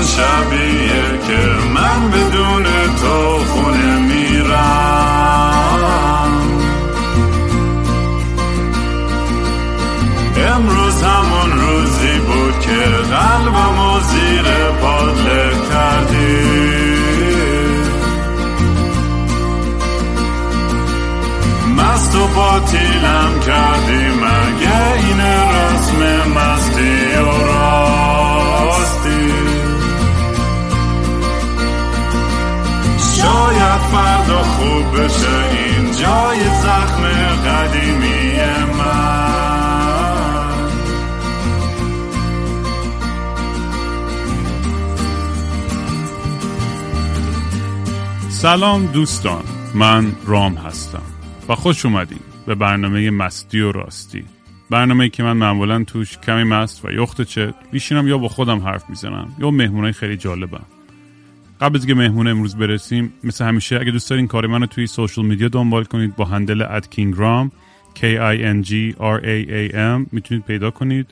همون شبیه که من بدون سلام دوستان من رام هستم و خوش اومدین به برنامه مستی و راستی. برنامه که من معمولا توش کمی مست و یخده چت میشینم یا با خودم حرف می‌زنم یا مهمونای خیلی جالبم. قبل از که مهمون امروز برسیم مثل همیشه اگه دوست دارین کار منو توی social media دنبال کنید با handle at K I N G R A A M می‌تونید پیدا کنید.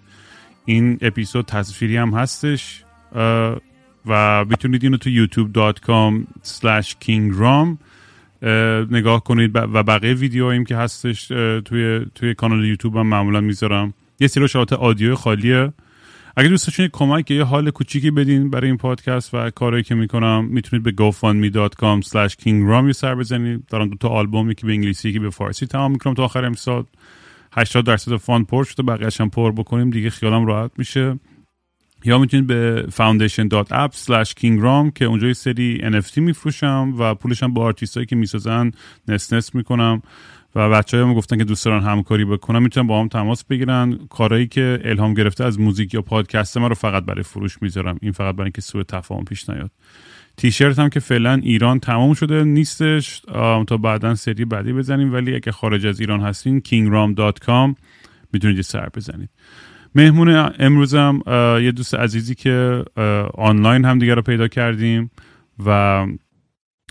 این اپیزود تصویری هم هستش. و می‌تونید اینو تو youtube.com slash kingram نگاه کنید و بقیه ویدیوهاییم که هستش توی توی کانال یوتیوب هم معمولا می‌ذارم. یه سری شبات audio خالیه. اگه دوست داشتین کمک یه حال کوچیکی بدین برای این پادکست و کاری که می‌کنم می‌تونید به gofundme.com slash kingram یه سر بزنید دارم دو تا آلبومی که به انگلیسی که به فارسی تمام می‌کنم تا آخر امسال. 80 درصد fund پر شده بقیه‌اش هم پر بکنیم. دیگه خیالم راحت میشه. یا می‌تونید به foundation.app slash kingram که اونجا یه سری NFT میفروشم و پولش هم با آرتیست هایی که می‌سازن نصف نصف می‌کنم و بچه های گفتن که دوست دارن همکاری بکنم می‌تونن با هم تماس بگیرن. کارهایی که الهام گرفته از موزیک یا پادکست من رو فقط برای فروش می‌ذارم. این فقط برای اینکه سوء تفاهم پیش نیاد. تیشرت هم که فعلا ایران تمام شده نیستش. تا بعدا سری بعدی بزنیم. ولی اگه خارج از ایران هستین kingram.com می‌تونید سر بزنید. مهمون امروزم یه دوست عزیزی که آنلاین هم دیگه رو پیدا کردیم و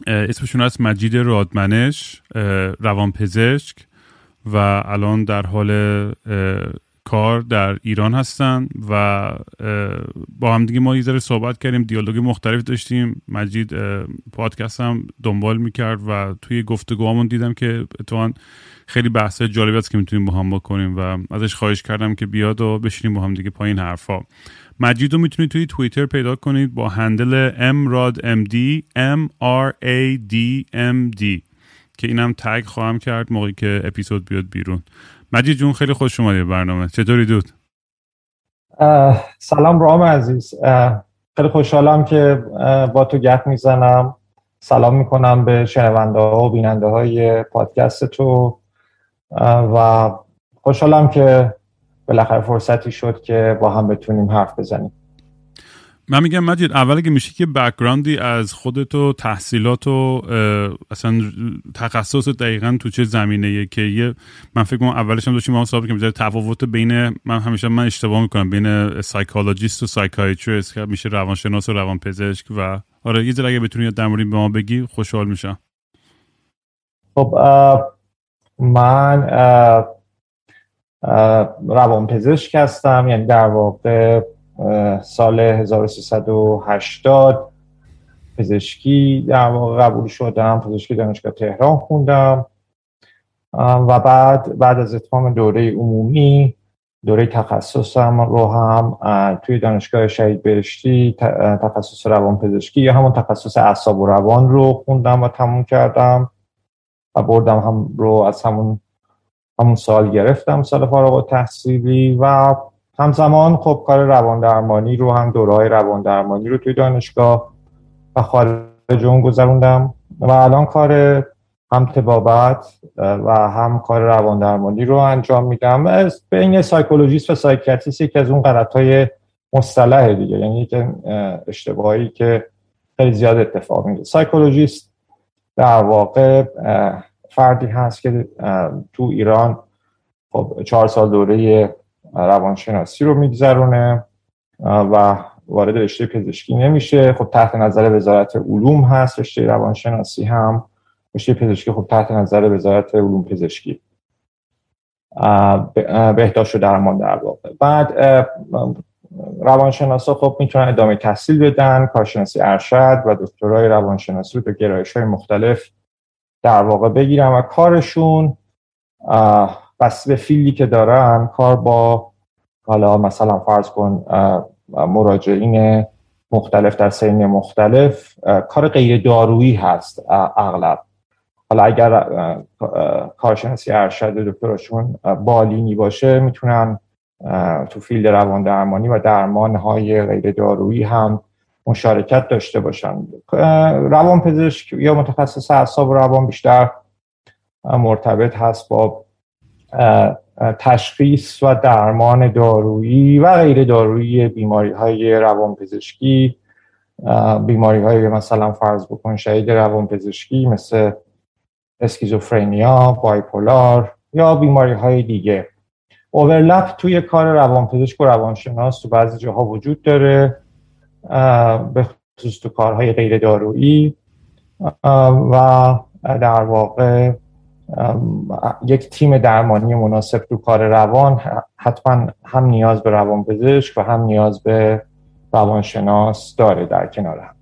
اسمشون هست مجید رادمنش روانپزشک و الان در حال کار در ایران هستن و با هم دیگه ما یه ذره صحبت کردیم دیالوگ مختلف داشتیم. مجید پادکست هم دنبال می‌کرد و توی گفتگوهامون دیدم که اتفاقا خیلی بحث جالبی است که می‌تونیم با هم بکنیم و ازش خواهش کردم که بیاد و بشینیم با هم دیگه پایین حرفا. مجید رو می‌تونید توی توییتر پیدا کنید با هندل امرادmd m r a d m d که اینم تگ خواهم کرد موقعی که اپیزود بیاد بیرون. مجید جون خیلی خوش اومدی برنامه. چطوری دود؟ سلام رام عزیز. خیلی خوشحالم که با تو گپ می‌زنم. سلام می‌کنم به شنونده ها و بیننده های پادکست تو. و خوشحالم که بالاخره فرصتی شد که با هم بتونیم حرف بزنیم. من میگم مجید اول که میشه که background ی از خودت و تحصیلات و اصلا تخصص دقیقا تو چه زمینه که یه من فکر کنم اولش هم داشتیم با هم صحبت که تفاوت بین من همیشه من اشتباه می‌کنم بین psychologist و psychiatrist که میشه روانشناس و روانپزشک و آره یه ذره اگه بتونی در مورد به ما بگی خوشحال میشم. خب من روانپزشک هستم یعنی در واقع سال 1380 پزشکی در واقع قبول شدم پزشکی دانشگاه تهران خوندم. و بعد بعد از اتمام دوره عمومی دوره تخصصم رو هم توی دانشگاه شهید بهشتی تخصص روان پزشکی یا همون تخصص اعصاب و روان رو خوندم و تموم کردم. board م هم رو از همون همون سال گرفتم سال فارغ تحصیلی و همزمان خب کار روان درمانی رو هم دورهای روان درمانی رو توی دانشگاه و خارج اون گذروندم و الان کار هم طبابت و هم کار روان درمانی رو انجام میدم. بین psychologist و psychiatrist یکی از اون غلط های مصطلح دیگه. یعنی که اشتباهی که خیلی زیاد اتفاق میده سایکولوژیست در واقع فردی هست که تو ایران خب چهار سال دوره روانشناسی رو میگذرونه و وارد رشته پزشکی نمیشه. خب تحت نظر وزارت علوم هست رشته روانشناسی هم. رشته پزشکی خب تحت نظر وزارت علوم پزشکی. بهداشت و درمان در واقع. بعد روانشناسا خب می‌تونن ادامه تحصیل بدن. کارشناسی ارشد و دکترای روانشناسی رو به گرایش های مختلف در واقع بگیرن و کارشون بس به فیلدی که دارن کار با حالا مثلا فرض کن مراجعین مختلف در سین مختلف کار غیر دارویی هست اغلب. حالا اگر کارشناسی ارشد دکترشون بالینی باشه می‌تونن تو فیلد روان درمانی و درمان های غیر دارویی هم مشارکت داشته باشن. روان پزشک یا متخصص اعصاب روان بیشتر مرتبط هست با تشخیص و درمان دارویی و غیر دارویی بیماری های روان پزشکی بیماری های مثلا فرض بکن شهید روان پزشکی مثل اسکیزوفرنیا، بایپولار یا بیماری های دیگه. اوورلپ توی کار روانپزشک و روانشناس تو بعضی جاها وجود داره. به خصوص تو کارهای غیر دارویی و در واقع یک تیم درمانی مناسب تو کار روان حتما هم نیاز به روانپزشک و هم نیاز به روانشناس داره در کنار هم.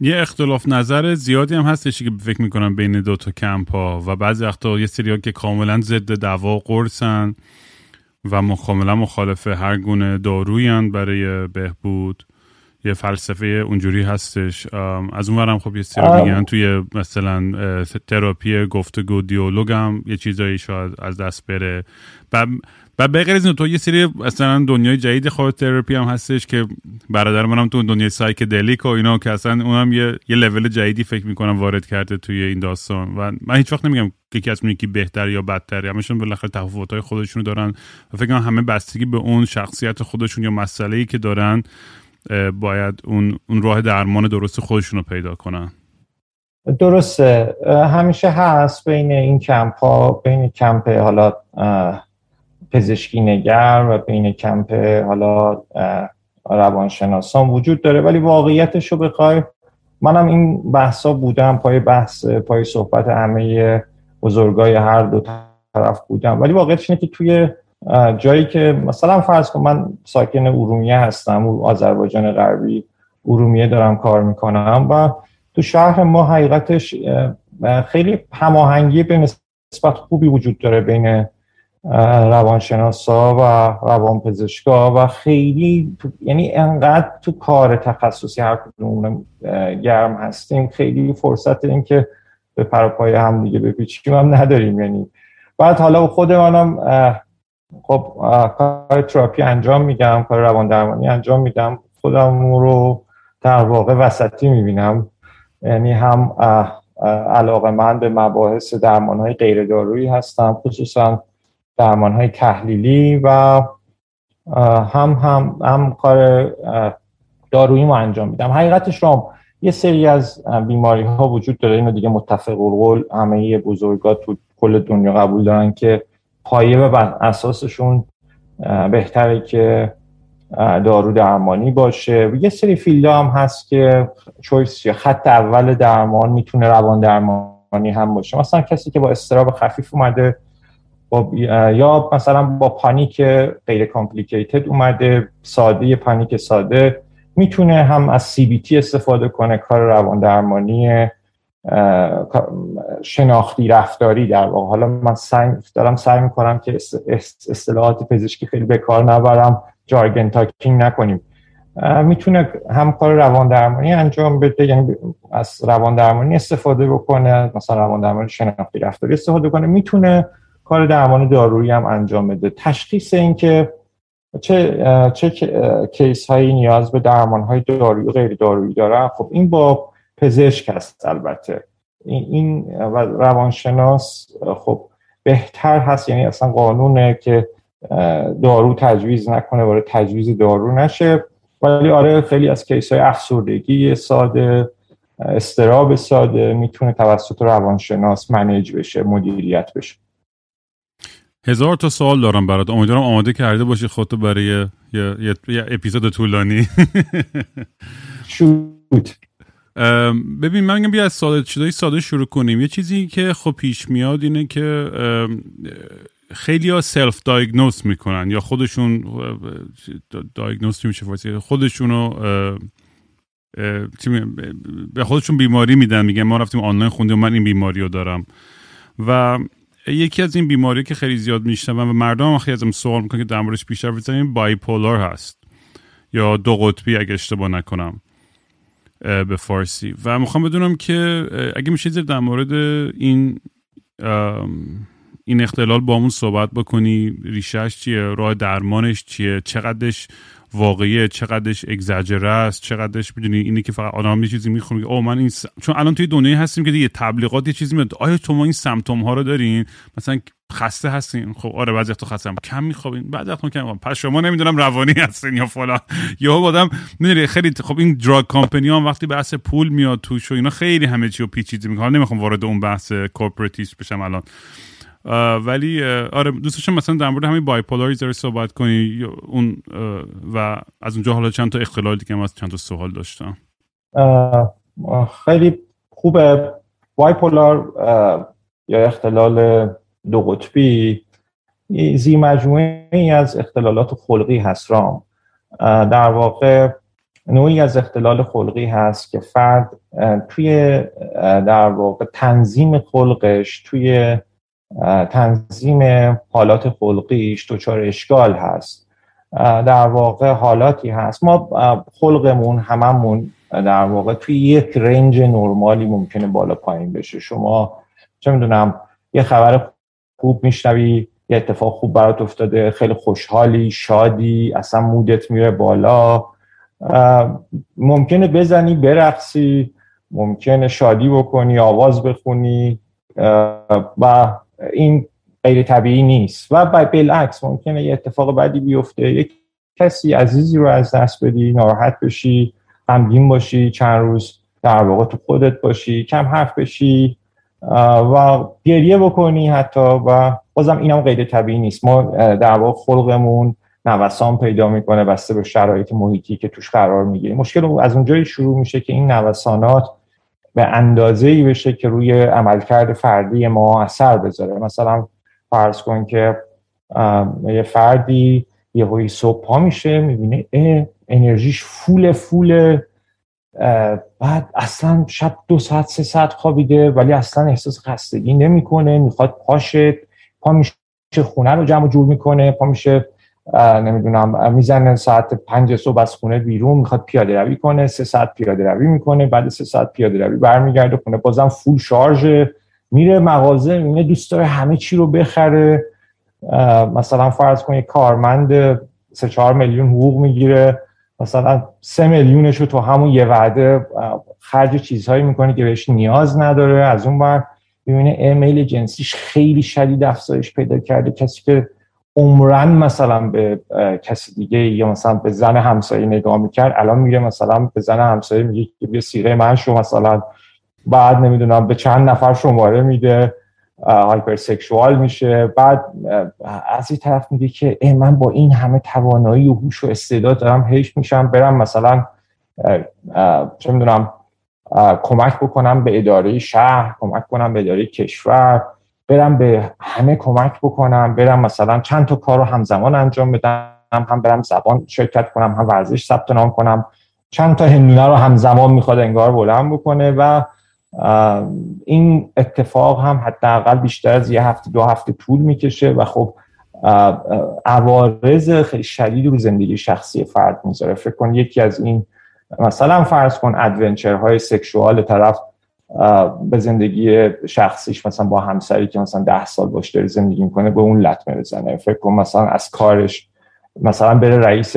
یه اختلاف نظر زیادی هم هستش که فکر می‌کنم بین دو تا کمپ ها و بعضی وقتا یه سری که کاملا ضد دوا قرصن و کاملا مخالف هر گونه دارویان برای بهبود. یه فلسفه اونجوری هستش. از اون هم خب یه سری میگن توی مثلا تراپی گفتگو دیالوگ هم یه چیزایی شاید از دست بره. و به غیر از تو یه سری اصلا دنیای جدید خود تراپی هم هستش که برادر منم تو دنیای psychedelic و اینا که اصلا اونم یه یه لول جدیدی فکر می‌کنم وارد کرده توی این داستان. و من هیچ وقت نمیگم که یکی از یکی بهتر یا بدتر. همشون بالاخره تفاوت‌های خودشونو دارن. و فکر کنم همه بستگی به اون شخصیت خودشون یا مسئله‌ای که دارن باید اون اون راه درمان درست خودشونو پیدا کنن. درسته. همیشه هست بین این کمپ ها بین کمپ حالا پزشکی نگر و بین کمپ حالا روانشناسان وجود داره. ولی واقعیتش رو بخوای منم این بحثا بودم پای بحث پای صحبت همه بزرگای هر دو طرف بودم. ولی واقعیتش اینه که توی جایی که مثلا فرض کن من ساکن ارومیه هستم و آذربایجان غربی ارومیه دارم کار می‌کنم و تو شهر ما حقیقتش خیلی هماهنگی به نسبت خوبی وجود داره بین روانشناسا و روانپزشکا و خیلی یعنی انقدر تو کار تخصصی هر کدوم گرم هستیم خیلی فرصت این که به پروپای هم دیگه بپیچیم هم نداریم یعنی. بعد حالا خود منم خب کار تراپی انجام میدم کار روان درمانی انجام میدم. خودم رو در واقع وسطی می‌بینم. یعنی هم علاقه من به مباحث درمان های غیر دارویی هستم خصوصا درمان های تحلیلی و هم هم هم کار دارویی ما انجام میدم. حقیقتش رو یه سری از بیماری ها وجود داره. اینو دیگه متفق القول همه بزرگا تو کل دنیا قبول دارن که پایه و اساسشون بهتره که دارو درمانی باشه. یه سری field هم هست که choice خط اول درمان می‌تونه روان درمانی هم باشه. مثلا کسی که با اضطراب خفیف اومده با یا مثلا با panic غیر complicated اومده ساده panic ساده می‌تونه هم از CBT استفاده کنه کار روان درمانی شناختی رفتاری در واقع. حالا من سعی دارم سعی می‌کنم که اصطلاحات پزشکی خیلی به کار نبرم. جارگن تاکینگ نکنیم. می‌تونه هم کار روان درمانی انجام بده یعنی از روان درمانی استفاده بکنه مثلا روان درمانی شناختی رفتاری استفاده کنه. می‌تونه کار درمان دارویی هم انجام بده. تشخیص اینکه چه چه کیس هایی نیاز به درمان های دارویی غیر دارویی دارن. خب این با پزشک هست البته. این روانشناس خب بهتر هست یعنی اصلا قانونه که دارو تجویز نکنه برای تجویز دارو نشه. ولی آره خیلی از کیس های افسردگی ساده استراب ساده می‌تونه توسط روانشناس منیج بشه مدیریت بشه. هزار تا سوال دارم برات. امیدوارم آماده کرده باشی خودتو برای یه, یه،, یه اپیزود طولانی. شوت. ببین من میگم بیا از ساده ساده شروع کنیم. یه چیزی که خب پیش میاد اینه که خیلی ها self diagnose می‌کنن یا خودشون diagnose میشه خودشونو به خودشون بیماری میدن. میگن ما رفتیم آنلاین خوندیم من این بیماری رو دارم. و یکی از این بیماری که خیلی زیاد می‌شنوم و مردم خیلی ازم سوال می‌کنن که در بیشتر بزنیم bipolar هست یا دو قطبی اگه اشتباه نکنم. به فارسی. و می‌خوام بدونم که اگه میشه در مورد این این اختلال با همون صحبت بکنی ریشش چیه راه درمانش چیه چقدرش واقعیه چقدرش اگزاجره است چقدرش می‌دونی اینه که فقط آدم یه چیزی می‌خونه او من این چون الان توی دنیای هستیم که دیگه تبلیغات یه چیزی میاد آیا ما این سمتوم ها رو دارین؟ مثلا خسته هستین خب آره بعضی وقتا خستم کم میخوابین؟ بعد وقتا کم پس شما نمی‌دونم روانی هستین یا فلان. یا آدم می‌دونی خیلی خب این دراگ کمپانی هم وقتی بحث پول میاد توش و اینا خیلی همه چی رو پیچیده می‌کنه. نمی‌خوام وارد اون بحث کورپراتیست بشم الان. ولی آره دوست مثلا در مورد همین بایپولاریز صحبت کنی اون و از اونجا حالا چند تا اختلال دیگه از چند تا سوال داشتم. خیلی خوبه. بایپولار یا اختلال دو قطبی زی مجموعه ای از اختلالات خلقی هست رام. در واقع نوعی از اختلال خلقی هست که فرد توی در واقع تنظیم خلقش توی تنظیم حالات خلقیش دچار اشکال هست. در واقع حالاتی هست. ما خلقمون هممون در واقع توی یک رنج نرمالی ممکنه بالا پایین بشه. شما چه می‌دونم یه خبر خوب میشنوی یه اتفاق خوب برات افتاده خیلی خوشحالی شادی اصلا مودت میره بالا. ممکنه بزنی برقصی ممکنه شادی بکنی آواز بخونی و این غیر طبیعی نیست. و بالعکس ممکنه یه اتفاق بعدی بیفته. یک کسی عزیزی رو از دست بدی ناراحت بشی غمگین باشی چند روز در واقع تو خودت باشی کم حرف بشی و گریه بکنی حتی و بازم اینم غیر طبیعی نیست. ما در واقع خلقمون نوسان پیدا می‌کنه بسته به شرایط محیطی که توش قرار می‌گیریم مشکل از اونجایی شروع میشه که این نوسانات به اندازه ای بشه که روی عملکرد فردی ما اثر بذاره. مثلا فرض کن که یه فردی یه هایی صبح پا میشه می‌بینه انرژیش فول فول بعد اصلا شب دو ساعت سه ساعت خوابیده ولی اصلا احساس خستگی نمی‌کنه می‌خواد پاشه پا میشه خونه رو جمع جور می‌کنه پا میشه نمی‌دونم می‌زنه ساعت پنج صبح از خونه بیرون می‌خواد پیاده روی کنه سه ساعت پیاده روی می‌کنه بعد سه ساعت پیاده روی برمیگرده خونه بازم فول شارژ میره مغازه میره دوست داره همه چی رو بخره. مثلا فرض کنید کارمند سه چهار میلیون حقوق می‌گیره مثلا سه میلیونش رو تو همون یه وعده خرج چیزهایی می‌کنه که بهش نیاز نداره از اون بر ببینه ایمیل جنسیش خیلی شدید افزایش پیدا کرده کسی که عمرن مثلا به کسی دیگه یا مثلا به زن همسایه نگاه می‌کرد الان میره مثلا به زن همسایه میگه که بیا سیغه من شو مثلا. بعد نمی‌دونم به چند نفر شماره میده هایپر سکشوال میشه. بعد از این طرف میگه که من با این همه توانایی و هوش و استعداد دارم هیچ میشم برم مثلا چه می‌دونم کمک بکنم به اداره شهر کمک کنم به اداره کشور. برم به همه کمک بکنم برم مثلا چند تا کار رو همزمان انجام بدم هم برم زبان شرکت کنم هم ورزش ثبت نام کنم. چند تا هندونه رو همزمان می‌خواد انگار بلند بکنه و این اتفاق هم حداقل بیشتر از یه هفته دو هفته طول می‌کشه و خب عوارض خیلی شدید رو زندگی شخصی فرد می‌ذاره. فکر کن یکی از این مثلا فرض کن ادونچر سکشوال طرف به زندگی شخصیش مثلا با همسری که مثلا ده سال باش داره زندگی می‌کنه به اون لطمه بزنه. فکر کن مثلا از کارش مثلا بره رئیس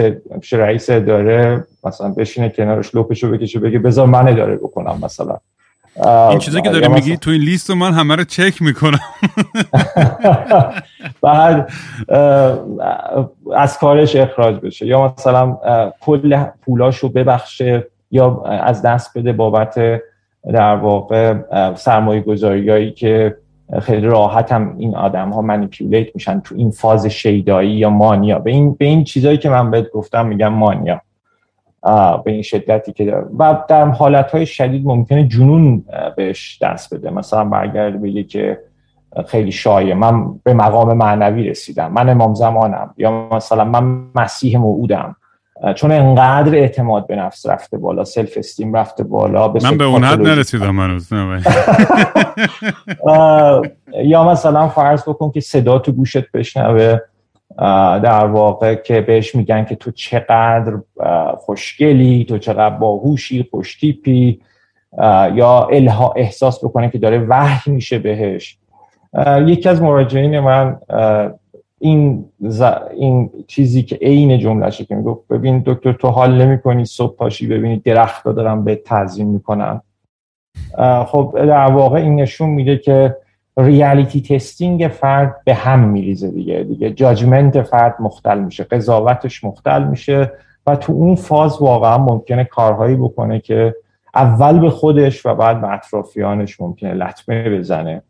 رئیس اداره مثلا بشینه کنارش لپشو بکشه بگه بذار من اداره بکنم مثلا. این چیزی که داری میگی تو این لیست من همه رو چک می‌کنم. بعد از کارش اخراج بشه. یا مثلا کل پولاشو ببخشه یا از دست بده بابت در واقع سرمایه گذاری که خیلی راحت هم این آدم ها منیپیولیت میشن تو این فاز شیدایی یا مانیا. به این, به این چیزایی که من بهت گفتم میگم مانیا. به این شدتی که داره. و در حالت های شدید ممکنه جنون بهش دست بده. مثلا برگرد بگه که خیلی شایع من به مقام معنوی رسیدم. من امام زمانم. یا مثلا من مسیح موعودم. چون انقدر اعتماد به نفس رفته بالا سلف استیم رفته بالا به من به اون حد نرسیدم من یا مثلا فرض بکن که صدا تو گوشت بشنوه در واقع که بهش میگن که تو چقدر خوشگلی تو چقدر باهوشی خوشتیپی یا الها احساس بکنه که داره وحی میشه بهش. یکی از مراجعین من این, این چیزی که عین جملهشه که می‌گفت ببین دکتر تو حال نمی کنی صبح پاشی ببینی درخت دارم به تعظیم می‌کنن. خب در واقع این نشون میده که ریالیتی تستینگ فرد به هم میریزه دیگه دیگه جاجمنت فرد مختل میشه قضاوتش مختل میشه و تو اون فاز واقعا ممکنه کارهایی بکنه که اول به خودش و بعد به اطرافیانش ممکنه لطمه بزنه.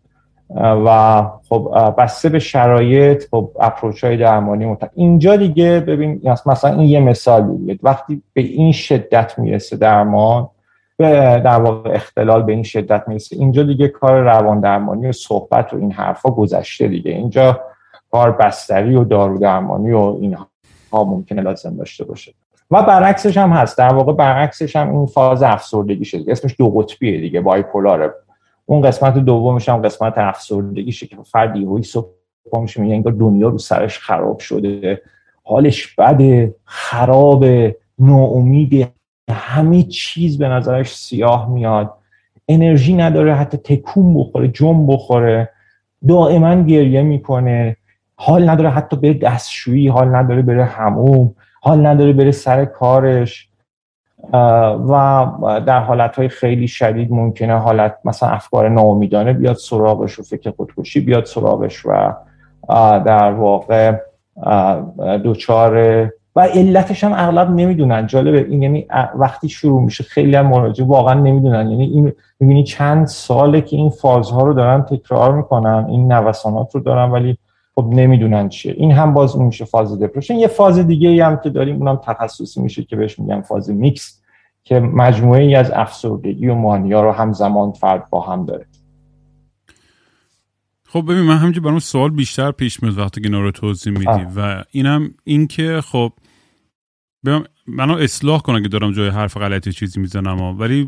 و خب بسته به شرایط خب اپروچ های درمانی متق... اینجا دیگه ببین مثلا این یه مثال بود. وقتی به این شدت می‌رسه درمان به در واقع اختلال به این شدت می‌رسه اینجا دیگه کار روان درمانی و صحبت و این حرفا گذشته دیگه. اینجا کار بستری و دارو درمانی و اینها ممکنه لازم داشته باشه. و برعکسش هم هست. در واقع برعکسش هم این فاز افسردگی شده اسمش دو قطبیه دیگه بایپولاره. اون قسمت دومش هم قسمت افسردگیشه که فرد یهویی صبح میشه میگه انگار دنیا رو سرش خراب شده. حالش بده خراب ناامید همه چیز به نظرش سیاه میاد. انرژی نداره حتی تکون بخوره جم بخوره. دائما گریه می‌کنه. حال نداره حتی بره دستشویی حال نداره بره هموم حال نداره بره سر کارش. و در حالت خیلی شدید ممکنه حالت مثلا افکار ناامیدانه بیاد سراغش و فکر خودکشی بیاد سراغش و در واقع دوچار و علتش هم اغلب نمی‌دونن. جالبه. این یعنی وقتی شروع میشه خیلی هم مراجع واقعا نمی‌دونن. یعنی این می‌بینی چند ساله که این فازها رو دارن تکرار می‌کنن این نوسانات رو دارن ولی خب نمی‌دونن چیه. این هم باز میشه فاز دپرشن یه فاز دیگه هم که داریم اونم تخصصی میشه که بهش میگن فاز میکس که مجموعه ای از افسردگی و مانیا رو همزمان فرد با هم داره. خب ببین من همینجا برام سوال بیشتر پیش میاد وقتی که رو توضیح میدی. و اینم این که خب منو اصلاح کنم که دارم جای حرف غلطی چیزی می‌زنم. ولی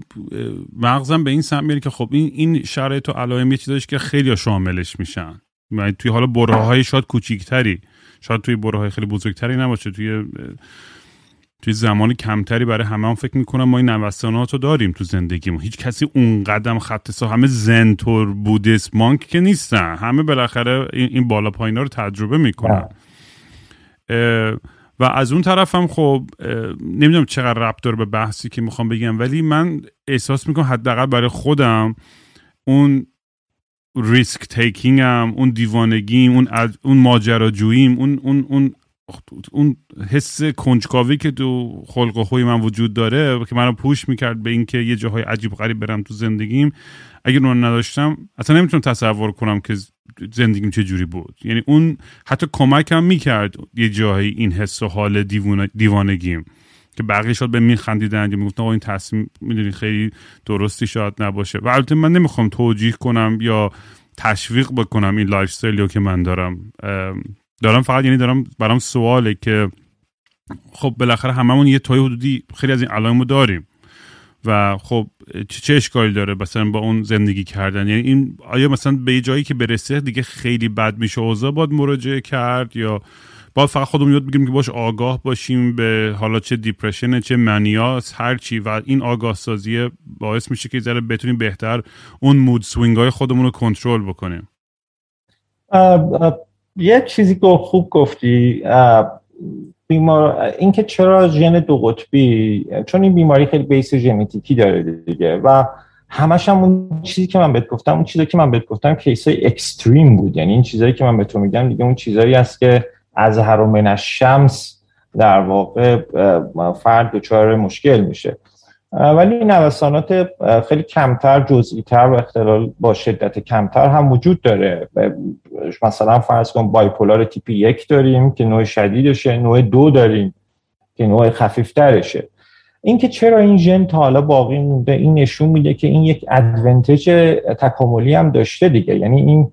مغزم به این سمت میره که خب این این شرایط و علائم یه چیزاش که خیلی شاملش میشن. یعنی توی حالا بره های شاید کوچیکتری شاید توی بره های خیلی بزرگتری نباشه توی توی زمان کمتری برای همه هم فکر می‌کنم ما این نوستانات رو داریم تو زندگیمون. هیچ کسی اون قدم خط سا همه زنتور بودیست مانک که نیستن. همه بالاخره این بالا پایین رو تجربه می‌کنن. و از اون طرف هم خب نمی‌دونم چقدر ربط داره به بحثی که می‌خوام بگم ولی من احساس می‌کنم حداقل برای خودم اون ریسک تیکینگم اون دیوانگیم اون اون ماجراجوییم اون اون اون اون حس کنجکاوی که تو خلق و خوی من وجود داره که منو پوش می‌کرد به اینکه یه جاهای عجیب غریب برم تو زندگیم اگر اون نداشتم اصلا نمی‌تونم تصور کنم که زندگیم چه جوری بود. یعنی اون حتی کمکم می‌کرد یه جاهایی این حس و حال دیوانگیم. که بقیه شاید به من خندیدن یا می‌گفتن این تصمیم می‌دونی خیلی درستی شاید نباشه. و البته من نمی‌خوام توجیه کنم یا تشویق بکنم این life که من دارم. دارم فقط یعنی دارم برام سواله که خب بالاخره هممون یه تا حدودی خیلی از این علائمو داریم. و خب چه اشکالی داره مثلا با اون زندگی کردن؟ یعنی این آیا مثلا به جایی که برسه دیگه خیلی بد میشه اوضاع باید مراجعه کرد یا باید فقط خودمون یاد بگیریم که باش آگاه باشیم به حالا چه depression چه mania س هر چی و این آگاه سازی باعث میشه که ذره بتونیم بهتر اون mood swing های خودمون رو کنترل بکنیم؟ یه چیزی که خوب گفتی بیمار اینکه چرا ژن دو قطبی؟ چون این بیماری خیلی base ژنتیکی داره دیگه و همش هم اون چیزی که من بهت گفتم اون چیزی که من بهت گفتم کیس های اکستریم بود. یعنی این چیزایی که من به تو میگم دیگه اون چیزایی است که از هر من شمس در واقع فرد دچار مشکل میشه. ولی نوسانات خیلی کمتر جزئی تر و اختلال با شدت کمتر هم وجود داره. مثلا فرض کن بایپولار تیپ یک داریم که نوع شدیدشه نوع دو داریم که نوع خفیفترشه. اینکه چرا این ژن تا حالا باقی مونده این نشون میده که این یک ادوانتج تکاملی هم داشته دیگه. یعنی این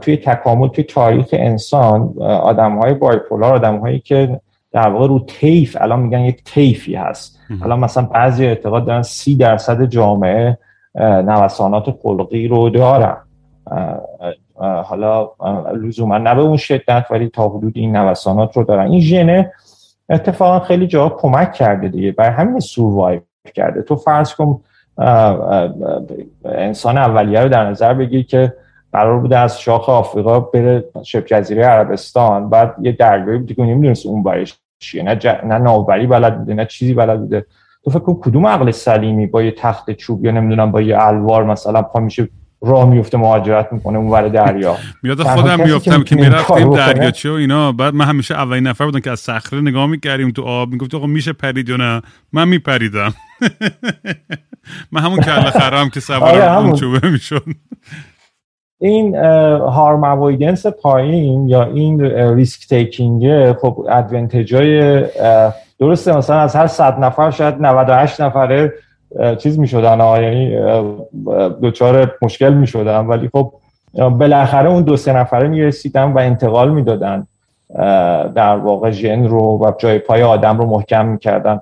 توی تکامل توی تاریخ انسان آدم های بایپولار آدم هایی که در واقع رو تیف الان میگن یک تیفی هست. الان مثلا بعضی اعتقاد دارن سی درصد جامعه نوسانات خلقی رو دارن. حالا لزوما نه به اون شدت ولی تا حدود این نوسانات رو دارن. این ژنه اتفاقا خیلی جا کمک کرده دیگه. برای همین سوروایو کرده. تو فرض کن انسان اولیه رو در نظر بگیر که قرار بوده از شاخ آفریقا بره شبه جزیره عربستان. بعد یه درگاهی بوده که نمی‌دونست اون برش چیه؟ نه, ج... نه ناوبری بلد بوده نه چیزی بلد بوده. تو فکر کن کدوم عقل سلیمی با یه تخت چوب یا نمی‌دونم با یه الوار مثلا پا میشه راه میفته مهاجرت می‌کنه اون ور دریا. میاد خودم میافتم که می‌رفتیم دریاچه و اینا. بعد من همیشه اولین نفر بودم که از صخره نگاه می‌کردیم تو آب. می‌گفت آقا میشه پرید یا نه؟ من میپریدم. من همون کله خرم که سوار آره، اون چوبه می‌شد. این هارم اوایدنس پایین یا این ریسک تیکینگ خب ادوانتجای درسته مثلا از هر صد نفر شاید 98 نفره چیز می شدن یعنی دوچار مشکل می شدن ولی خب بالاخره اون دو سه نفره می رسیدن و انتقال می دادن در واقع ژن رو و جای پای آدم رو محکم می کردن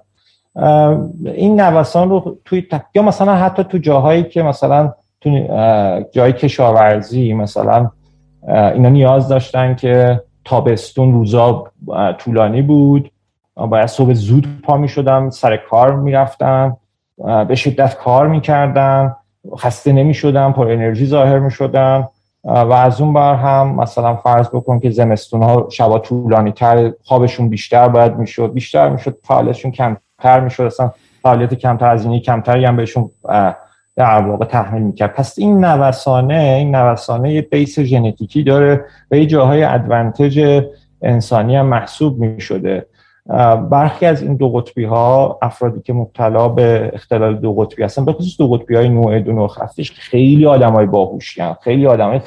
این نوسان رو توی یا مثلا حتی تو جاهایی که مثلا تو جای کشاورزی مثلا اینا نیاز داشتن که تابستون روزا طولانی بود. باید صبح زود پا می شدم سر کار می رفتم به شدت کار می‌کردن خسته نمی‌شدن پر انرژی ظاهر می‌شدن و از اون بر هم مثلا فرض بکن که زمستون ها شبا طولانی تر خوابشون بیشتر باید می‌شد بیشتر می‌شد فعالیتشون کمتر می‌شد اصلا فعالیت کمتر از اینی کمتری هم بهشون در واقع تحمیل می‌کرد پس این نوسانه این نوسانه یه بیس ژنتیکی داره و یه جاهای ادوانتج انسانی هم محسوب می‌شده برخی از این دو قطبی ها افرادی که مبتلا به اختلال دو قطبی هستن به خصوص دو قطبی های نوع دو نوع خفیفش خیلی آدم های باهوشی خیلی آدم های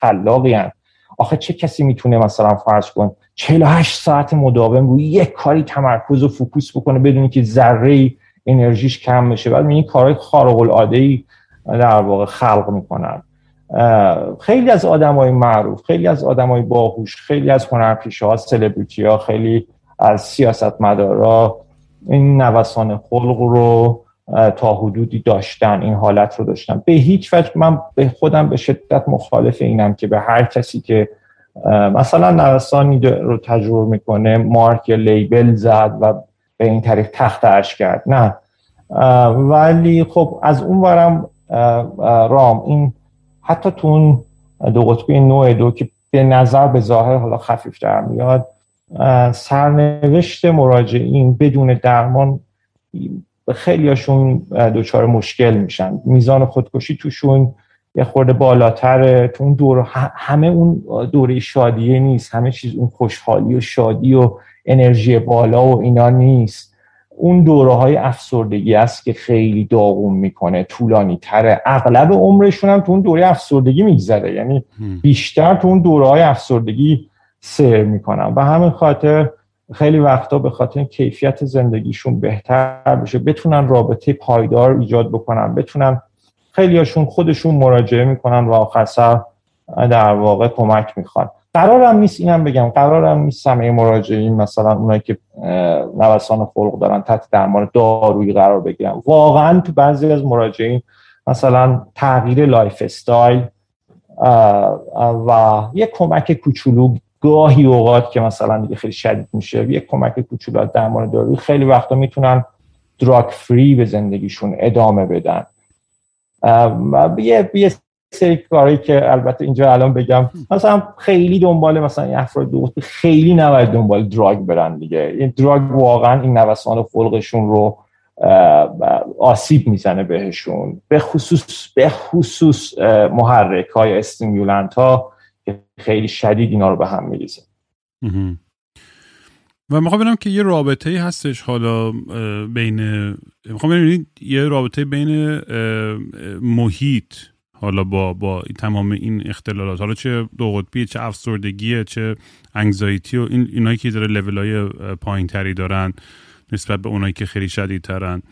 خلاقی هن. آخه چه کسی می‌تونه مثلا فرض کن 48 ساعت مداوم روی یک کاری تمرکز و focus بکنه بدون این که ذره انرژیش کم بشه. بعد این کارهای خارق العاده ای در واقع خلق می‌کنن. خیلی از آدم های معروف خیلی از آدم های باهوش خیلی از هنرپیشه ها سلبریتی ها خیلی از سیاست مدارا این نوسان خلق رو تا حدودی داشتن این حالت رو داشتن. به هیچ وجه من به خودم به شدت مخالف اینم که به هر کسی که مثلا نوسانی رو تجربه می‌کنه مارک لیبل زد و به این طریق تخت کرد. نه. ولی خب از اون ورم رام این حتی تو اون دو قطبی نوع دو که به نظر به ظاهر حالا خفیف در میاد سرنوشت مراجعین بدون درمان خیلیاشون دچار مشکل میشن. میزان خودکشی توشون یه خورده بالاتره. تو اون دور همه اون دوره شادیه نیست. همه چیز اون خوشحالی و شادی و انرژی بالا و اینا نیست. اون دوره های افسردگی است که خیلی داغون می‌کنه طولانی تره اغلب عمرشون هم تو اون دوره افسردگی میگذره. یعنی بیشتر تو اون دوره های افسردگی سیر می‌کنن. و همین خاطر خیلی وقتا به خاطر کیفیت زندگیشون بهتر بشه بتونن رابطه پایدار ایجاد بکنن. بتونن خیلیاشون خودشون مراجعه می‌کنن و آخر سر در واقع کمک می‌خوان. قرارم نیست اینم بگم. قرارم نیست همه مراجعین مثلا اونایی که نوسان خلق دارن تحت درمان دارویی قرار بگیرن. واقعا تو بعضی از مراجعین مثلا تغییر lifestyle و یک کمک کوچولو گاهی اوقات که مثلا دیگه خیلی شدید میشه یک کمک کوچولو از درمان دارویی خیلی وقتا می‌تونن drug free به زندگیشون ادامه بدن. یه یه سری کاری که البته اینجا الان بگم مثلا خیلی دنبال مثلا افراد دوست خیلی نباید دنبال drug برن دیگه. این drug واقعا این نوسان خلقشون رو آسیب می‌زنه بهشون. به خصوص به خصوص محرک های استیمولانت ها خیلی شدید اینا رو به هم میریزه. و می‌خوام ببینم که یه رابطه ای هستش حالا بین می‌خوام ببینم یه رابطه بین محیط حالا با با تمام این اختلالات. حالا چه دو قطبی چه افسردگیه چه انگزایتی و این اینایی که داره لول های پایین تری دارن نسبت به اونایی که خیلی شدیدترن.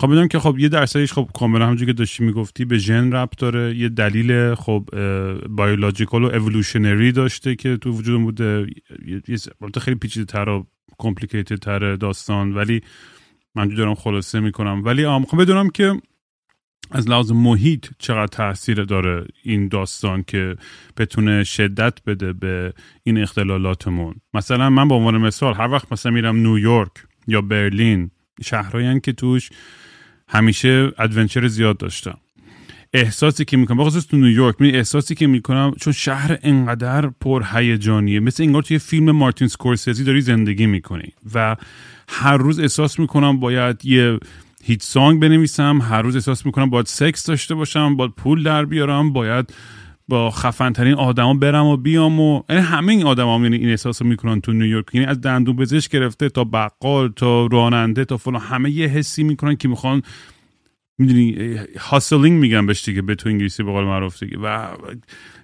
خب بدونم که خب یه درصدش خب کاملا همونجوری که داشتی می‌گفتی به ژن ربط داره. یه دلیل خب biological و evolutionary داشته که تو وجود بوده. یه خیلی پیچیده تر و complicated تر داستان ولی من دارم خلاصه می‌کنم. ولی می‌خوام بدونم که از لحاظ محیط چقدر تاثیر داره این داستان که بتونه شدت بده به این اختلالاتمون؟ مثلا من به عنوان مثال هر وقت مثلا میرم نیویورک یا برلین شهرهایی که توش همیشه adventure زیاد داشتم. احساسی که می‌کنم بخصوص تو نیویورک می احساسی که می‌کنم چون شهر انقدر پر هیجانیه مثل انگار توی فیلم مارتین سکورسیزی داری زندگی می‌کنی و هر روز احساس می‌کنم باید یه hit song بنویسم هر روز احساس می‌کنم باید سکس داشته باشم باید پول در بیارم باید با خفن ترین آدما برم و بیام و یعنی همه این آدما یعنی این احساس رو می‌کنن تو نیویورک. یعنی از دندون پزشک گرفته تا بقال تا راننده تا فلان همه یه حسی می‌کنن که می‌خوان می‌دونی هاسلینگ میگن بهش دیگه به تو انگلیسی به قول معروف دیگه. و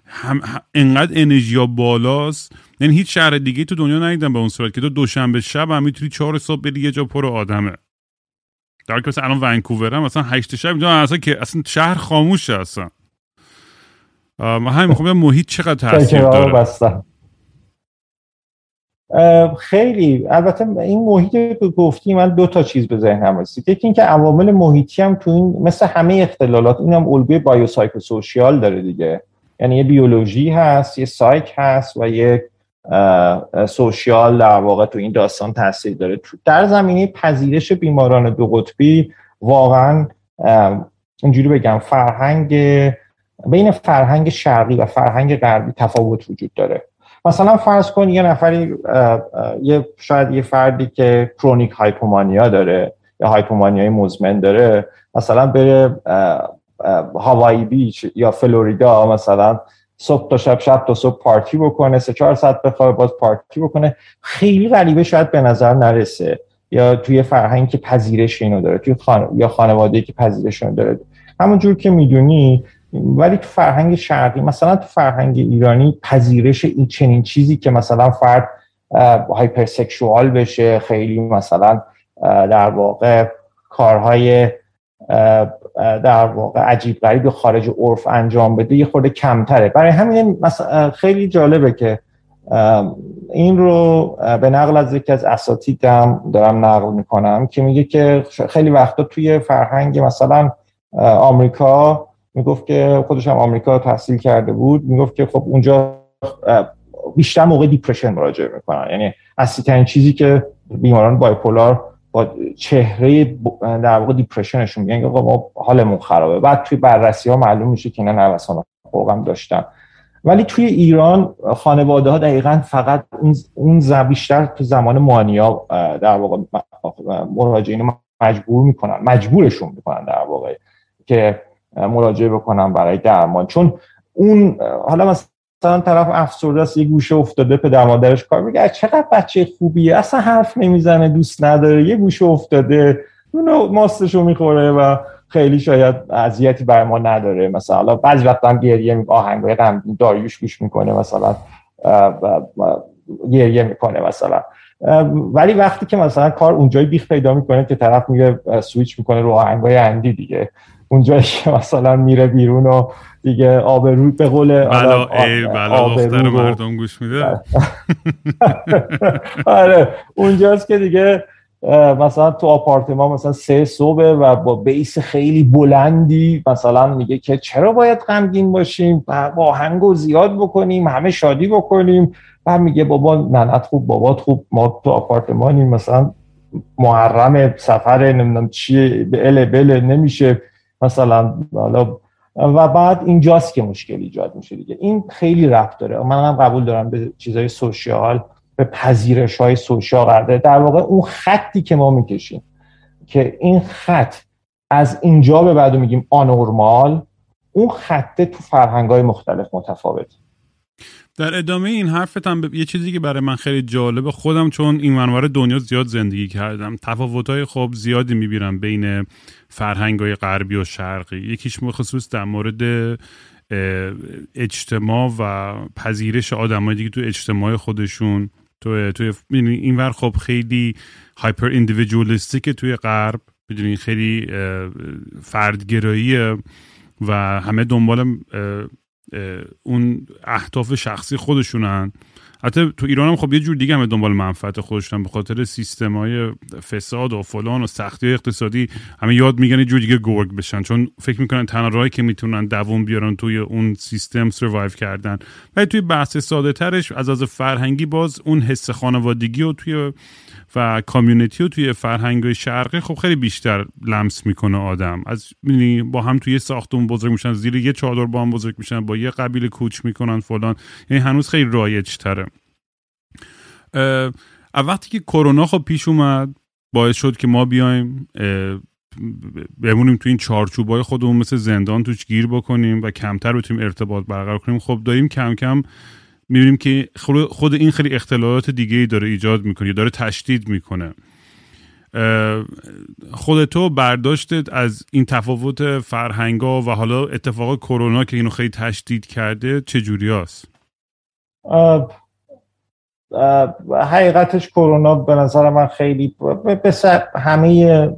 هم انقدر انرژی بالاست. یعنی هیچ شهر دیگه تو دنیا ندیدم به اون صورت که تو دوشنبه شب هم می‌تونی چهار صبح بری یه جا پر آدمه. در که مثلا الان ونکوورم مثلا هشت شب اینجا اصلا که اصلا شهر خاموشه اصلا. ما همین می‌خوام محیط چقدر تاثیر داره. خیلی البته این محیط که گفتی من دو تا چیز به ذهنم رسید. یکی اینکه عوامل محیطی هم تو این مثل همه اختلالات این هم الگوی بایوسایکوسوشیال داره دیگه. یعنی یه بیولوژی هست یه سایک هست و یه سوشیال در واقع تو این داستان تاثیر داره. در زمینه پذیرش بیماران دو قطبی واقعا اینجوری بگم فرهنگ بین فرهنگ شرقی و فرهنگ غربی تفاوت وجود داره. مثلا فرض کن یه نفری یه شاید یه فردی که کرونیک هایپومانیا داره یا هایپومانیای مزمن داره مثلا بره هاوایی بیچ یا فلوریدا مثلا صبح تا شب شب تا صبح پارتی بکنه سه چهار ساعت بخواه باز پارتی بکنه. خیلی غریبه شاید به نظر نرسه. یا توی فرهنگ که پذیرش اینو داره توی خان... یا خانواده که پذیرش اینو داره. همونجور که می‌دونی ولی تو فرهنگ شرقی مثلا تو فرهنگ ایرانی پذیرش این چنین چیزی که مثلا فرد هایپرسکشوال بشه خیلی مثلا در واقع کارهای در واقع عجیب غریب خارج عرف انجام بده یه خورده کمتره. برای همین خیلی جالبه که این رو به نقل از یکی از اساتیدم دارم نقل می‌کنم که میگه که خیلی وقتا توی فرهنگ مثلا آمریکا می‌گفت که خودش هم آمریکا تحصیل کرده بود می‌گفت که خب اونجا بیشتر موقع دیپرشن مراجعه می‌کنن. یعنی اصلی ترین چیزی که بیماران بایپولار چهره در واقع دیپرشنشون میگن که ما حالمون خرابه. بعد توی بررسی ها معلوم میشه که نه نوسان هم داشتن. ولی توی ایران خانواده ها دقیقا فقط اون بیشتر تو زمان مانیا در واقع مراجعین مجبور می‌کنن مجبورشون می‌کنن در واقع که مراجعه بکنم برای درمان. چون اون حالا مثلا طرف افسرده است یه گوشه افتاده پدر مادرش کار میگه چقدر بچه خوبیه اصلا حرف نمی‌زنه دوست نداره یه گوشه افتاده اونو ماستشو می‌خوره و خیلی شاید اذیتی بر ما نداره. مثلا بعضی وقت هم گریه آهنگای غمگین داریوش گوش می‌کنه مثلا گریه می‌کنه مثلا. ولی وقتی که مثلا کار اونجای بیخ پیدا می‌کنه که طرف میگه سویچ می‌کنه رو آهنگای اندی دیگه. اونجایی که مثلا میره بیرون و دیگه آبرو به قول بلا دختر مردم گوش میده؟ آره اونجاست که دیگه مثلا تو آپارتمان مثلا سه صبح و با بیس خیلی بلندی مثلا میگه که چرا باید غمگین باشیم؟ با آهنگو زیاد بکنیم همه شادی بکنیم. و میگه بابا ننت خوب بابات خوب ما تو آپارتمانیم مثلا محرم سفر نمی‌دونم چیه به ال بله نمیشه. مثلا حالا و بعد اینجاست که مشکل ایجاد میشه دیگه. این خیلی رفت داره. من هم قبول دارم به چیزای سوشیال به پذیرش های سوشیال قرار در واقع اون خطی که ما می‌کشیم که این خط از اینجا به بعد میگیم آنورمال اون خطه تو فرهنگ های مختلف متفاوت در ادامه این حرفت هم یه چیزی که برای من خیلی جالبه. خودم چون این منور دنیا زیاد زندگی کردم. تفاوت‌های خب زیادی می‌بینم بین فرهنگ غربی و شرقی. یکیش مخصوص در مورد اجتماع و پذیرش آدمای دیگه تو اجتماع خودشون. تو توی اینور خب خیلی هایپر ایندیویدوالیستیک توی غرب. می‌دونی خیلی فردگراییه و همه دنبال اون اهداف شخصی خودشونن. حتی تو ایران هم خب یه جور دیگه همه دنبال منفعت خودشون به خاطر سیستم های فساد و فلان و سختی اقتصادی. همه یاد میگن یه جور دیگه گرگ بشن. چون فکر می‌کنن تنها راهی که می‌تونن دووم بیارن توی اون سیستم سروایو کردن. ولی توی بحث ساده ترش از از فرهنگی باز اون حس خانوادگی و توی و کامیونیتی و توی فرهنگ شرقی خب خیلی بیشتر لمس می‌کنه آدم. از با هم توی ساختمون بزرگ میشن زیر یه چادر با هم بزرگ میشن با یه قبیله کوچ می‌کنن فلان. یعنی هنوز خیلی رایج تره وقتی که کرونا خب پیش اومد باعث شد که ما بیایم بمونیم تو این چارچوبای خودمون مثل زندان توش گیر بکنیم و کمتر بتونیم ارتباط برقرار کنیم. خب داریم کم کم می‌بینیم که خود این خیلی اختلالات دیگه ای داره ایجاد می‌کنه داره تشدید می‌کنه خود تو برداشتت از این تفاوت فرهنگا و حالا اتفاق کرونا که اینو خیلی تشدید کرده چه جوری هست؟ حقیقتش کرونا به نظر من خیلی به همه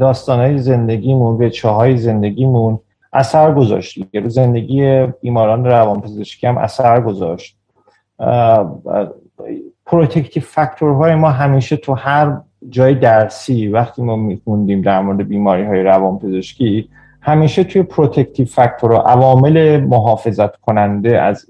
داستانهای زندگیمون به چاهای زندگیمون اثر گذاشت. رو زندگی بیماران روانپزشکی هم اثر گذاشت. protective factor های ما همیشه تو هر جای درسی وقتی ما میخوندیم در مورد بیماری های روانپزشکی همیشه توی protective factor و عوامل محافظت کننده از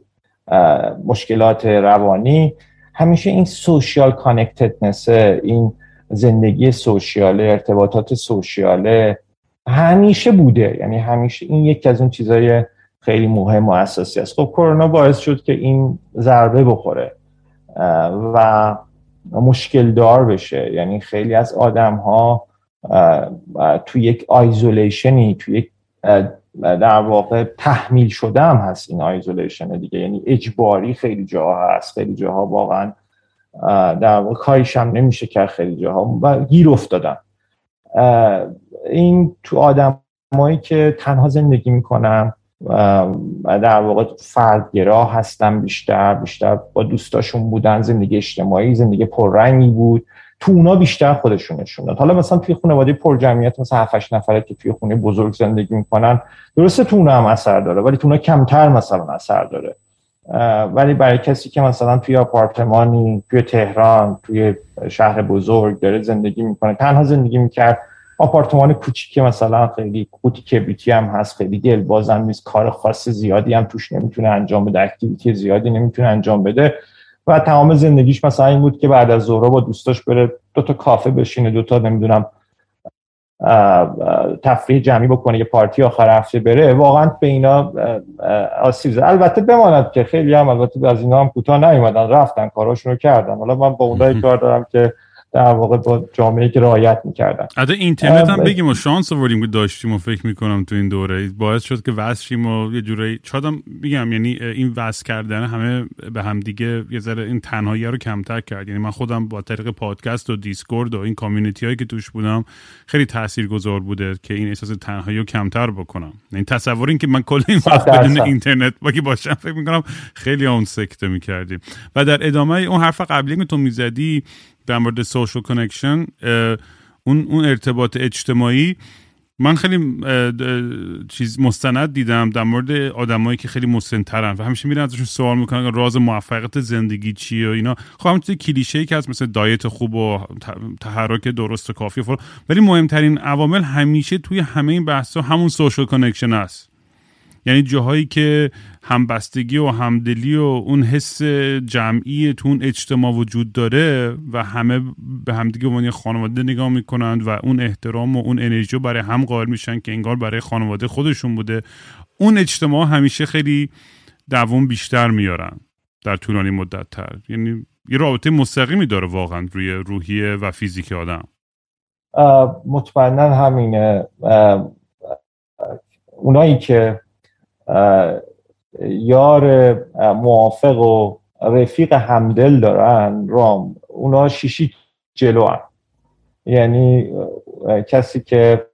مشکلات روانی همیشه این social connectedness این زندگی social ه ارتباطات social ه همیشه بوده. یعنی همیشه این یکی از اون چیزای خیلی مهم و اساسی است. خب کرونا باعث شد که این ضربه بخوره و مشکل دار بشه. یعنی خیلی از آدم ها تو یک isolation ی تو یک در واقع تحمیل شده هم هست این isolation دیگه. یعنی اجباری خیلی جاها هست. خیلی جاها واقعا در واقع کاریش هم نمیشه کرد خیلی جاها. و گیر افتادن. این تو آدمایی که تنها زندگی می‌کنن و در واقع فردگرا هستن بیشتر بیشتر با دوستاشون بودن زندگی اجتماعی زندگی پررنگی بود. تو اونا بیشتر خودشون نشون حالا مثلا توی خانواده پر جمعیت مثلا 7 نفره که توی خونه بزرگ زندگی می‌کنن درسته تو اونا هم اثر داره ولی تو اونا کمتر مثلا اثر داره. ولی برای کسی که مثلا توی آپارتمانی توی تهران توی شهر بزرگ داره زندگی می‌کنه تنها زندگی می‌کرد آپارتمان کوچیکی مثلا خیلی قوطی کبریتی هم هست خیلی دل بازم نیست کار خاص زیادی هم توش نمی‌تونه انجام بده اکتیویتی زیادی نمی‌تونه انجام بده. و تمام زندگیش مثلا این بود که بعد از ظهر با دوستاش بره دو تا کافه بشینه دو تا نمی‌دونم تفریح جمعی بکنه یه پارتی آخر هفته بره. واقعا به اینا آسیب زد البته بماند که خیلی هم البته از اینا هم کوتاه نیومدن رفتن کاراشون رو کردن. حالا من با اونایی کار دارم که در واقع با جامعه که رعایت می‌کردن. حتی اینترنت هم بگیم و شانس آوردیم که داشتیم و فکر می‌کنم تو این دوره. باعث شد که وصل شیم و یه جورایی شادم بگم یعنی این وصل کردن همه به هم دیگه یه ذره این تنهایی رو کمتر کرد. یعنی من خودم با طریق پادکست و دیسکورد و این کامیونیتی هایی که توش بودم خیلی تاثیرگذار بوده که این احساس تنهایی رو کمتر بکنم. این تصور این که من کل این وقت بدون اینترنت با باشم فکر می‌کنم خیلی اون سکته می‌کردیم. و در ادامه اون حرف قبلی که تو می‌زدی در مورد social connection اون اون ارتباط اجتماعی من خیلی چیز مستند دیدم در مورد آدمایی که خیلی مسن‌ترن و همیشه میرن ازشون سوال می‌کنن راز موفقیت زندگی چیه و اینا. خب همون کلیشه ای که هست مثل diet خوب و تحرک درست و کافی و ولی مهمترین عوامل همیشه توی همه این بحث همون social connection است یعنی جاهایی که همبستگی و همدلی و اون حس جمعی تو اون اجتماع وجود داره و همه به همدیگه عنوان خانواده نگاه می‌کنند و اون احترام و اون انرژی برای هم قائل میشن که انگار برای خانواده خودشون بوده اون اجتماع همیشه خیلی دوام بیشتر میارن در طولانی مدت تر. یعنی یه رابطه مستقیمی داره واقعا روی روحیه و فیزیک آدم. مطمئنا همینه. اونایی که یار موافق و رفیق همدل دارن رام اونا شیشی جلو هم. یعنی کسی که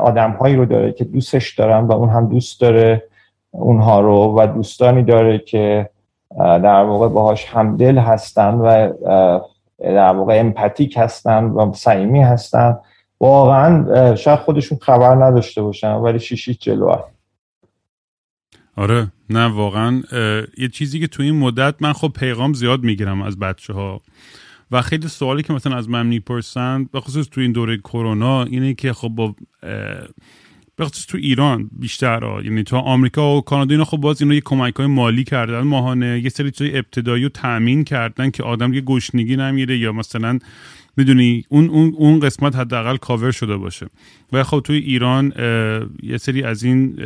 آدم هایی رو داره که دوستش دارن و اون هم دوست داره اونها رو و دوستانی داره که در واقع باهاش همدل هستن و در واقع امپاتیک هستن و صمیمی هستن واقعا شاید خودشون خبر نداشته باشن ولی شیشی جلو هست. آره نه واقعا یه چیزی که تو این مدت من خب پیغام زیاد می‌گیرم از بچه ها و خیلی سوالی که مثلا از من می‌پرسن به خصوص تو این دوره کرونا اینه که خب با به خصوص تو ایران بیشتر ها. یعنی تو آمریکا و کانادا اینا خب باز اینا یه کمک های مالی کردن ماهانه یه سری چیزای ابتدایی رو تامین کردن که آدم یه گشنگی نمیره یا مثلا می‌دونی اون اون اون قسمت حداقل کاور شده باشه. و خب توی ایران یه سری از این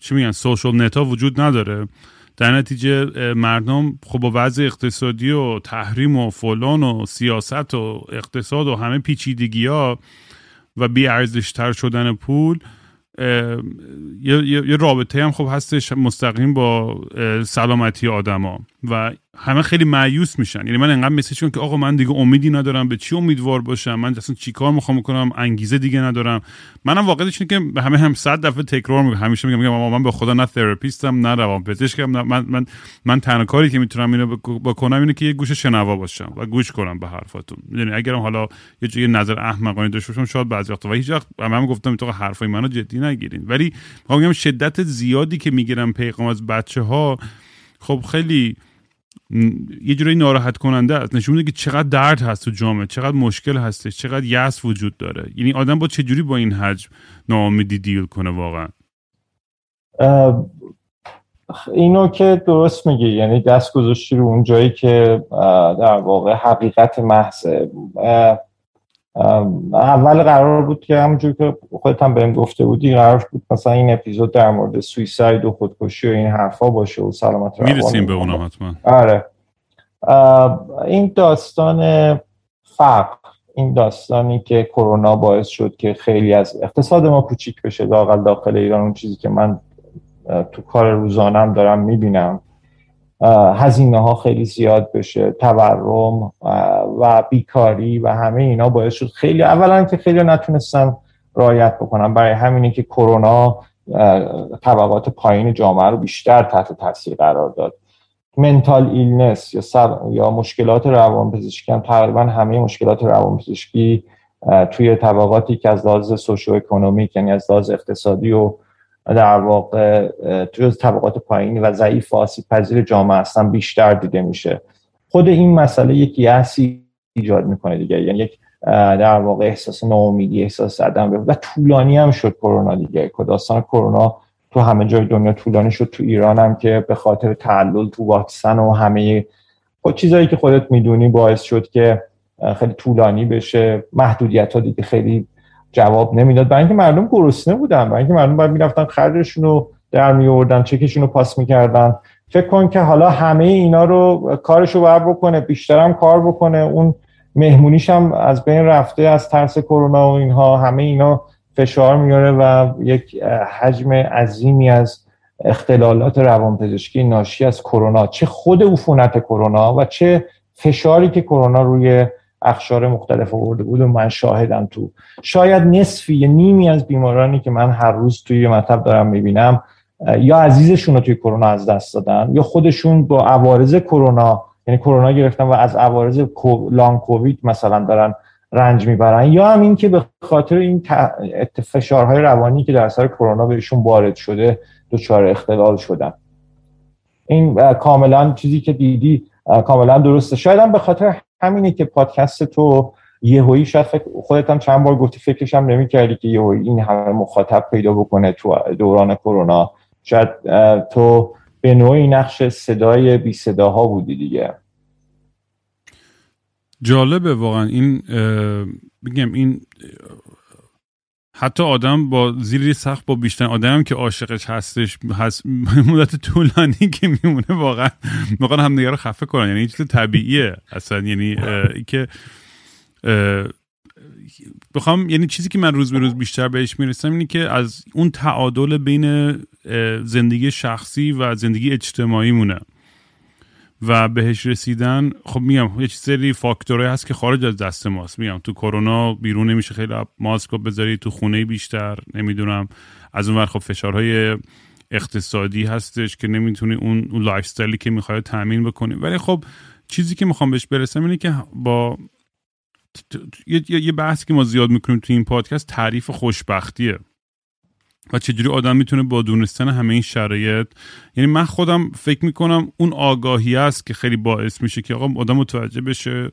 چی میگن سوشال نتا وجود نداره. در نتیجه مردم خب با وضع اقتصادی و تحریم و فلان و سیاست و اقتصاد و همه پیچیدگی ها و تر شدن پول یه،, یه رابطه هم خب هستش مستقیم با سلامتی آدما. و همه خیلی معیوس میشن. یعنی من انقدر مسیج کنم که آقا من دیگه امیدی ندارم به چی امیدوار باشم. من اصلا چیکار می‌خوام کنم انگیزه دیگه ندارم. منم واقعیتش اینه که همه هم صد دفعه تکرار میگم همیشه میگم میگم من به خدا نه تراپیستم نه روان پزشکم نه من من من تنها کاری که می‌تونم اینو بکنم اینه که یه گوش شنوا باشم و گوش کنم به حرفاتون. یعنی اگرم حالا یه جوری نظر احمقانه داشته باشم شاید بعضی وقتا. و هیچ وقت من گفتم تو حرفای منو جدی نگیرین. ولی میگم شدت زیادی که می‌گیرم پیغام از بچه ها خب خیلی یه جوری ناراحت کننده است. نشون میده که چقدر درد هست تو جامعه چقدر مشکل هستش چقدر یأس وجود داره. یعنی آدم با چه جوری با این حجم ناامیدی دیل کنه واقعا؟ اینو که درست میگی. یعنی دست گذاشتی رو اون جایی که در واقع حقیقت محضه اول قرار بود که همونجور که خودت هم بهم گفته بودی قرار بود مثلا این اپیزود در مورد سویساید و خودکشی و این حرفا باشه و سلامت روان می‌رسیم به اونم حتما. آره. این داستان فقر این داستانی که کرونا باعث شد که خیلی از اقتصاد ما کوچیک بشه داخل داخل ایران اون چیزی که من تو کار روزانم دارم می‌بینم. هزینه ها خیلی زیاد بشه تورم و بیکاری و همه اینا باعث شد خیلی اولا که خیلی نتونستن رایت بکنن برای همینه که کرونا طبقات پایین جامعه رو بیشتر تحت تاثیر قرار داد. mental illness یا, سر، یا مشکلات روانپزشکی هم تقریبا همه مشکلات روانپزشکی توی طبقاتی که از لحاظ socioeconomic یعنی از لحاظ اقتصادی و در واقع توی طبقات پایین و ضعیف و آسیب پذیر جامعه هستن بیشتر دیده میشه. خود این مسئله یک یأسی ایجاد می‌کنه دیگه. یعنی یک در واقع احساس ناامیدی احساس عدم و طولانی هم شد کرونا دیگه. داستان کرونا تو همه جای دنیا طولانی شد. تو ایران هم که به خاطر تعلل تو واکسن و همه خود چیزایی که خودت می‌دونی باعث شد که خیلی طولانی بشه. محدودیت ها دیگه خیلی جواب نمی‌داد. برای اینکه مردم گرسنه بودن برای اینکه مردم باید می‌رفتن خرجشون رو در میوردن چکشون رو پاس می‌کردن. فکر کن که حالا همه اینا رو کارش رو باید بکنه بیشترم کار بکنه. اون مهمونیش هم از بین رفته از ترس کرونا و اینها همه اینا فشار میاره و یک حجم عظیمی از اختلالات روانپزشکی ناشی از کرونا. چه خود عفونت کرونا و چه فشاری که کرونا روی اخشار مختلف آورده بود و من شاهدم تو. شاید نصفی یا نیمی از بیمارانی که من هر روز توی مطب دارم می‌بینم یا عزیزشون رو توی کرونا از دست دادن یا خودشون با عوارض کرونا یعنی کرونا گرفتن و از عوارض لانگ کووید مثلا دارن رنج می‌برن یا هم این که به خاطر این فشارهای روانی که در سر کرونا بهشون وارد شده دچار اختلال شدن. این کاملا چیزی که دیدی کاملا درسته. شاید هم به خاطر همینه که پادکست تو یهویی شاید خودت هم چند بار گفتی فکرش هم نمی‌کردی که یهویی این همه مخاطب پیدا بکنه تو دوران کرونا. شاید تو به نوعی نقش صدای بی صداها بودی دیگه. جالبه واقعا این بگم این حتی آدم با زیر سخت با بیشتر آدم که عاشقش هستش هست مدت طولانی که میمونه واقعا واقعا هم رو خفه کنن. یعنی چیز طبیعیه اصلا. یعنی که بخوام یعنی چیزی که من روز به روز بیشتر بهش می‌رسم اینه که از اون تعادل بین زندگی شخصی و زندگی اجتماعی مونه. و بهش رسیدن خب میگم یه سری فاکتورهایی هست که خارج از دست ماست. میگم تو کرونا بیرون نمیشه خیلی ماسک بذاری تو خونه بیشتر نمی‌دونم. از اون خب فشارهای اقتصادی هستش که نمی‌تونی اون, اون life که می‌خوای تامین بکنی. ولی خب چیزی که می‌خوام بهش برسم اینه که با یه بحثی که ما زیاد می‌کنیم تو این پادکست تعریف خوشبختیه. و چجوری آدم می‌تونه با دونستن همه این شرایط یعنی من خودم فکر می‌کنم اون آگاهی است که خیلی باعث میشه که آقا آدم متوجه بشه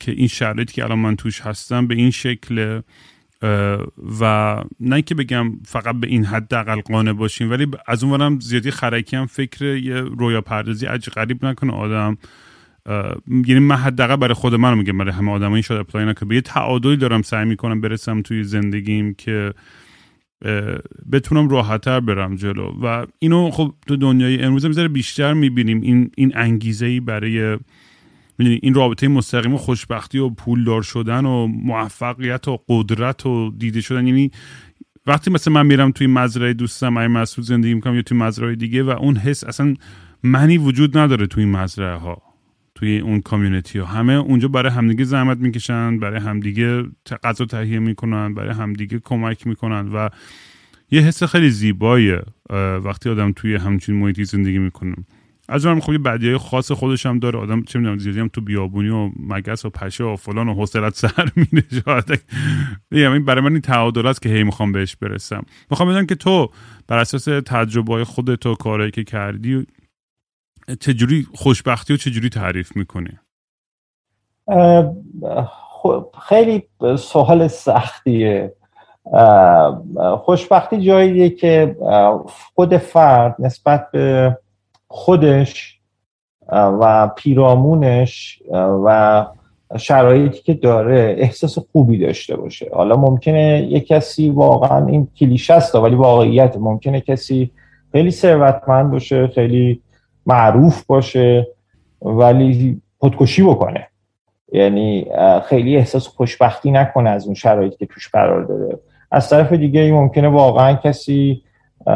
که این شرایطی که الان من توش هستم به این شکل و نه که بگم فقط به این حد اقل قانع باشیم ولی از اونورم زیادی خرکی هم فکر یه رویا پردازی عجیب غریب نکنه آدم. یعنی من حداقل برای خود من میگم برای همه آدم این شاید اپلای نکنه به یه تعادلی دارم سعی می‌کنم برسم توی زندگیم که بتونم راحتتر برم جلو. و اینو خب تو دنیای امروز می‌ذاره بیشتر می‌بینیم. این این انگیزه ای برای این رابطه مستقیم و خوشبختی و پولدار شدن و موفقیت و قدرت و دیده شدن. یعنی وقتی مثلا من میرم توی مزرعه دوستم ای مسعود زندگی می‌کنم یا توی مزرعه دیگه و اون حس اصلا منی وجود نداره توی مزرعه ها توی اون کامیونیتی ها. همه اونجا برای همدیگه زحمت می‌کشن برای همدیگه غذا تهیه می‌کنن برای همدیگه کمک می‌کنن و یه حس خیلی زیباییه وقتی آدم توی همچین محیطی زندگی می‌کنه. از اونم خب یه بدیهای خاص خودش هم داره. آدم چه می‌دونم زیادی هم تو بیابونی و مگس و پشه و فلان و حوصلت سر میره شاید این برای من این تعادل است که هی می‌خوام بهش برسم. می‌خوام بدونم که تو بر اساس تجربه خودت و کارهایی که کردی چجوری خوشبختی و چجوری تعریف می‌کنی؟ خیلی سوال سختیه. خوشبختی جاییه که خود فرد نسبت به خودش و پیرامونش و شرایطی که داره احساس خوبی داشته باشه. حالا ممکنه یه کسی واقعا این کلیشه است ولی واقعیت ممکنه کسی خیلی ثروتمند باشه خیلی معروف باشه ولی خودکشی بکنه. یعنی خیلی احساس خوشبختی نکنه از اون شرایطی که توش قرار داره از طرف دیگه ممکنه واقعا کسی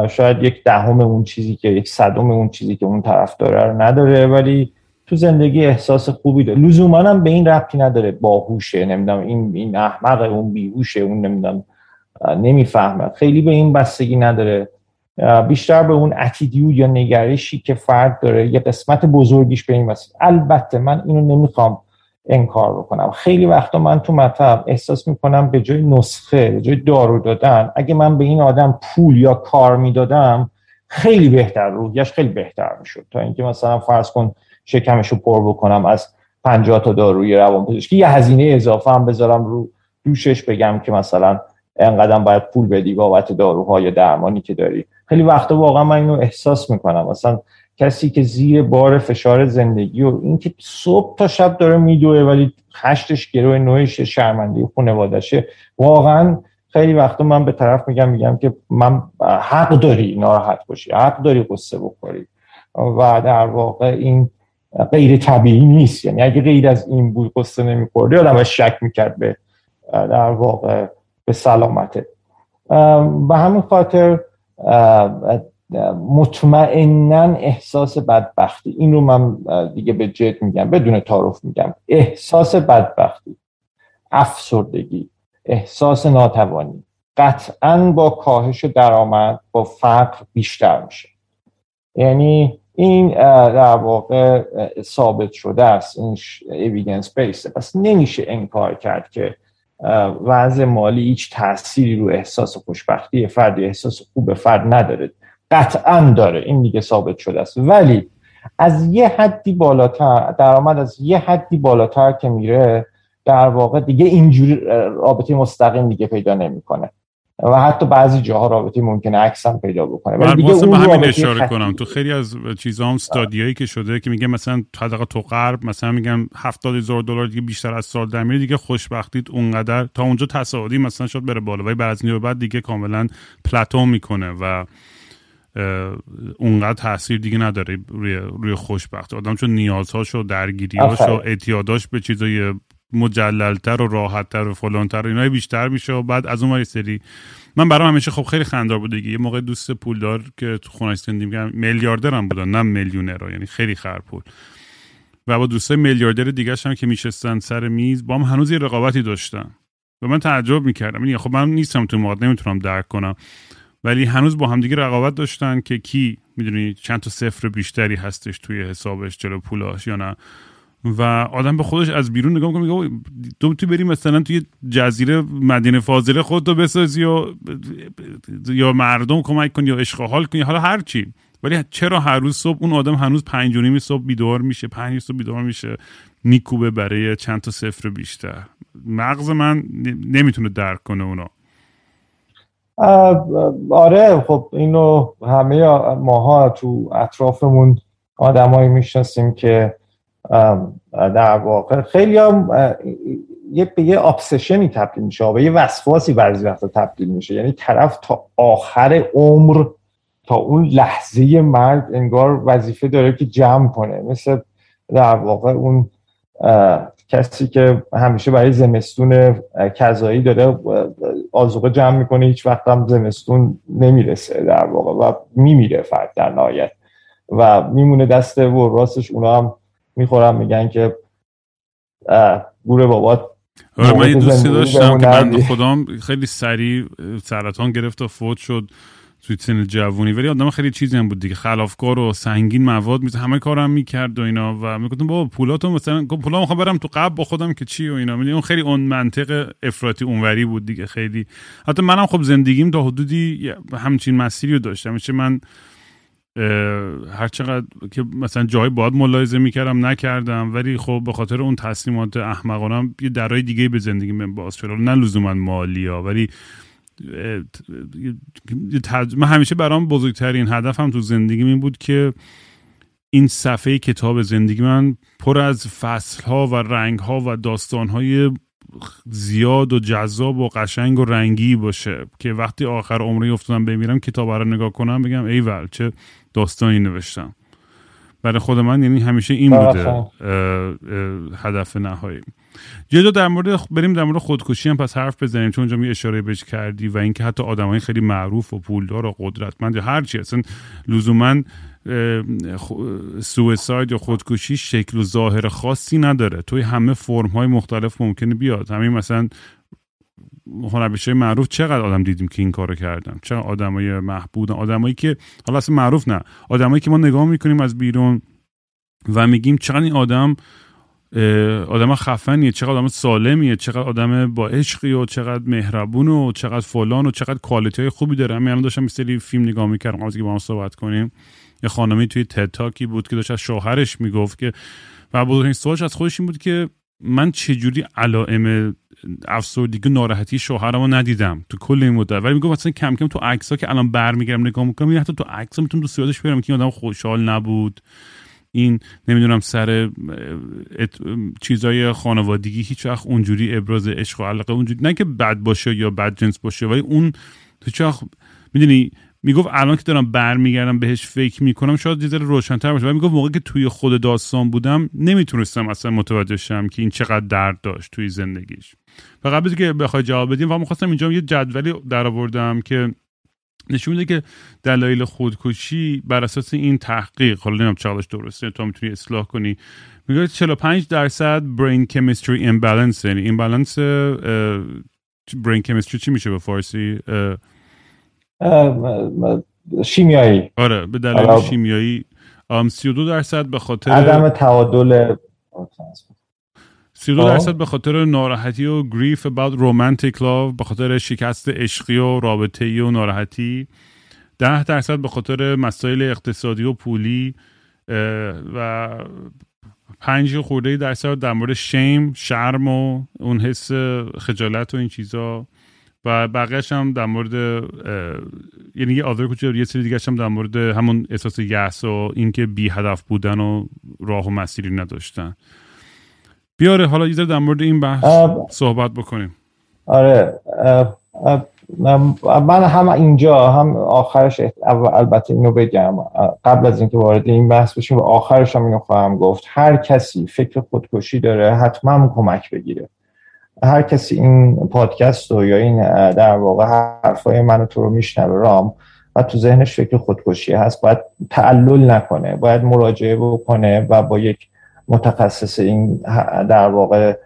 شاید یک دهم اون چیزی که یک صدم اون چیزی که اون طرف داره رو نداره ولی تو زندگی احساس خوبی داره. لزوما هم به این ربطی نداره باهوشه نمی‌دونم این این احمق اون بیهوشه اون نمی‌دونم نمی‌فهمه. خیلی به این بستگی نداره. بیشتر به اون اتیدیود یا نگرشی که فرد داره یه قسمت بزرگیش به این واسه البته من اینو نمی‌خوام انکار بکنم. خیلی وقتا من تو مطب احساس می‌کنم به جای نسخه به جای دارو دادن اگه من به این آدم پول یا کار می‌دادم خیلی بهتر روحیش خیلی بهتر می‌شد. تا اینکه مثلا فرض کن شکمشو پر بکنم از 50 تا داروی روان پزشکی یه هزینه اضافه هم بذارم رو دوشش بگم که مثلا انقدر باید پول بدی بابت داروها یا درمانی که داری. خیلی وقتا واقعا من اینو احساس می‌کنم. مثلا کسی که زیر بار فشار زندگی و اینکه صبح تا شب داره میدوه ولی خشتش گروه نوعش شرمندی خانوادشه واقعا خیلی وقتا من به طرف میگم میگم که من حق داری ناراحت باشی حق داری قصه بخوری. و در واقع این غیر طبیعی نیست. یعنی اگه غیر از این بود قصه نمیخوردی آدم شک می‌کرد به در واقع به سلامته. به همین خاطر مطمئنا احساس بدبختی. این رو من دیگه به جد میگم بدون تعارف میگم. احساس بدبختی افسردگی احساس ناتوانی. قطعا با کاهش درآمد با فقر بیشتر میشه. یعنی این در واقع ثابت شده است. این اویدنس بیسه پس نمیشه انکار کرد که وضع مالی هیچ تأثیری رو احساس خوشبختی فرد احساس خوب فرد نداره. قطعا داره. این دیگه ثابت شده است. ولی از یه حدی بالاتر درآمد از یه حدی بالاتر که میره در واقع دیگه اینجوری رابطه مستقیم دیگه پیدا نمی‌کنه. و حتی بعضی جاها رابطه ممکنه عکس هم پیدا بکنه. ولی دیگه اون همین اشاره کنم. تو خیلی از چیزها هم استادیایی که شده که میگه مثلا حداقل تو غرب مثلا میگن 70 هزار دلار دیگه بیشتر از سال در دیگه خوشبختیت اونقدر تا اونجا تصاعدی مثلا شد بره بالا. ولی بعد از بعد دیگه کاملا پلاتو می‌کنه و اونقدر تاثیر دیگه نداره روی روی خوشبخت. آدم چون نیازهاش و درگیریاش و اعتیاداش به چیزای مجللتر و راحتتر و فلانتر اینای بیشتر میشه و بعد از اون سری من برام همیشه خب خیلی خندار بوده یه موقع دوست پولدار که تو خونه زندگی میگم میلیاردرم بودن نه میلیونر یعنی خیلی خر پول. و با دوستای میلیاردر دیگه هم که میشستن سر میز با هم هنوز یه رقابتی داشتن. و من تعجب می‌کردم. یعنی خب من نیستم تو موقع نمی‌تونم درک کنم. ولی هنوز با همدیگه رقابت داشتن که کی می‌دونی چند تا صفر بیشتری هستش توی حسابش جلو پولاش یا نه. و آدم به خودش از بیرون نگاه می‌کنه میگه تو تو بری مثلا توی جزیره مدینه فاضله خودتو بسازی یا یا مردم کمک کنی یا عشق حال کنی حالا هر چی. ولی چرا هر روز صبح اون آدم هنوز پنج و صبح بیدار میشه پنج صبح بیدار میشه میکوبه برای چند تا صفر بیشتر؟ مغز من نمی‌تونه درک کنه اونا. آره خب اینو همه ماها تو اطرافمون آدمایی می‌شناسیم که در واقع خیلی هم یه به یه ابسشنی تبدیل میشه به یه وسواسی بعضی وقتا تبدیل میشه. یعنی طرف تا آخر عمر تا اون لحظه مرگ انگار وظیفه داره که جمع کنه. مثل در واقع اون کسی که همیشه برای زمستون کذایی داره آزوقه جمع می‌کنه هیچ وقت هم زمستون نمی‌رسه در واقع و میمیره فرد در نهایت. و میمونه دست و راستش اونا هم می‌خورم میگن که گوره بابات آره من یه دوستی داشتم که بند خودم خیلی سریع سرطان گرفت و فوت شد توی سن جوونی. ولی آدم خیلی چیزی هم بود دیگه. خلافکار و سنگین مواد میز همه کارم می‌کرد و اینا. و می‌گفتم بابا پولاتو مثلا پولا می‌خوام برم تو قبل با خودم که چی و اینا. می‌دونی اون خیلی اون منطق افراطی اونوری بود دیگه. خیلی. حتی منم خب زندگیم تا حدودی همچین مسیری رو داشتم. چه من هر چقدر که مثلا جای باید ملاحظه می‌کردم نکردم ولی خب به خاطر اون تصمیمات احمقانه یه درای دیگه به زندگی من باز شد. نه لزوما مالی ها ولی من همیشه برام بزرگترین هدفم تو زندگی این بود که این صفحه کتاب زندگی من پر از فصل ها و رنگ ها و داستان های زیاد و جذاب و قشنگ و رنگی باشه که وقتی آخر عمری افتادم بمیرم کتاب رو نگاه کنم بگم ای چه داستانی نوشتم. برای خود من یعنی همیشه این بوده هدف نهایی. یه در مورد بریم در مورد خودکشی هم پس حرف بزنیم چون اونجا می اشاره بهش کردی و اینکه حتی آدمای خیلی معروف و پولدار و قدرتمند یا هر چی اصلا لزوما سویساید یا خودکشی شکل و ظاهر خاصی نداره. توی همه فرم های مختلف ممکنه بیاد. همین مثلا هنرپیشه معروف چقدر آدم دیدیم که این کارو کردن؟ چقدر آدمای محبودن آدمایی که حالا اصلا معروف نه. آدمایی که ما نگاه می‌کنیم از بیرون و میگیم چقدر این آدم آدم خفنیه چقدر آدم سالمیه چقدر آدم با عشقی و چقدر مهربون و چقدر فلان و چقدر کوالیتی های خوبی داره. همین الان داشتم سری فیلم نگاه می‌کردم از که با هم صحبت کنیم. یه خانمی توی تتاکی بود که داشت از شوهرش می‌گفت که و بزرگترین سوالش از خودش این بود که من چجوری علائم افسردگی ناراحتی شوهرمو ندیدم؟ تو کل این مدت. ولی میگم مثلا کم کم تو عکسا که الان برمیگردم نگاه می‌کنم حتی تو عکسا می‌تونم تو یادش بیارم که این آدم خوشحال نبود. این نمی‌دونم سر چیزای خانوادگی هیچ وقت اونجوری ابراز عشق و علاقه اونجوری نه که بد باشه یا بد جنس باشه ولی اون تو وقت می‌دونی می‌گفت الان که دارم برمیگردم بهش فکر می‌کنم شاید یه روشنتر باشه. ولی می‌گفت موقعی که توی خود داستان بودم نمی‌تونستم اصلا متوجه شم که این چقدر درد داشت توی زندگیش. و قبل که بخوای جواب بدیم و می‌خواستم اینجا یه جدولی در آوردم که نشون میده که دلایل خودکشی بر اساس این تحقیق حالا نمی‌دونم چقدرش درسته تو می‌تونی اصلاح کنی. میگه 45 درصد برین کمیستری ایمبالانس یعنی ایمبالانس برین کمیستری چی میشه به فارسی؟ شیمیایی. آره به دلیل شیمیایی 32 درصد به خاطر عدم تعادل 32 درصد به خاطر ناراحتی و گریف about romantic love به خاطر شکست عشقی و رابطه ای و ناراحتی. 10 درصد به خاطر مسائل اقتصادی و پولی و پنج خورده درصد در مورد شیم شرم و اون حس خجالت و این چیزا. و بقیهش هم در مورد یعنی یه آذر کوچه یه سری دیگه هم در مورد همون احساس یأس و اینکه بی هدف بودن و راه و مسیری نداشتن. بیاره حالا یه در مورد این بحث صحبت بکنیم. آره من هم اینجا هم آخرش البته اینو بگم قبل از اینکه وارد این بحث بشیم و آخرش هم اینو خواهم گفت هر کسی فکر خودکشی داره حتما کمک بگیره. هر کسی این پادکست رو یا این در واقع حرفای منو تو رو میشنوه رام و تو ذهنش فکر خودکشی هست باید تعلل نکنه باید مراجعه بکنه و با یک متخصص این در واقع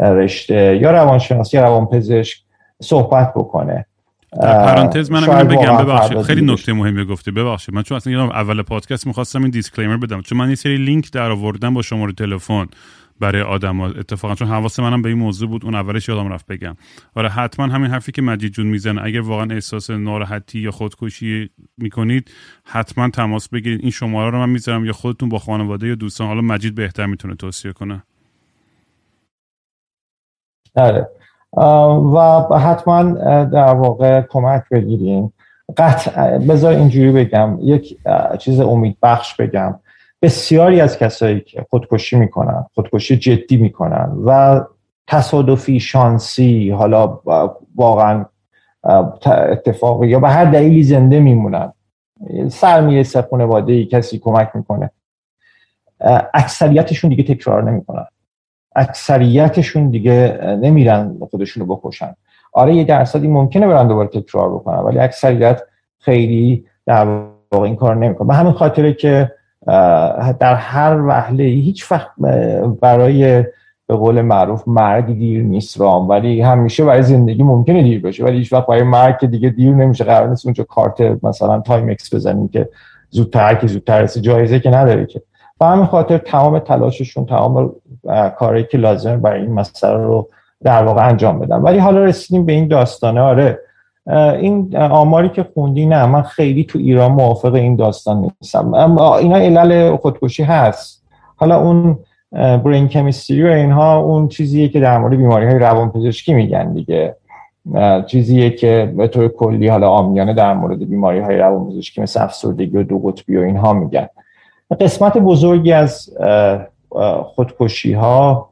رشته یا روانشناس یا روانپزشک صحبت بکنه. در پرانتز منم اینو بگم ببخشید. خیلی نکته مهمی گفتی. ببخشید. من چون اصلا اول پادکست می‌خواستم این دیسکلیمر بدم. چون من یه سری لینک در آوردم با شماره تلفن. برای آدم ها. اتفاقا چون حواس منم به این موضوع بود اون اولش یادم رفت بگم. آره حتما همین حرفی که مجید جون می‌زنه. اگر واقعا احساس ناراحتی یا خودکشی می‌کنید حتما تماس بگیرید. این شماره رو من می‌ذارم یا خودتون با خانواده یا دوستان. حالا مجید بهتر می‌تونه توصیه کنه. آره. و حتما در واقع کمک بگیریم. قطع بذار اینجوری بگم. یک چیز امید بخش بگم. بسیاری از کسایی که خودکشی می‌کنن خودکشی جدی می‌کنن و تصادفی شانسی حالا واقعا اتفاقی یا به هر دلیلی زنده میمونن. سر می‌رسه خانواده ای کسی کمک می‌کنه. اکثریتشون دیگه تکرار نمی‌کنن. اکثریتشون دیگه نمیرن خودشون رو بکشن. آره یه درصدی ممکنه برن دوباره تکرار بکنن ولی اکثریت خیلی در واقع این کار نمی‌کنه به همین خاطره که در هر وهله هیچ وقت برای به قول معروف مرگ دیر نیست رام. ولی همیشه برای زندگی ممکنه دیر بشه ولی هیچ وقت برای مرگ که دیگه دیر نمیشه. قرار نیست اونجا کارت مثلا Timex بزنیم که زودتر که زودتر رسی جایزه که نداره که. به همین خاطر تمام تلاششون تمام کاری که لازمه برای این مسئله رو در واقع انجام بدن. ولی حالا رسیدیم به این داستانه. آره این آماری که خوندی نه من خیلی تو ایران موافق این داستان نیستم. اینا علل خودکشی هست. حالا اون برین کمیستری و اینها اون چیزیه که در مورد بیماری های روانپزشکی میگن دیگه. چیزیه که به طور کلی حالا آمیانه در مورد بیماری های روانپزشکی مثل افسردگی و دو قطبی و اینها میگن. قسمت بزرگی از خودکشی ها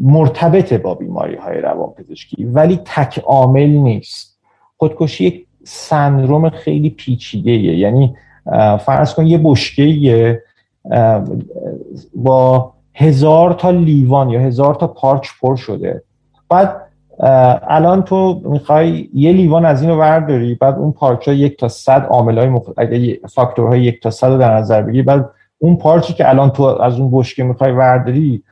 مرتبط با بیماری های روانپزشکی ولی تک عامل نیست. خودکشی یک سندروم خیلی پیچیده یعنی فرض کن یه بشکه با هزار تا لیوان یا هزار تا پارچ پر شده. بعد الان تو می‌خوای یه لیوان از اینو برداری بعد اون پارچ ها یک تا صد عامل های مخ... اگه فاکتورهای یک تا صد رو در نظر بگیری بعد اون پارچی که الان تو از اون بشکه می‌خوای برداری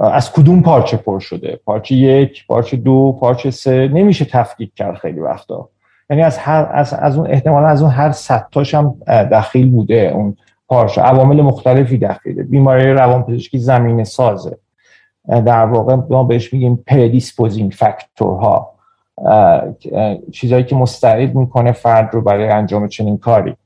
از کدوم پارچه پر شده؟ پارچه یک پارچه دو پارچه سه؟ نمیشه تفکیک کرد خیلی وقتا. یعنی از هر از, از اون احتمالا از اون هر ستاش هم دخیل بوده اون پارچه. عوامل مختلفی دخیله. بیماری روانپزشکی زمین سازه. در واقع ما بهش میگیم predisposing factor ها چیزهایی که مستعد می‌کنه فرد رو برای انجام چنین کاری.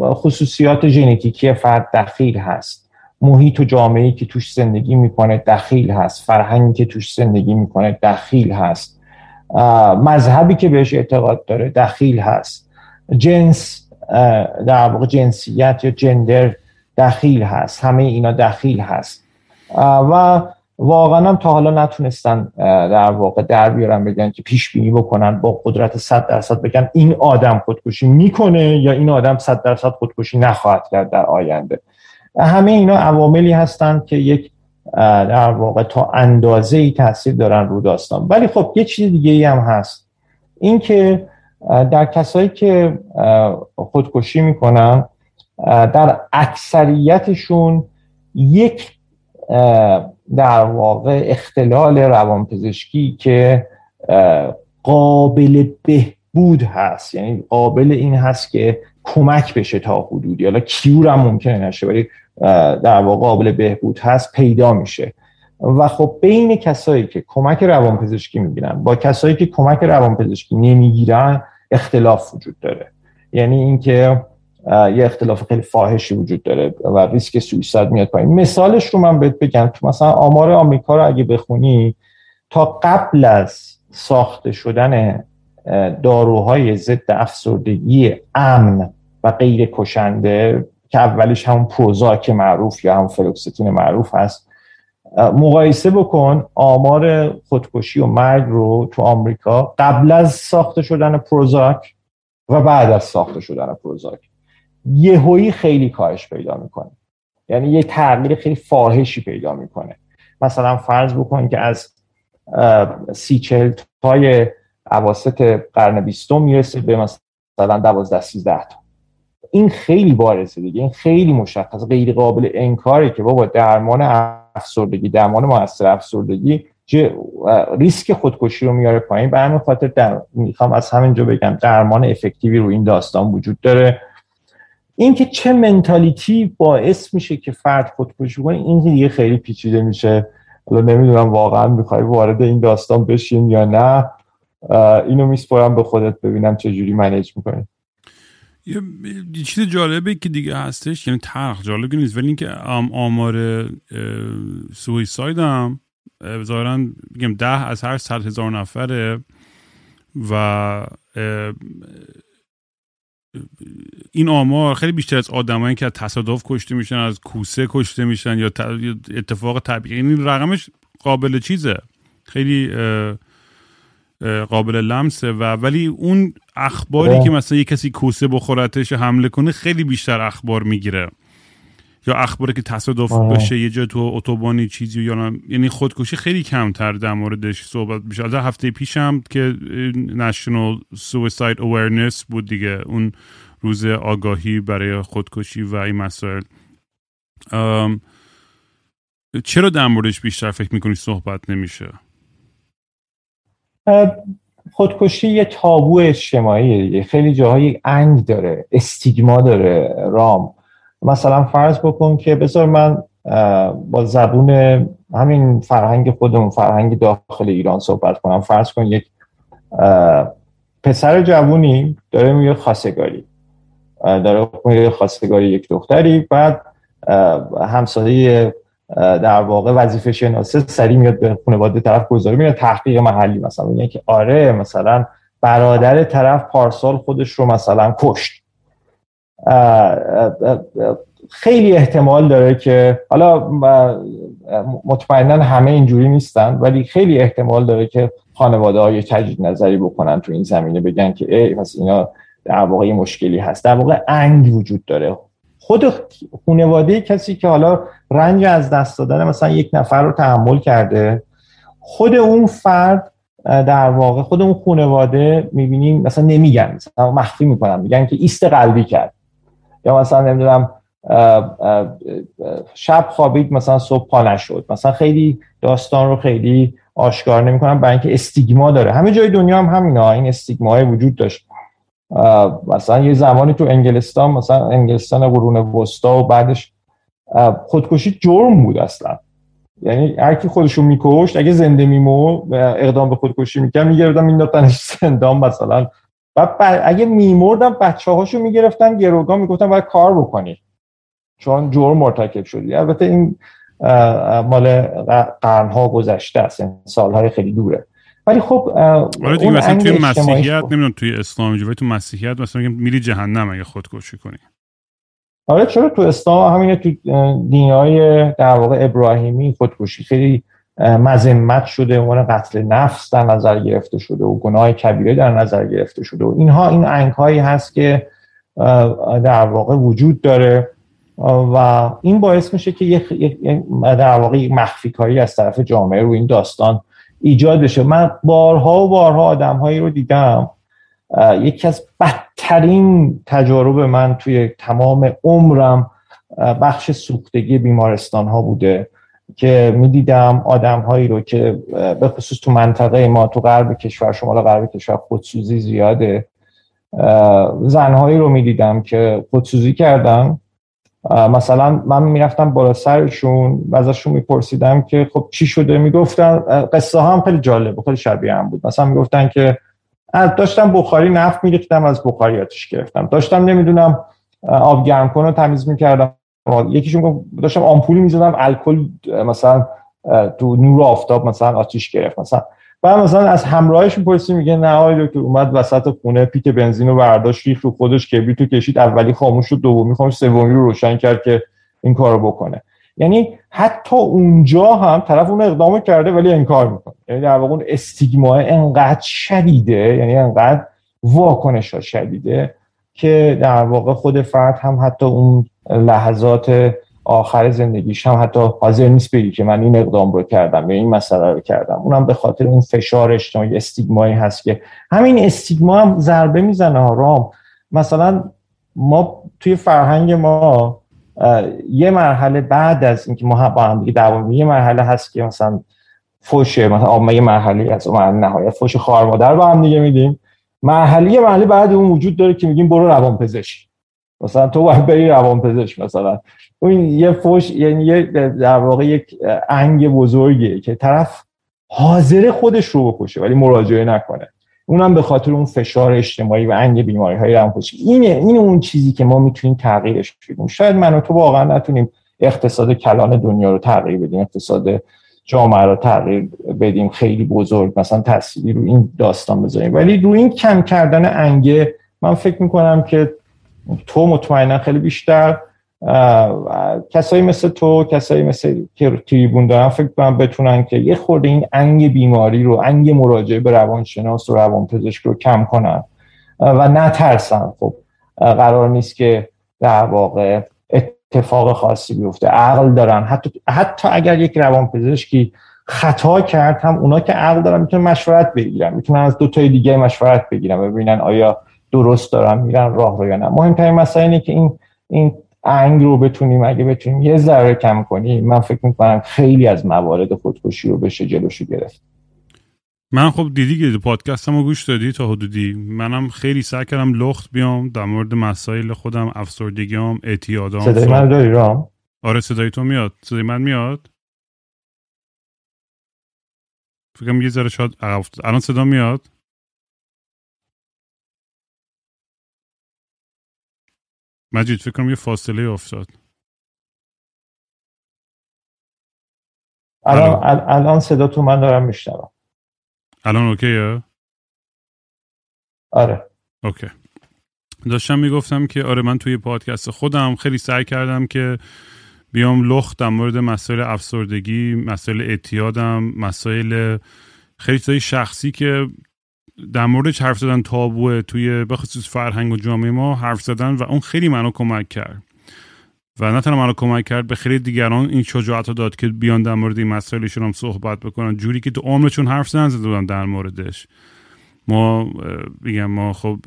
خصوصیات ژنتیکی فرد دخیل هست. محیط و جامعه که توش زندگی می‌کنه دخیل هست. فرهنگی که توش زندگی می‌کنه دخیل هست. مذهبی که بهش اعتقاد داره دخیل هست. جنس در واقع جنسیت یا جندر دخیل هست. همه اینا دخیل هست. و واقعا هم تا حالا نتونستن در واقع در بیارن بگن که پیش بینی بکنن با قدرت 100 درصد بگن این آدم خودکشی می‌کنه یا این آدم 100 درصد خودکشی نخواهد کرد در آینده. همه اینا عواملی هستند که یک در واقع تا اندازه ای تاثیر دارن رو داستان. ولی خب یه چیز دیگه ای هم هست. اینکه در کسایی که خودکشی می‌کنن در اکثریتشون یک در واقع اختلال روانپزشکی که قابل بهبود هست. یعنی قابل این هست که کمک بشه تا حدودی. حالا کیور هم ممکنه نشه ولی در واقع قابل بهبود هست پیدا میشه. و خب بین کسایی که کمک روانپزشکی می‌گیرن با کسایی که کمک روانپزشکی نمی‌گیرن اختلاف وجود داره. یعنی اینکه یه اختلاف خیلی فاحشی وجود داره و ریسک suicide میاد پایین. مثالش رو من بهت بگم تو مثلا آمار آمریکا رو اگه بخونی تا قبل از ساخته شدن داروهای ضد افسردگی امن و غیر کشنده که اولش همون پروزاک معروف یا هم فلوکستین معروف هست. مقایسه بکن آمار خودکشی و مرگ رو تو آمریکا قبل از ساخته شدن پروزاک و بعد از ساخته شدن پروزاک. یهویی خیلی کاهش پیدا می‌کنه. یعنی یه تغییر خیلی فاحشی پیدا می‌کنه. مثلا فرض بکن که از سی چهل تای عواسط قرن بیستم می‌رسه به مثلا دوازده سیزده تا. این خیلی بارزه دیگه. این خیلی مشخص غیر قابل انکاره که بابا درمان افسردگی درمان موثر افسردگی ریسک خودکشی رو میاره پایین. به همین خاطر در می‌خوام از همینجا بگم درمان افکتیوی رو این داستان وجود داره. اینکه چه منتالیتی باعث میشه که فرد خودکشی کنه این دیگه خیلی پیچیده میشه. حالا نمی‌دونم واقعا می‌خوای وارد این داستان بشین یا نه. اینو میسپرم به خودت ببینم چه جوری منیج می‌کنی. یه چیز جالبه که دیگه هستش یعنی تلخ جالب نیست ولی اینکه آمار سویساید هم ظاهرا بگم ده از هر صد هزار نفره و این آمار خیلی بیشتر از آدمایی که از تصادف کشته میشن از کوسه کشته میشن یا اتفاق طبیعی. این یعنی رقمش قابل چیزه. خیلی قابل لمسه و ولی اون اخباری که مثلا یه کسی کوسه بخورتش حمله کنه خیلی بیشتر اخبار می‌گیره. یا اخباری که تصادف بشه یه جا تو اتوبانی چیزی یا یعنی خودکشی خیلی کمتر در موردش صحبت میشه. از هفته پیشم که National Suicide Awareness بود دیگه. اون روز آگاهی برای خودکشی و این مسائل. چرا در موردش بیشتر فکر می‌کنی صحبت نمیشه؟ خودکشی یه تابو اجتماعیه دیگه. خیلی جاهای انگ داره استیگما داره رام. مثلا فرض بکن که بذار من با زبون همین فرهنگ خودمون فرهنگ داخل ایران صحبت کنم. فرض کن یک پسر جوونی داره میگه خواستگاری. داره میگه خواستگاری یک دختری بعد همسایه در واقع وظیفه شناسه سری میاد به خانواده طرف گذاری میاد تحقیق محلی مثلا. میگه که آره مثلا برادر طرف پارسال خودش رو مثلا کشت. خیلی احتمال داره که حالا مطمئنا همه اینجوری نیستن ولی خیلی احتمال داره که خانواده های تجدید نظری بکنن تو این زمینه بگن که ای پس اینا در واقع مشکلی هست. در واقع انگ وجود داره. خود خانواده کسی که حالا رنج از دست دادن مثلا یک نفر رو تحمل کرده خود اون فرد در واقع خود اون خانواده می‌بینیم مثلا نمیگن مثلا مخفی می‌کنن میگن که ایست قلبی کرد. یا مثلا نمی‌دونم شب خوابید مثلا صبح پا نشد. مثلا خیلی داستان رو خیلی آشکار نمی‌کنن برای اینکه استیگما داره. همه جای دنیا هم همینا این استیگما وجود داشت. مثلا یه زمانی تو انگلستان مثلا انگلستان قرون وسطا و بعدش خودکشی جرم بود اصلا. یعنی هر کی خودشو میکشت اگه زنده میمو اقدام به خودکشی می‌کرد میگردن مینداختنش زندان مثلا. بعد اگه میمردن بچه هاشو می‌گرفتن گروگان می‌گفتن باید کار بکنی. چون جرم مرتکب شدی. البته این مال قرنها گذشته است. سالهای خیلی دوره. ولی خب آره دیگه مثلا توی مسیحیت خب نمی‌دونم توی اسلام جو تو مسیحیت مثلا میری جهنم اگه خودکشی کنی. آره چرا تو اسلام همینه؟ تو دینهای در واقع ابراهیمی خودکشی خیلی مذمت شده عنوان قتل نفس در نظر گرفته شده و گناه کبیره در نظر گرفته شده و اینها این انگ هایی هست که در واقع وجود داره و این باعث میشه که یک در واقع مخفی کاری از طرف جامعه رو این داستان ایجاد بشه. من بارها و بارها آدم هایی رو دیدم. یکی از بدترین تجارب من توی تمام عمرم بخش سوختگی بیمارستان ها بوده که می‌دیدم آدم هایی رو که به خصوص تو منطقه ما تو غرب کشور شمال غرب کشور خودسوزی زیاده. زنهایی رو می‌دیدم که خودسوزی کردن. مثلا من می‌رفتم بالا سرشون و ازشون میپرسیدم که خب چی شده؟ می‌گفتن قصه هم خیلی جالب خیلی شبیه هم بود. مثلا می‌گفتن که داشتم بخاری نفت میریختم از بخاری آتش گرفتم. داشتم نمی‌دونم آب گرم کن تمیز می‌کردم. یکیشون داشتم آمپولی می‌زدم الکل مثلا تو نور آفتاب مثلا آتیش گرفت. مثلا بعد مثلا از همراهش می‌پرسی میگه نه آقای دکتر اومد وسط خونه پیک بنزین رو برداشت ریخت رو خودش کبریت رو کشید اولی خاموش شد دومی خاموش سومی رو روشن کرد که این کارو بکنه. یعنی حتی اونجا هم طرف اون اقدام کرده ولی انکار می‌کنه. یعنی در واقع اون استیگما انقدر شدیده یعنی انقدر واکنش ها شدیده که در واقع خود فرد هم حتی اون لحظات آخر زندگیش هم حتی حاضر نیست بگی که من این اقدام رو کردم یا این مسئله رو کردم. اونم به خاطر اون فشار اجتماعی استیگمایی هست که همین استیگما هم ضربه می‌زنه ها رام مثلا ما توی فرهنگ ما یه مرحله بعد از اینکه ما با هم دیگه یه مرحله هست که مثلا فوش مثلا یه محلی از نهایت فوش خواهر مادر با هم دیگه میدیم. محلی محلی بعد اون وجود داره که میگیم برو روان پزشک مثلا تو باید بری روان پزشک مثلا. اون یه فوش یعنی یه در واقع یک انگ بزرگیه که طرف حاضر خودش رو بکشه ولی مراجعه نکنه. اونم به خاطر اون فشار اجتماعی و انگ بیماری های روانپزشکی اینه این اون چیزی که ما می‌تونیم تغییرش بدیم. شاید من و تو واقعا نتونیم اقتصاد کلان دنیا رو تغییر بدیم اقتصاد جامعه رو تغییر بدیم. خیلی بزرگ مثلا تأثیری رو این داستان بذاریم. ولی رو این کم کردن انگه من فکر می‌کنم که تو مطمئنا خیلی بیشتر کسایی مثل تو کسایی مثل که تریبون دارن فکر کنم بتونن که یه خورده این انگ بیماری رو انگ مراجعه به روانشناس و روانپزشک رو کم کنن و نترسن. خب قرار نیست که در واقع اتفاق خاصی بیفته. عقل دارن. حتی, حتی اگر یک روانپزشکی خطا کرد هم اونا که عقل دارن می‌تونن مشورت بگیرن. می‌تونن از دو تای دیگه مشورت بگیرن ببینن آیا درست دارن میرن راه رو یا نه. مهمترین مسئله اینه که این این انگ رو بتونیم اگه بتونیم یه ذره کم کنیم من فکر می‌کنم خیلی از موارد خودکشی رو بشه جلوشو گرفت. من خب دیدی که پادکستم رو گوش دادی تا حدودی. منم خیلی سعی کردم لخت بیام در مورد مسائل خودم افسردگیام اعتیادام صدای من داری رام؟ آره صدای تو میاد. صدای من میاد؟ فکرم یه ذره شاید الان صدا میاد؟ مجید فکر کنم یه فاصله افتاد. الان الان؟ صدا تو من دارم میشنوم. الان اوکیه؟ آره. اوکی. داشتم می‌گفتم که آره من توی پادکست خودم خیلی سعی کردم که بیام لخت در مورد مسائل افسردگی مسائل اعتیادم مسائل خیلی چیزای شخصی که در مورد حرف زدن تابوه توی بخصوص فرهنگ و جامعه ما حرف زدن و اون خیلی منو کمک کرد. و نه تنها منو کمک کرد به خیلی دیگران این شجاعت داد که بیان در مورد این مسائلشون هم صحبت بکنن. جوری که تو عمرشون حرف زدن بودن در موردش. ما بگم ما خب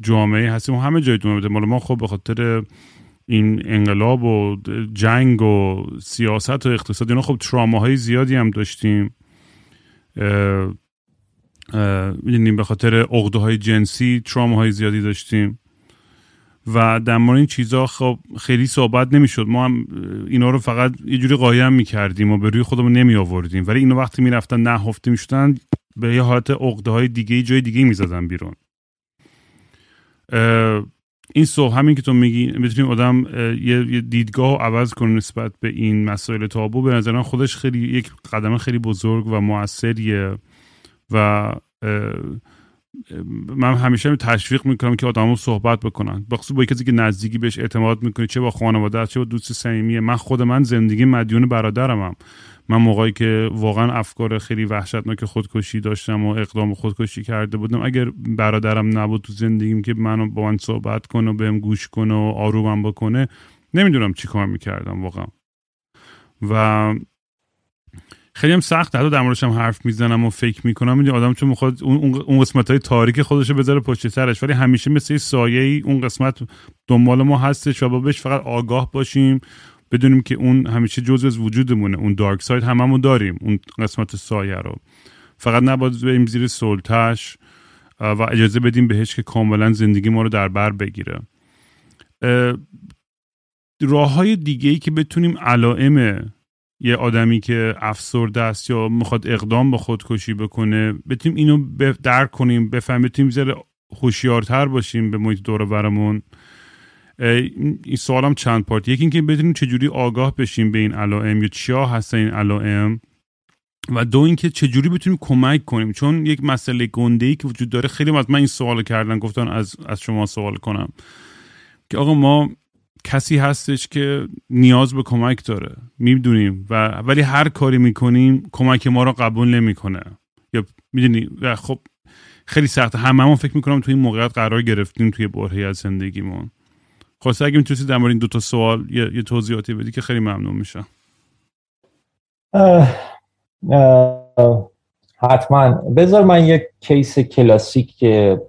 جامعه هستیم و همه جای دنیا مال ما خب به خاطر این انقلاب و جنگ و سیاست و اقتصاد اینا خب تراماهای زیادی هم داشتیم. می‌دونیم به خاطر عقده های جنسی های زیادی داشتیم. و در مورد این چیزها خب خیلی صحبت نمی‌شد. ما هم اینا رو فقط یه جوری قایم می‌کردیم و به روی خودمون نمی آوردیم ولی اینو وقتی می‌رفتن نهفته می‌شدن به یه حالت عقده های دیگه جای دیگه می‌زدن بیرون. این صبح همین که تو میگی بتونیم آدم یه دیدگاه عوض کنه نسبت به این مسائل تابو. به نظرم خودش خیلی یک قدم خیلی بزرگ و موثریه و من همیشه تشویق می‌کنم که آدمو صحبت بکنن. بخصوص با کسی که نزدیکی بهش اعتماد می‌کنی چه با خانواده چه با دوست صمیمی. من خود من زندگی مدیون برادرمم من موقعی که واقعا افکار خیلی وحشتناک خودکشی داشتم و اقدام خودکشی کرده بودم اگر برادرم نبود تو زندگیم که منو با من صحبت کنه و بهم گوش کنه و آرومم بکنه نمی‌دونم چی کار می‌کردم واقعا. و خیلی هم سخت. حتی در موردش هم حرف می‌زنم و فکر می‌کنم. می‌دونی آدم چون می‌خواد اون, اون قسمت های تاریک خودش رو بذاره پشت سرش. ولی همیشه مثل سایه ای اون قسمت دنبال ما هستش و با بهش فقط آگاه باشیم. بدونیم که اون همیشه جزء از وجودمونه. اون دارک ساید هممون داریم اون قسمت سایه رو. فقط نباید بریم زیر سلطش و اجازه بدیم بهش که کاملا زندگی ما رو در بر بگیره. راه های دیگه ای که بتونیم علائم یه آدمی که افسرده است یا می‌خواد اقدام به خودکشی بکنه بتونیم اینو درک کنیم بفهمیم بتونیم زیر هوشیارتر باشیم به محیط دور برمون. این سوالم چند پارت یکی اینکه بدونیم چجوری آگاه بشیم به این علائم یا چیا هستن این علائم. و دو اینکه چجوری بتونیم کمک کنیم. چون یک مسئله گنده که وجود داره خیلی از من این سوال کردن گفتن از از شما سوال کنم. که آقا ما کسی هستش که نیاز به کمک داره. می‌دونیم. و ولی هر کاری می‌کنیم کمک ما رو قبول نمی‌کنه. یا می‌دونی؟ و خب خیلی سخته. هممون فکر می‌کنم توی این موقعیت قرار گرفتیم توی برهی از زندگیمون. خواسته اگه می‌تونستی در مورد این دو تا سوال یه, یه توضیحاتی بدی که خیلی ممنون میشم. حتما. بذار من یک کیس کلاسیک که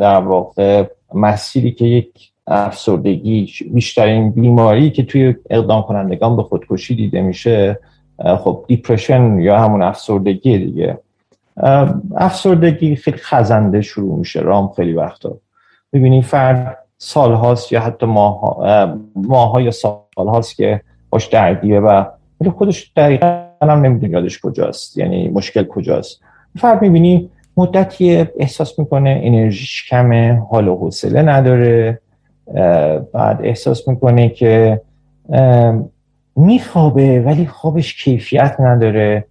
در واقع مسیری که یک افسردگی بیشترین بیماری که توی اقدام کنندگان به خودکشی دیده میشه خب دیپرشن یا همون افسردگی دیگه. افسردگی خیلی خزنده شروع میشه رام خیلی وقتا. ببینی فرد سال هاست یا حتی ماه, ها یا سال هاست که باش درگیره و خودش دقیقا هم نمیدون یادش کجاست یعنی مشکل کجاست. فرد می‌بینی مدتی احساس می‌کنه انرژیش کمه حال و حوصله نداره. بعد احساس می‌کنه که میخوابه ولی خوابش کیفیت نداره.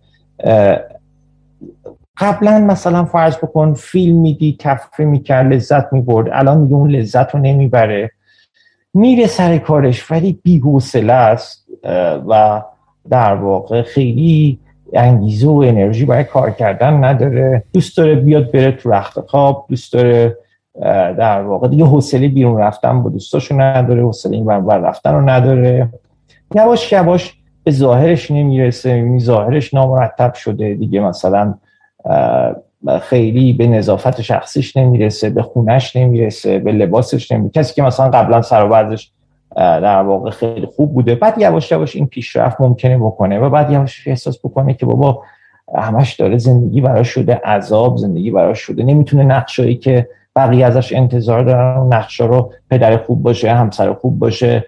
قبلا مثلا فرض بکن فیلم میدی تفریح می‌کرد لذت می‌برد. الان میگه اون لذت رو نمی‌بره. میره سر کارش ولی بی‌حوصله است. و در واقع خیلی انگیزه و انرژی برای کار کردن نداره. دوست داره بیاد بره تو رخت خواب دوست داره در واقع دیگه حوصله بیرون رفتن با دوستاشو نداره حوصله این بر رفتن رو نداره. یواش یواش به ظاهرش نمی‌رسه می ظاهرش نامرتب شده. دیگه مثلا خیلی به نظافت شخصیش نمی‌رسه به خونش نمی‌رسه به لباسش نمی‌رسه کسی که مثلا قبلا سر و در واقع خیلی خوب بوده. بعد یواش یواش این پیشرفت ممکنه بکنه و بعد یواش احساس بکنه که بابا همش داره زندگی براش شده عذاب زندگی براش شده. نمی‌تونه نقشایی که بقیه ازش انتظار دارن نقشا رو پدر خوب باشه همسر خوب باشه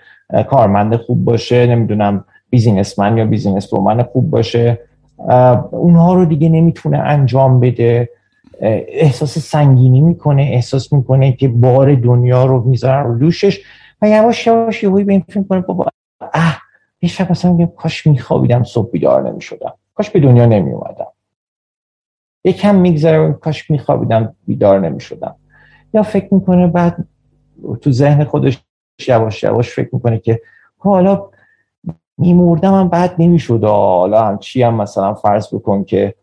کارمند خوب باشه نمی‌دونم businessman یا business woman خوب باشه. اونها رو دیگه نمی‌تونه انجام بده. احساس سنگینی می‌کنه احساس می‌کنه که بار دنیا رو می‌ذاره رو دوشش. و یواش یواش یهویی به این فکر کنه بابا اه یه شب مثلا میگم کاش میخوابیدم صبح بیدار نمی‌شدم. کاش به دنیا نمیومدم یکم میگذره کاش میخوابیدم بیدار نمی‌شدم. یا فکر می‌کنه بعد تو ذهن خودش یواش یواش فکر می‌کنه که حالا میمردم هم بعد نمی‌شد. حالا هم چی هم مثلا فرض بکن که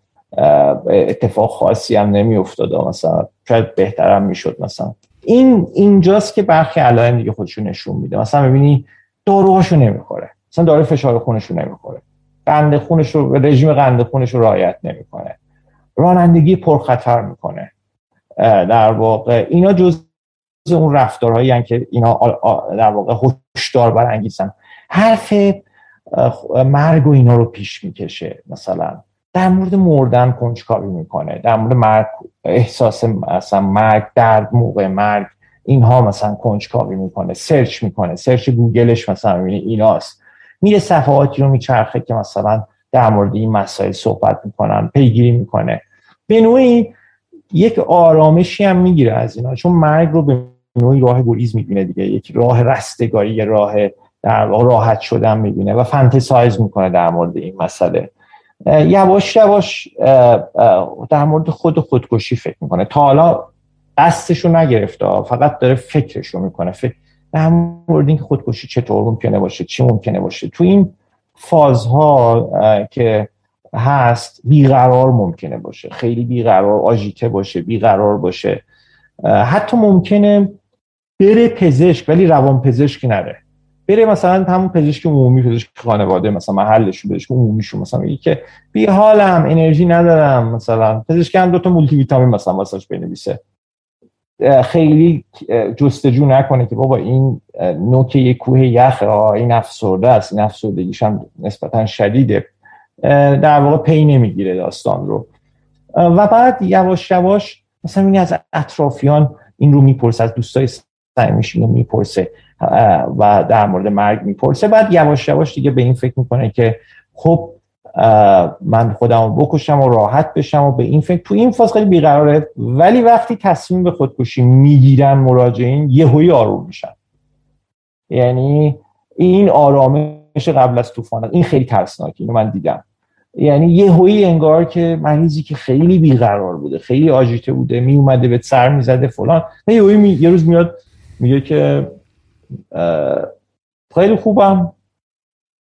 اتفاق خاصی هم نمیافتاد مثلا شاید بهترم می‌شد مثلا. این اینجاست که برخی علائم دیگه خودشو نشون میده. مثلا ببینی داروهاشو نمی‌خوره. مثلا دارو فشار خونش رو نمی‌خوره. قند خونش رو رژیم قند خونش رو رعایت نمی‌کنه. رانندگی پرخطر می‌کنه. در واقع اینا جز اون رفتارهایی که اینا در واقع هشدار برانگیزن. حرف مرگ و اینا رو پیش می‌کشه مثلا. در مورد مردن کنجکاوی می‌کنه؟ در مورد مرگ احساس مثلا مرگ درد موقع مرگ اینها مثلا کنجکاوی می‌کنه؟ search می‌کنه. search گوگلش مثلا می‌بینه ایناست. میره صفحاتی رو میچرخه که مثلا در مورد این مسائل صحبت می‌کنن پیگیری می‌کنه. به نوعی یک آرامشی هم می‌گیره از اینا چون مرگ رو به نوعی راه گریز می‌بینه دیگه. یک راه رستگاری راه در راحت شدن می‌بینه و fantasize می‌کنه در مورد این مسئله. یواش یواش در مورد خود خودکشی فکر می‌کنه. تا حالا دستشو نگرفته فقط داره فکرشو می‌کنه. فکر در مورد اینکه خودکشی چطور ممکنه باشه چی ممکنه باشه. تو این فازها که هست بیقرار ممکنه باشه. خیلی بیقرار آژیته باشه بیقرار باشه. حتی ممکنه بره پزشک ولی روان پزشک نره. بره مثلا همون پزشک عمومی پزشک خانواده مثلا محلشون پزشک عمومیشون مثلا میگه که بی حالم انرژی ندارم. مثلا پزشک هم دو تا مولتی ویتامین مثلا واسش بنویسه. خیلی جستجو نکنه که بابا این نوک یک کوه یخ این افسرده است این افسردگیش هم نسبتا شدیده. در واقع پی نمی‌گیره داستان رو. و بعد یواش یواش مثلا این از اطرافیان این رو می‌پرسه از دوستای سعیمیشین رو می‌پرسه و در مورد مرگ می‌پرسه. بعد یواش یواش دیگه به این فکر می‌کنه که خب من خودم بکشم و راحت بشم و به این فکر. تو این فاز خیلی بیقراره ولی وقتی تصمیم به خودکشی می‌گیرن مراجعین یهویی آروم میشن. یعنی این آرامش قبل از طوفان این خیلی ترسناکه اینو من دیدم. یعنی یهویی انگار که مریضی که خیلی بیقرار بوده خیلی آژیته بوده می اومده به سر می‌زده فلان. یهویی یه روز میاد میگه که خیلی خوبم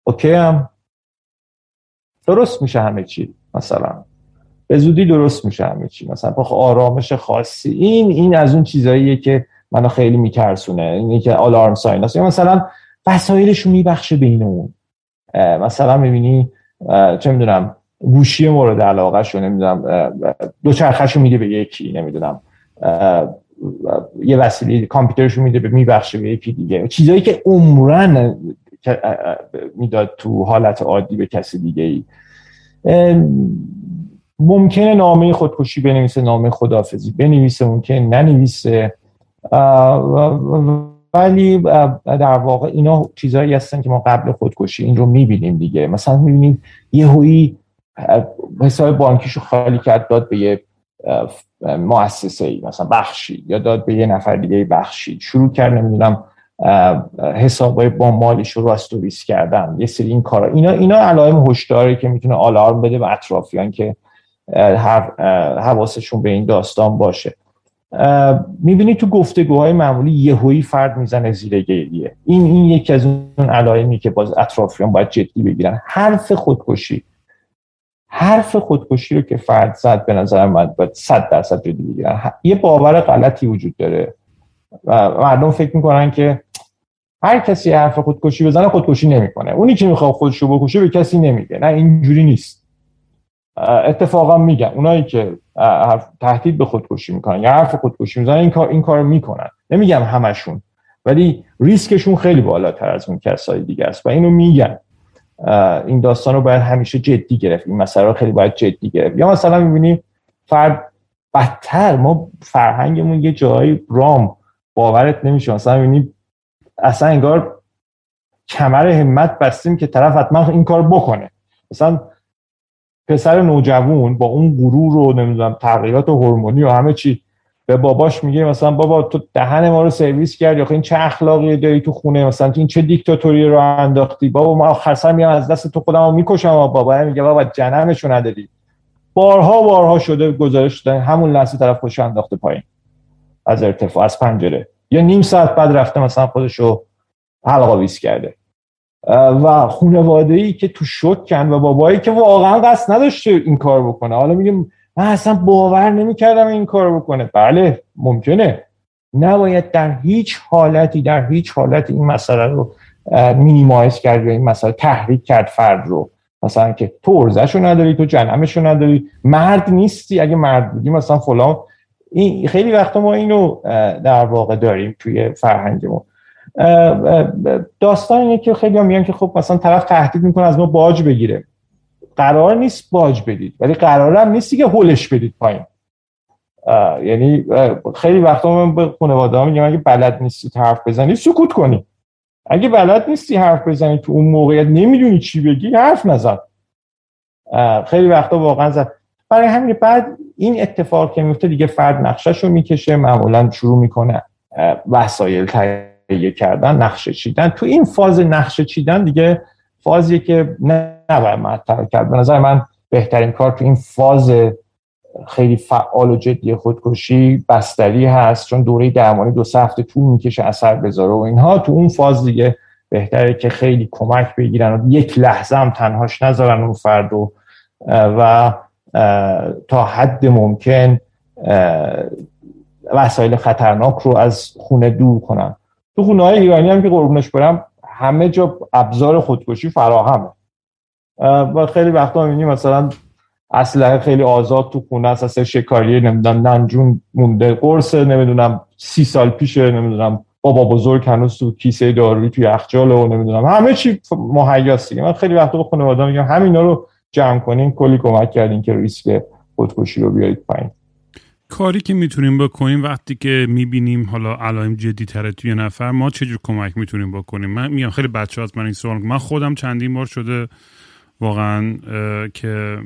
اوکی هم درست میشه همه چی مثلا. به زودی درست میشه همه چی مثلا. آرامش خاصی. این این از اون چیزاییه که منو خیلی میترسونه. اینه که آلارم ساین هست مثلا وسایلش رو میبخشه بین اون. مثلا می‌بینی چه می‌دونم گوشی مورد علاقه شو نمی‌دونم دو چرخش رو میده به یکی نمی‌دونم یه وسیله کامپیوترش میده به میبخشه به یکی دیگه. چیزایی که عمرن می‌داد تو حالت عادی به کسی دیگه ای. ممکنه نامه خودکشی بنویسه نامه خدافزی بنویسه ممکن ننویسه. ولی در واقع اینا چیزهایی هستن که ما قبل خودکشی این رو می‌بینیم دیگه. مثلا می‌بینیم یه هویی حساب بانکیشو خالی کرد داد به یه مؤسسه ای مثلا بخشید یا داد به یه نفر دیگه بخشید شروع کرد نمی‌دونم حسابای با مالش رو راستوریس کردن. یه سری این کارا. اینا اینا علائم هشداری که می‌تونه آلارم بده به اطرافیان که حواسشون به این داستان باشه. می‌بینی تو گفتگوهای معمولی یهویی فرد می‌زنه زیر گریه. این این یکی از اون علائمی که باز اطرافیان باید جدی بگیرن. حرف خودکشی. حرف خودکشی رو که فرد زد به نظر من باید صد درصد جدی بگیرن. یه باور غلطی وجود داره. و مردم فکر می‌کنن که هر کسی حرف خودکشی بزنه خودکشی نمی‌کنه. اونی که می‌خواد خودشو بکشه به کسی نمیگه. نه اینجوری نیست. اتفاقا میگن. اونایی که تهدید به خودکشی می‌کنن یا حرف خودکشی می‌زنن این کار این کار می‌کنن. نمیگم همشون ولی ریسکشون خیلی بالاتر از اون کسای دیگه است و اینو میگن. این داستان رو باید همیشه جدی گرفت. این مسئله رو خیلی باید جدی گرفت. یا مثلا می‌بینیم فرد بدتر ما فرهنگمون یه جایی رام باورت نمیشه. مثلا می‌بینیم اصلا انگار کمر همت بستیم که طرف حتما این کار بکنه. مثلا پسر نوجوان با اون غرور رو نمی‌دونم تغییرات هورمونی و همه چی به باباش میگه مثلا بابا تو دهن ما رو سرویس کردی آخه این چه اخلاقی داری تو خونه؟ مثلا این چه دیکتاتوری رو انداختی؟ بابا ما سر میام از دست تو خودم رو می‌کشم و بابا. میگه بابا جنمشو نداری. بارها بارها شده گزارش دادن همون لحظه طرف خوش انداخته پایین. از ارتفاع از پنجره. یا نیم ساعت بعد رفته مثلا خودشو حلقا ویس کرده. و خانواده ای که تو شکن و بابایی که واقعا قصد نداشته این کار بکنه. حالا میگیم من اصلا باور نمی‌کردم این کار بکنه. بله ممکنه. نباید در هیچ حالتی در هیچ حالتی این مسئله رو مینیمایز کرد یا این مسئله تحریک کرد فرد رو. مثلا که تو ارزش نداری تو جنمش رو نداری. مرد نیستی. اگه مرد بودی مثلا فلان. این خیلی وقتا ما اینو در واقع داریم توی فرهنگمون. داستان اینه که خیلی میگن که خب مثلا طرف تهدید می‌کنه از ما باج بگیره. قرار نیست باج بدید ولی قرار هم نیستی که هولش بدید پایین. یعنی خیلی وقتا من به خانواده ها میگم اگه بلد نیستی حرف بزنی سکوت کنی. اگه بلد نیستی حرف بزنی تو اون موقعیت نمی‌دونی چی بگی حرف نزن. خیلی وقتا واقعا زد. برای همین بعد این اتفاق که میفته دیگه فرد نقشش رو می‌کشه معمولا شروع می‌کنه وسایل تهیه کردن نقشه چیدن. تو این فاز نقشه چیدن دیگه فازیه که نباید مطرح کرد. به نظر من بهترین کار تو این فاز خیلی فعال و جدی خودکشی بستری هست چون دوره درمانی دو هفته طول می‌کشه اثر بذاره و اینها. تو اون فاز دیگه بهتره که خیلی کمک بگیرن و یک لحظه هم تنهاش نذارن اون فرد و, و تا حد ممکن وسایل خطرناک رو از خونه دور کنن. تو خونه های ایرانی هم که قربونش برم همه جا ابزار خودکشی فراهمه. و خیلی وقتا می‌بینیم مثلا اسلحه خیلی آزاد تو خونه است اصلا شکاری نمی‌دونم ننجون مونده قرص نمی‌دونم سی سال پیشه نمی‌دونم بابا بزرگ هنوز تو کیسه دارویی توی یخچال و نمی‌دونم. همه چی مهیاست من خیلی وقتا به خانواده میگم همینا رو جمع کنین کلی کمک کردین که ریسک خودکشی رو بیارید پایین. کاری که می‌تونیم بکنیم وقتی که می‌بینیم حالا علائم جدی تره توی نفر ما چجور کمک می‌تونیم بکنیم؟ من میگم خیلی بچه هاست من این سوال من خودم چندین بار شده واقعا که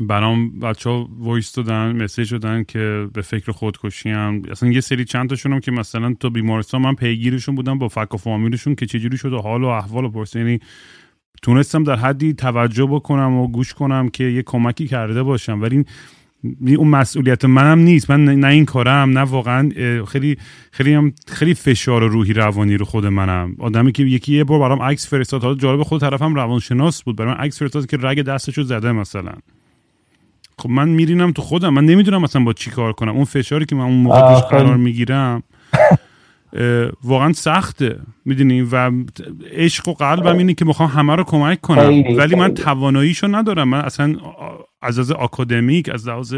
برام بچه ها voice دادن message دادن که به فکر خودکشی هم اصلا یه سری چند تاشونم که مثلا تو بیمارستان من پیگیرشون بودم با فک و فامیلشون که چجوری شده حال و احوال و پرس یعنی تونستم در حدی توجه بکنم و گوش کنم که یه کمکی کرده باشم. ولی اون مسئولیت منم نیست. من نه این کارم نه واقعا خیلی خیلی هم خیلی فشار روحی روانی رو خود منم. آدمی که یکی یه بار برام عکس فرستاد حالا جالب خود طرفم روانشناس بود. برام عکس فرستاد که رگ دستشو زده مثلا. خب من میرینم تو خودم. من نمی‌دونم مثلا با چی کار کنم. اون فشاری که من اون موقع قرار می‌گیرم واقعا سخته. می‌دونی؟ و عشق و قلبم اینه که می‌خوام همه رو کمک کنم. ولی من تواناییشو ندارم. من اصلا از لحاظ آکادمیک از لحاظ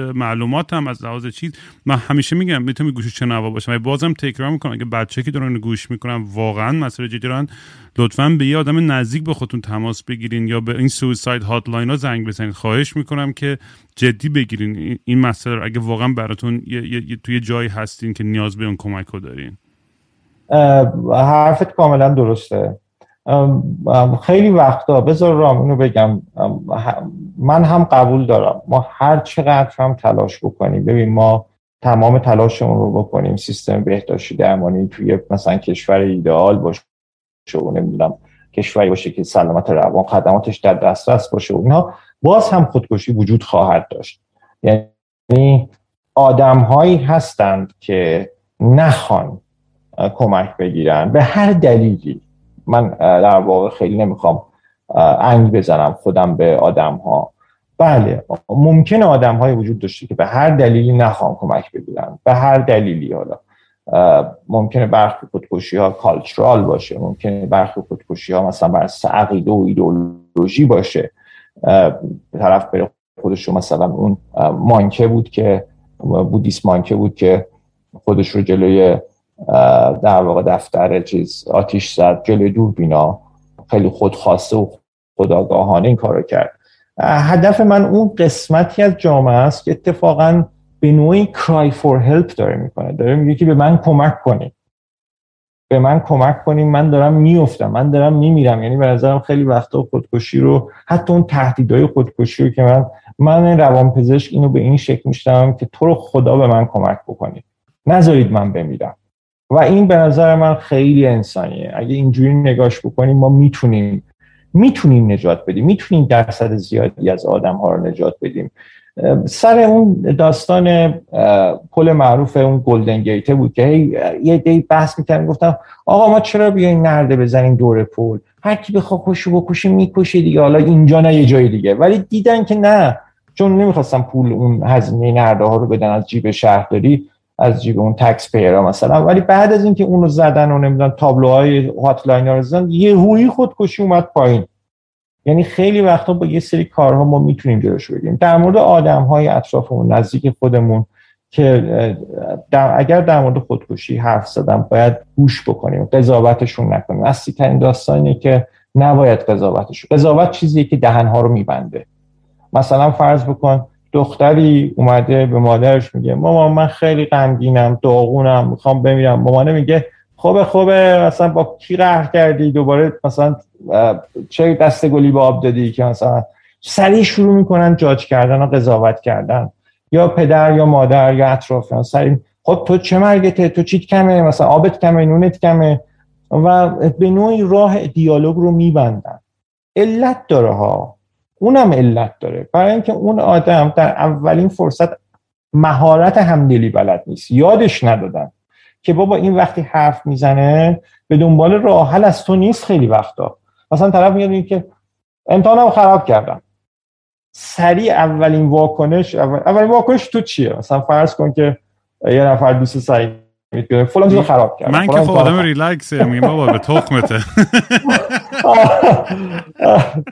هم از لحاظ چیز من همیشه میگم می‌تونم گوش چنوا باشم. بازم تکرار می‌کنم اگه بچه که دارن گوش می‌کنم واقعا مسئله جدی دارن. لطفا به یه آدم نزدیک به خودتون تماس بگیرین یا به این سویساید هاتلاین ها زنگ بزنید خواهش می‌کنم که جدی بگیرین. این مسئله اگه واقعا براتون یه, یه،, توی جایی هستین که نیاز به اون کمک رو دارین حرفت کاملا درسته. خیلی وقتا بذار رام اینو بگم. من هم قبول دارم. ما هر چقدر هم تلاش بکنیم ببین ما تمام تلاشمون رو بکنیم سیستم بهداشتی درمانی توی مثلا کشور ایدئال باشه و نمی‌دونم کشوری باشه که سلامت روان خدماتش در دسترس باشه و باز هم خودکشی وجود خواهد داشت. یعنی آدم هایی هستند که نخوان کمک بگیرن به هر دلیلی. من در واقع خیلی نمی‌خوام انگ بزنم خودم به آدم ها بله ممکن آدم های وجود داشته که به هر دلیلی نخوام کمک بگیرن. به هر دلیلی حالا ممکنه برخی خودکشی ها کالچرال باشه ممکنه برخی خودکشی ها مثلا بر عقیده و ایدئولوژی باشه. طرف بره خودش رو مثلا اون مانکه بود که بودیس مانکه بود که خودش رو جلوی در واقع دفتر چیز آتیش زد جلوی دوربینا خیلی خودخواسته و خداگاهانه این کارو کرد. هدف من اون قسمتی از جامعه است که اتفاقا به نوعی کرای فور هلپ داره می‌کنه. داره میگه که به من کمک کنید به من کمک کنیم من دارم میفتم من دارم میمیرم. یعنی به نظرم خیلی وقتا خودکشی رو حتی اون تهدیدهای خودکشی رو که من من روانپزشک اینو به این شکل میشتم که تو رو خدا به من کمک بکنید نذارید من بمیرم. و این به نظر من خیلی انسانیه. اگه اینجوری نگاش بکنیم ما می‌تونیم می‌تونیم نجات بدیم. می‌تونیم درصد زیادی از آدم ها رو نجات بدیم. سر اون داستان پل معروف اون گلدن گیته بود که یه دی بحث می‌کردن گفتم آقا ما چرا بیایم نرده بزنیم دور پل؟ هر کی بخواد خوشو بکشه می‌کشه دیگه. حالا اینجا نه یه جای دیگه. ولی دیدن که نه چون نمی‌خواستم پول اون هزینه نرده ها رو بدن از جیب شهرداری از جیب اون تکس پیرا مثلا. ولی بعد از اینکه اون رو زدن و نمی‌دونم تابلوهای هاتلاین ها رو زدن یه هویی خودکشی اومد پایین. یعنی خیلی وقتا با یه سری کارها ما می‌تونیم جلوش بگیریم. در مورد آدم های اطرافمون نزدیک خودمون که در اگر در مورد خودکشی حرف زدم باید گوش بکنیم قضاوتشون نکنیم. اصلی ترین داستانی که نباید قضاوتشون قضاوت چیزیه که دهنها رو میبنده. مثلا فرض بکن دختری اومده به مادرش میگه مامان من خیلی غمگینم داغونم می‌خوام بمیرم. مامانه میگه خوبه خوبه مثلا با کی قهر کردی؟ دوباره مثلا چه دست گلی به آب دادی که مثلا سریع شروع می‌کنن جاج کردن و قضاوت کردن. یا پدر یا مادر یا اطرافیان سریع خب تو چه مرگته؟ تو چیت کمه؟ مثلا آبت کمه نونت کمه؟ و به نوعی راه دیالوگ رو میبندن. علت داره ها. اونم علت داره. برای اینکه اون آدم در اولین فرصت مهارت همدلی بلد نیست. یادش ندادن که بابا این وقتی حرف می‌زنه به دنبال راه حل از تو نیست خیلی وقتا. مثلا طرف میاد که امتحانم خراب کردم. سریع اولین واکنش اولین واکنش تو چیه؟ مثلا فرض کن که یه نفر دوست سعی میگه فلان چیزو خراب کرد من که خب آدم ریلکس میگم بابا به تخمته.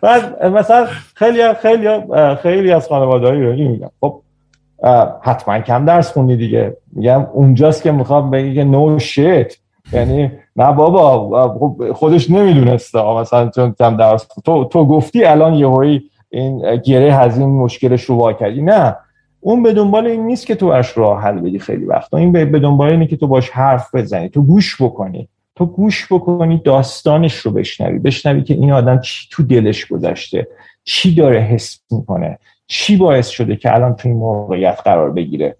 بعد مثلا خیلی خیلی خیلی از خانواده‌های ایرانی میگن خب حتما کم درس خوندی دیگه. میگم اونجاست که می‌خوام بگی که نو شیت یعنی نه بابا خب خودش نمی‌دونسته. مثلا چون کم درس تو تو گفتی الان یهویی این گره هزین مشکلش رو وا کردی. نه. اون به دنبال این نیست که تو اش راه حل بدی خیلی وقتا. این به دنبال اینه که تو باش حرف بزنی. تو گوش بکنی. تو گوش بکنی داستانش رو بشنوی. بشنوی که این آدم چی تو دلش گذشته. چی داره حس می‌کنه. چی باعث شده که الان تو این موقعیت قرار بگیره.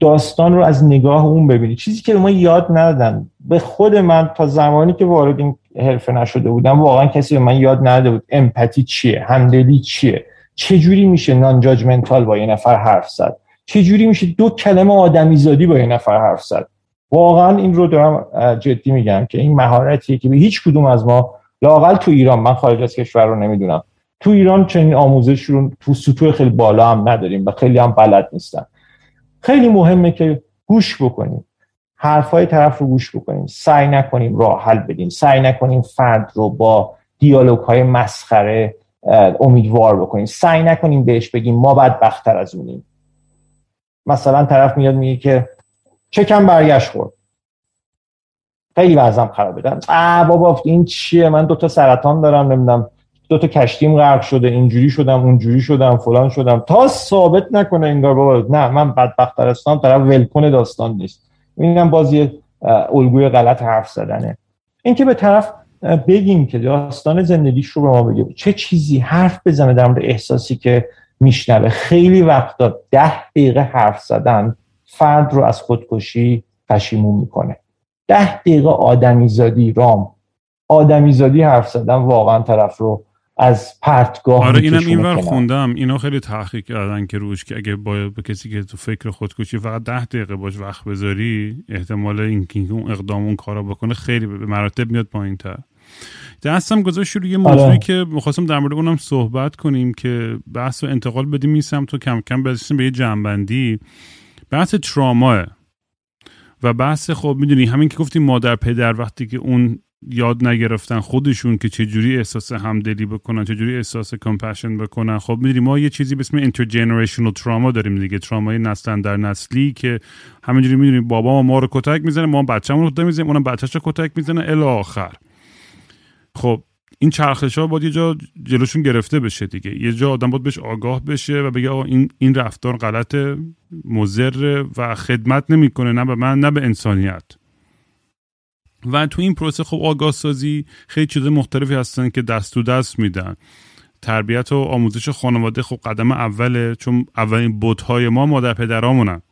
داستان رو از نگاه اون ببینی. چیزی که ما یاد ندادن. به خود من تا زمانی که وارد این حرفه نشده بودم واقعا کسی به من یاد نداده بود. امپاتی چیه؟ همدلی چیه؟ چه جوری میشه نان جاجمنتال با یه نفر حرف زد؟ چه جوری میشه دو کلمه آدمیزادی با یه نفر حرف زد؟ واقعا این رو دارم جدی میگم که این مهارتیه که به هیچ کدوم از ما لاقل تو ایران من خارج از کشور رو نمی‌دونم. تو ایران چنین آموزش رو تو سطوح خیلی بالا هم نداریم و خیلی هم بلد نیستن. خیلی مهمه که گوش بکنیم. حرفای طرف رو گوش بکنیم. سعی نکنیم راه حل بدیم. سعی نکنیم فرد رو با دیالوگ های مسخره امیدوار بکنیم. سعی نکنیم بهش بگیم ما بدبختتر از اونیم. مثلا طرف میاد میگه که چکم برگشت خورد. خیلی وضعم خرابه دارم آ بابا این چیه؟ من دوتا سرطان دارم نمی‌دونم. دوتا کشتیم غرق شده اینجوری شدم اونجوری شدم فلان شدم. تا ثابت نکنه انگار بابا نه من بدبخت هستم طرف ولکن داستان نیست. اینم بازی الگوی غلط حرف زدنه. اینکه به طرف بگیم که داستان زندگیش رو به ما بگیم چه چیزی حرف بزنه در مورد احساسی که میشنوه؟ خیلی وقتا ده دقیقه حرف زدن فرد رو از خودکشی پشیمون می‌کنه. ده دقیقه آدمیزادی رام. آدمیزادی حرف زدن واقعا طرف رو از پرتگاه آره اینم اینور خوندم. اینا خیلی تحقیق کردن که روش که اگه با, کسی که تو فکر خودکشی فقط ده دقیقه باش وقت بذاری احتمال اینکه اون اقدام اون کارا بکنه خیلی به مراتب میاد پایین تر دستم گذاشت روی یه موضوعی آره. که می‌خواستم در مورد اونم صحبت کنیم که بحث و انتقال بدیم این سمت کم کم برسیم به یه جمع‌بندی. بحث تراماه و بحث خب می‌دونی همین که گفتیم مادر پدر وقتی که اون یاد نگرفتن خودشون که چجوری احساس همدلی بکنن چجوری احساس compassion بکنن. خب می‌دونی ما یه چیزی به اسم intergenerational trauma داریم دیگه ترامای نسل در نسلی که همینجوری می‌دونی بابا ما رو کتک می‌زنه ما بچه‌مون رو کتک می‌زنه اونم بچه‌شو کتک می‌زنه الی آخر. خب این چرخش ها باید یه جا جلوشون گرفته بشه دیگه. یه جا آدم باید بهش آگاه بشه و بگه این این رفتار غلط مضر و خدمت نمی‌کنه نه به من نه به انسانیت. و تو این پروسه خب آگاه سازی خیلی چیز مختلفی هستن که دست تو دست میدن. تربیت و آموزش خانواده خب قدم اوله چون اولین های ما مادر پدرامونن.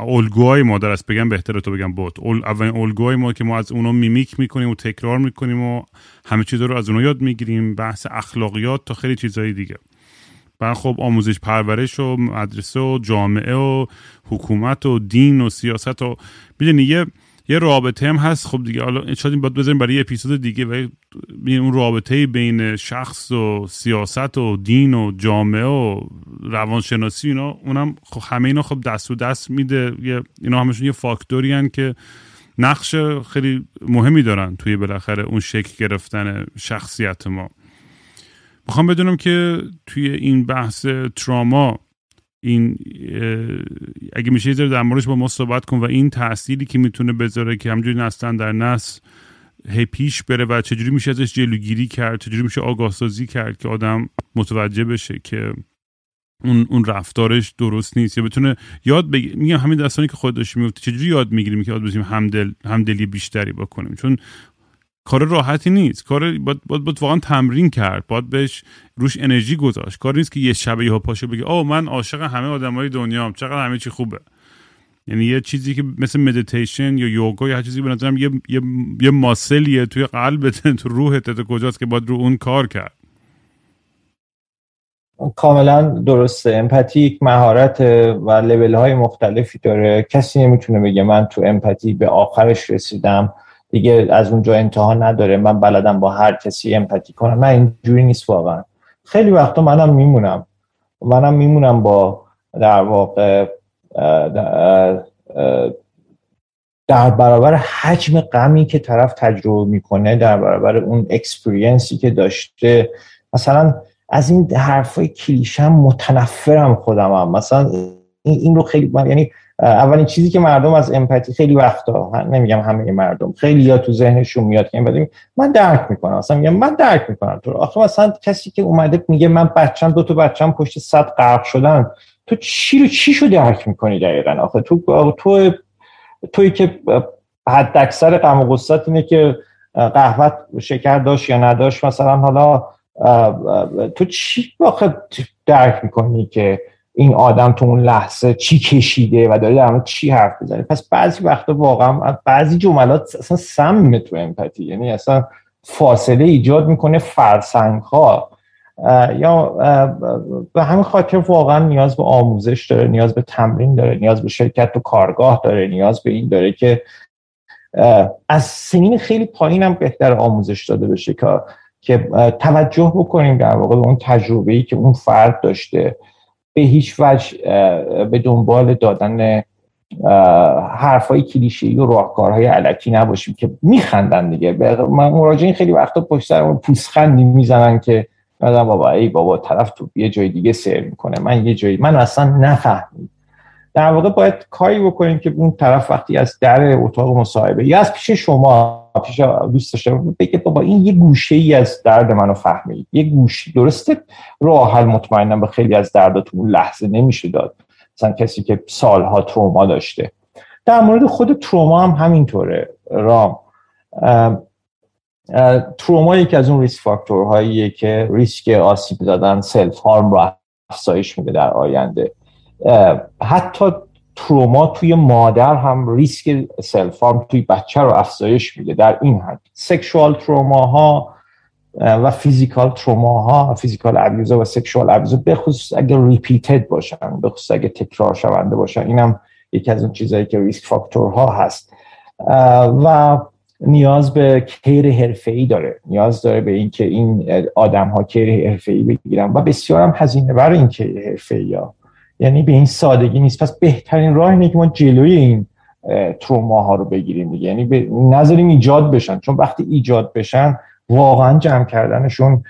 الگوهای مادر است بگم بهتره تو بگم بوت. اولین الگوهای ما که ما از اونو میمیک می‌کنیم و تکرار می‌کنیم و همه چیز رو از اونو یاد می‌گیریم. بحث اخلاقیات تا خیلی چیزهای دیگه. بعد خب آموزش پرورش و مدرسه و جامعه و حکومت و دین و سیاست و می‌دونی یه یه رابطه هم هست. خب دیگه حالا شاید باید بذاریم برای یه اپیزود دیگه و اون رابطه بین شخص و سیاست و دین و جامعه و روانشناسی اینا. اونم خب همه اینا خب دست و دست میده. اینا همشون یه فاکتوری هن که نقش خیلی مهمی دارن توی بالاخره اون شکل گرفتن شخصیت ما. می‌خوام بدونم که توی این بحث تراما این اگه میشه در موردش با ما صحبت کن و این تأثیری که می‌تونه بذاره که همجوری نستن در نسل هی پیش بره و چجوری میشه ازش جلوگیری کرد چجوری میشه آگاه سازی کرد که آدم متوجه بشه که اون اون رفتارش درست نیست یا بتونه یاد بگیر میگم همین داستانی که خود داشتی می‌گفتی چجوری یاد می‌گیریم که یاد بزنیم همدل همدلی بیشتری بکنیم؟ چون کار راحتی نیست. کار باید, باید, واقعا تمرین کرد. باید بهش روش انرژی گذاشت. کار نیست که یه شبه ها پاشه بگه او من عاشق همه آدمای دنیام. چقدر همه چی خوبه. یعنی یه چیزی که مثل مدیتیشن یا یوگا یا هر چیزی به نظرم یه, یه, یه ماسلیه توی قلبت تو روحت تو کجاست که باید رو اون کار کرد. کاملا درسته. امپاتی یک مهارت و لول های مختلفی داره. کسی نمی‌تونه بگه من تو امپاتی به آخرش رسیدم. دیگه از اونجا انتها نداره. من بلدم با هر کسی امپاتی کنم. نه اینجوری نیست واقعا. خیلی وقتا منم میمونم. منم میمونم با در واقع در برابر حجم غمی که طرف تجربه می‌کنه در برابر اون اکسپریانسی که داشته. مثلا از این حرفای کلیشم متنفرم خودم هم. مثلا این رو خیلی یعنی اولین چیزی که مردم از امپاتی خیلی وقتا نمیگم همه مردم خیلی یا تو ذهنشون میاد که من درک می‌کنم. اصلا میگم من درک می‌کنم. تو آخه مثلا کسی که اومده میگه من بچم دو تا بچم پشت صد غرق شدن. تو چی رو چی شو درک می‌کنی دقیقا؟ آخه تو تو توی که حد اکثر غم و اینه که قهوت شکر داشت یا نداشت. مثلا حالا تو چی آخه درک می‌کنی که این آدم تو اون لحظه چی کشیده و داره در چی حرف بزنه پس بعضی وقتا واقعا بعضی جملات اصلا سم تو امپاتی. یعنی اصلا فاصله ایجاد می‌کنه فرسنگ ها یا به همین خاطر واقعا نیاز به آموزش داره نیاز به تمرین داره نیاز به شرکت تو کارگاه داره نیاز به این داره که از سنین خیلی پایین هم بهتر آموزش داده بشه که توجه بکنیم در واقع به اون تجربه ای که اون فرد داشته. به هیچ وجه به دنبال دادن حرفای کلیشه‌ای و راهکارهای علکی نباشیم که میخندن دیگه. من مراجعین خیلی وقتا پشت سر پوسخندی می‌زنن که مثلا بابا ای بابا طرف تو یه جای دیگه سیر می‌کنه. من یه جایی من اصلا نفهمید در واقع باید کاری بکنیم که اون طرف وقتی از در اتاق مصاحبه یا از پیش شما پیش دوست داشته بگه بابا این یه گوشه ای از درد منو فهمید. یه گوشه‌ای. درسته؟ راه حل مطمئنم به خیلی از درداتون لحظه نمیشه داد. مثلا کسی که سالها تروما داشته. در مورد خود تروما هم همینطوره رام. تروما یکی از اون risk factor هاییه که ریسک آسیب دادن self-harm رو افزایش میده در آینده. حتی تروما توی مادر هم ریسک self-harm توی بچه رو افزایش میده در این حد. sexual trauma ها و physical trauma ها physical abuse ا و sexual abuse ا به خصوص اگه repeated باشن به خصوص اگه تکرار شونده باشن. اینم یکی از اون چیزهایی که risk factor ها هست. و نیاز به care حرفه ای داره. نیاز داره به اینکه این آدم ها care حرفه ای بگیرن. و بسیار هم هزینه بر این care حرفه ای ها یعنی به این سادگی نیست. پس بهترین راه اینه که ما جلوی این تروما ها رو بگیریم دیگه. یعنی نذاریم ایجاد بشن. چون وقتی ایجاد بشن واقعا جمع کردنشون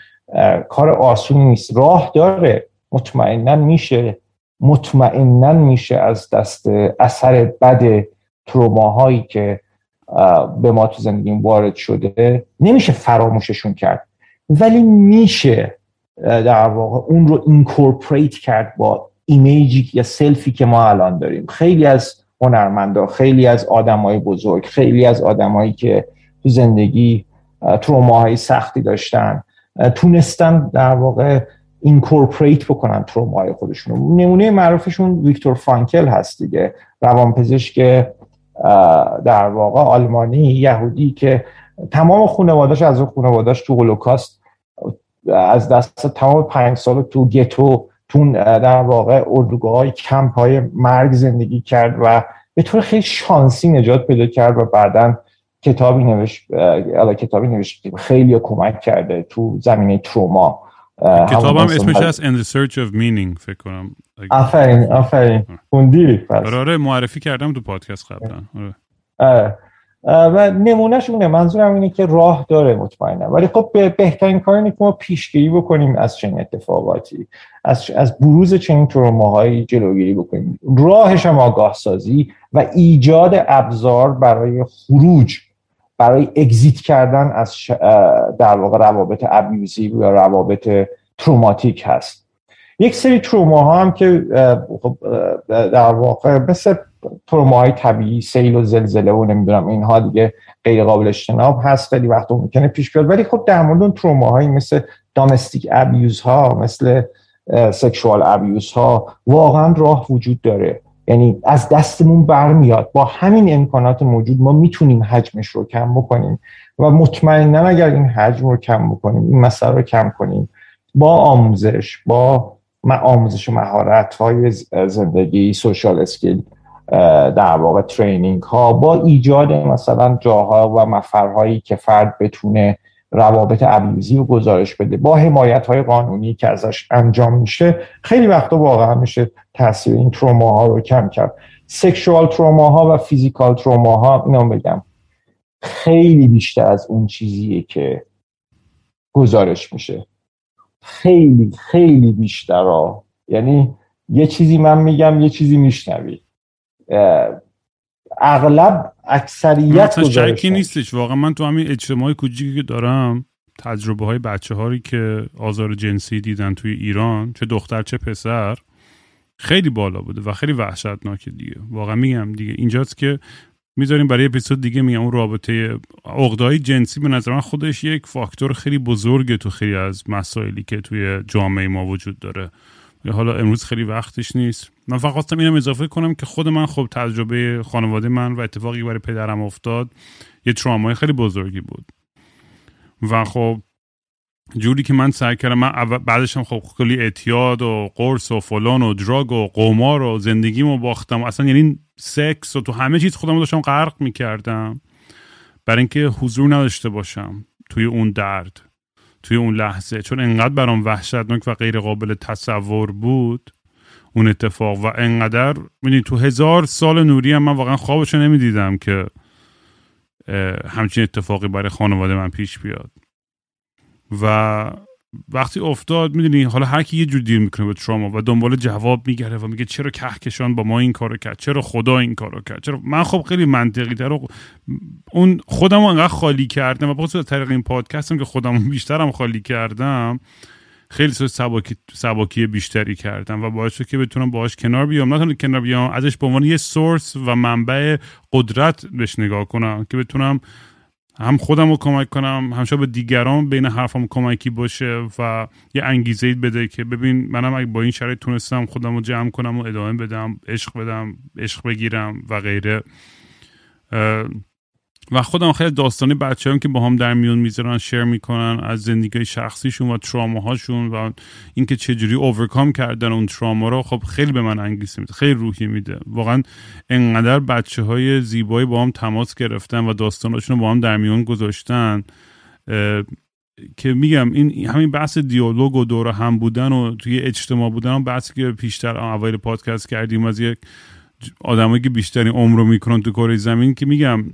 کار آسونی نیست. راه داره. مطمئنا میشه. مطمئنا میشه از دست اثر بد تروماهایی که به ما تو زندگیم وارد شده نمیشه فراموششون کرد. ولی میشه در واقع اون رو incorporate کرد با image ی یا self ی که ما الان داریم. خیلی از هنرمندا خیلی از آدمای بزرگ خیلی از آدمایی که تو زندگی تروماهای سختی داشتن تونستن در واقع incorporate بکنن تروماهای خودشون نمونه معروفشون ویکتور فرانکل هست دیگه روانپزشک در واقع آلمانی یهودی که تمام خانواده‌اش از اون خانواده‌اش تو هولوکاست از دست تمام پنج سال تو گتو تو در واقع اردوگاه های کمپ های مرگ زندگی کرد و به طور خیلی شانسی نجات پیدا کرد و بعدا کتابی نوشت کتابی نوشت خیلی کمک کرده تو زمینه تروما. کتابم اسمش از In the Search of Meaning فکر کنم. آفرین آفرین. خوندی؟ آره،, آره معرفی کردم تو پادکست قبلا. آره. و نمونهش اونه. منظورم اینه که راه داره مطمئنه ولی خب بهترین کار اینه که ما پیشگیری بکنیم از چنین اتفاقاتی از, از بروز چنین تروماهایی جلوگیری بکنیم. راهش هم آگاه سازی و ایجاد ابزار برای خروج برای اگزیت کردن از در واقع روابط ابیوزی یا روابط تروماتیک هست. یک سری تروما هم که خب در واقع مثل تروماهای طبیعی سیل و زلزله و نمی‌دونم اینها دیگه غیر قابل اجتناب هست خیلی وقت ممکنه پیش بیاد. ولی خب در مورد اون تروماهایی مثل دامستیک ابیوز ها مثل سکشوال ابیوز ها واقعا راه وجود داره. یعنی از دستمون برمیاد. با همین امکانات موجود ما می‌تونیم حجمش رو کم بکنیم و مطمئنا اگر این حجم رو کم بکنیم این مسئله رو کم کنیم با آموزش با آموزش مهارت های زندگی social skill در واقع training ها با ایجاد مثلا جاها و مفرهایی که فرد بتونه روابط abusive رو گزارش بده با حمایت های قانونی که ازش انجام میشه خیلی وقتا واقعا میشه تاثیر این تروما ها رو کم کرد. sexual trauma ها و physical trauma ها بگم. خیلی بیشتر از اون چیزیه که گزارش میشه. خیلی خیلی بیشتر یعنی یه چیزی من میگم یه چیزی میشنوی اغلب اکثریت شکی نیستش. واقعا من تو همین اجتماعی کوچیکی که دارم تجربه های بچه هایی که آزار جنسی دیدن توی ایران چه دختر چه پسر خیلی بالا بوده و خیلی وحشتناکه دیگه. واقعا میگم دیگه. اینجاست که می‌ذاریم برای اپیزود دیگه میگم اون رابطه عقدهای جنسی به نظر من خودش یک فاکتور خیلی بزرگه تو خیلی از مسائلی که توی جامعه ما وجود داره. حالا امروز خیلی وقتش نیست. من فقط خواستم اینم اضافه کنم که خود من خب تجربه خانواده من و اتفاقی برای پدرم افتاد یه ترامای خیلی بزرگی بود. و خب جوری که من سعی کردم من بعدش هم خب کلی اعتیاد و قرص و فلان و دراگ و قمار و زندگیمو باختم. اصلا یعنی سکس و تو همه چیز خودم داشتم غرق می‌کردم. برای اینکه حضور نداشته باشم توی اون درد توی اون لحظه. چون انقدر برام وحشتناک و غیر قابل تصور بود اون اتفاق و انقدر می‌دونی تو هزار سال نوری هم من واقعا خوابشو نمی‌دیدم که همچین اتفاقی برای خانواده من پیش بیاد. و وقتی افتاد می‌دونی حالا هر کی یه جور دیر می‌کنه به تراما و دنبال جواب میگره و میگه چرا کهکشان با ما این کارو کرد؟ چرا خدا این کارو کرد؟ چرا؟ من خب خیلی منطقی تر اون خودم انقدر خالی کردم و بخصوص طریق این پادکستم که خودم بیشترم خالی کردم خیلی سباکی, سباکی بیشتری کردم و باعث شد که بتونم باهاش کنار بیام. نه کنار بیام ازش به عنوان یه سورس و منبع قدرت بهش نگاه کنم که بتونم هم خودم رو کمک کنم همشه به دیگران بین حرفم کمکی باشه و یه انگیزه بده که ببین منم اگه با این شرایط تونستم خودم رو جمع کنم و ادامه بدم عشق بدم عشق بگیرم و غیره. و خودم خیلی داستانی بچه هم که با هم در میون می‌ذارن شیر می‌کنن از زندگی شخصیشون و تراماهاشون و اینکه چجوری اوورکام کردن اون تراما رو خب خیلی به من انگیزه میده خیلی روحی میده. واقعا انقدر بچه های زیبایی با هم تماس گرفتن و داستاناشون رو با هم در میون گذاشتن که میگم این همین بحث دیالوگ و دور هم بودن و توی اجتماع بودن و بحثی که پیشتر اوایل پادکست کردیم از یک آدمایی که بیشترین عمر رو می‌کنن تو کره زمین که میگم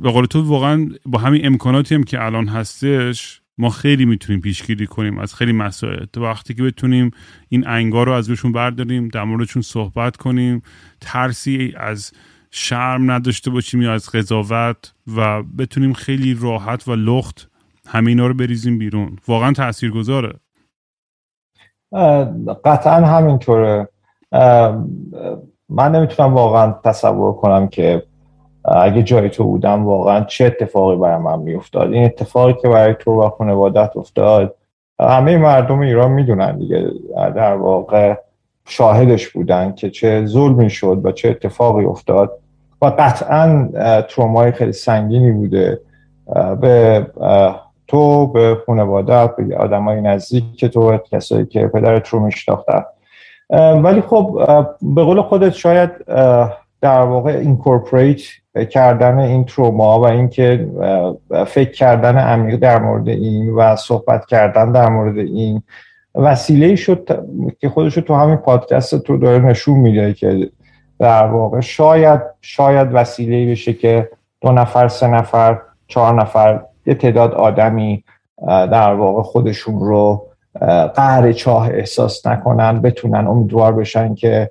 به قول تو واقعا با همین امکاناتی هم که الان هستش ما خیلی می‌تونیم پیشگیری کنیم از خیلی مسائل. تو وقتی که بتونیم این انگار رو از روشون برداریم در موردشون صحبت کنیم ترسی از شرم نداشته باشیم یا از قضاوت و بتونیم خیلی راحت و لخت همه اینا رو بریزیم بیرون. واقعا تاثیرگذاره قطعا همینطوره. من نمی‌تونم واقعا تصور کنم که اگه جای تو بودم واقعا چه اتفاقی برای من میافتاد. این اتفاقی که برای تو و خانوادت افتاد همه مردم ایران می‌دونن دیگه. در واقع شاهدش بودن که چه ظلمی شد و چه اتفاقی افتاد و قطعا ترومای خیلی سنگینی بوده. به تو به خانوادت به آدمای نزدیک تو کسایی که پدرت رو میشناختن. ولی خب به قول خودت شاید در واقع اینکورپریت کردن این تروما و اینکه فکر کردن عمیق در مورد این و صحبت کردن در مورد این وسیله شد که خودش تو همین پادکست تو داره نشون میده که در واقع شاید شاید وسیله بشه که دو نفر سه نفر چهار نفر یه تعداد آدمی در واقع خودشون رو قهر چاه احساس نکنن بتونن امیدوار بشن که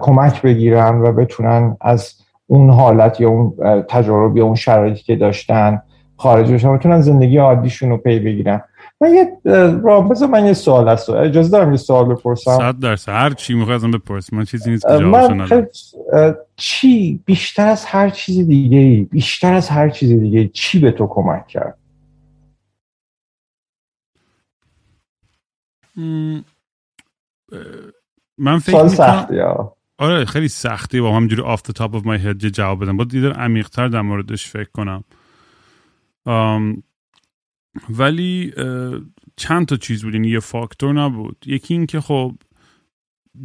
کمک بگیرن و بتونن از اون حالت یا اون تجارب یا اون شرایطی که داشتن خارج بشن بتونن زندگی عادیشون رو پی بگیرن. من یه را بذار من یه سوال هست اجازه دارم یه سوال بپرسم؟ صد درصد. هر چی می‌خوای ازم بپرس. من چیزی نیست که من چی؟ بیشتر از هر چیز دیگه بیشتر از هر چیز دیگه چی به تو کمک کرد؟ من فکر می‌کنم آره خیلی سختی با همجوری آف the top of my head جواب بدم. با دیدن عمیقتر در موردش فکر کنم. ولی چند تا چیز بود. یعنی یه فاکتور نبود. یکی این که خب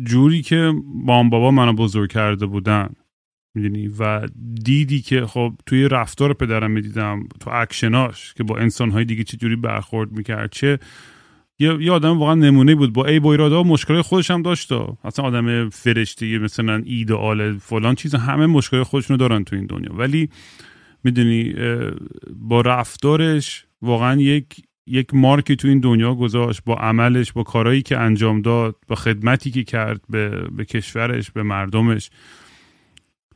جوری که بام بابا منو بزرگ کرده بودن می‌دونی؟ و دیدی که خب توی رفتار پدرم می‌دیدم تو اکشناش که با انسانهای دیگه چه جوری برخورد می‌کرد چه یه, یه آدم واقعا نمونه بود. با ای با ایرادا مشکل خودش هم داشت. اصلا آدم فرشته مثلا ایدئال فلان چیز همه مشکل خودشونو دارن تو این دنیا. ولی می‌دونی با رفتارش واقعا یک یک مارکی تو این دنیا گذاشت. با عملش با کارهایی که انجام داد با خدمتی که کرد به, به کشورش به مردمش.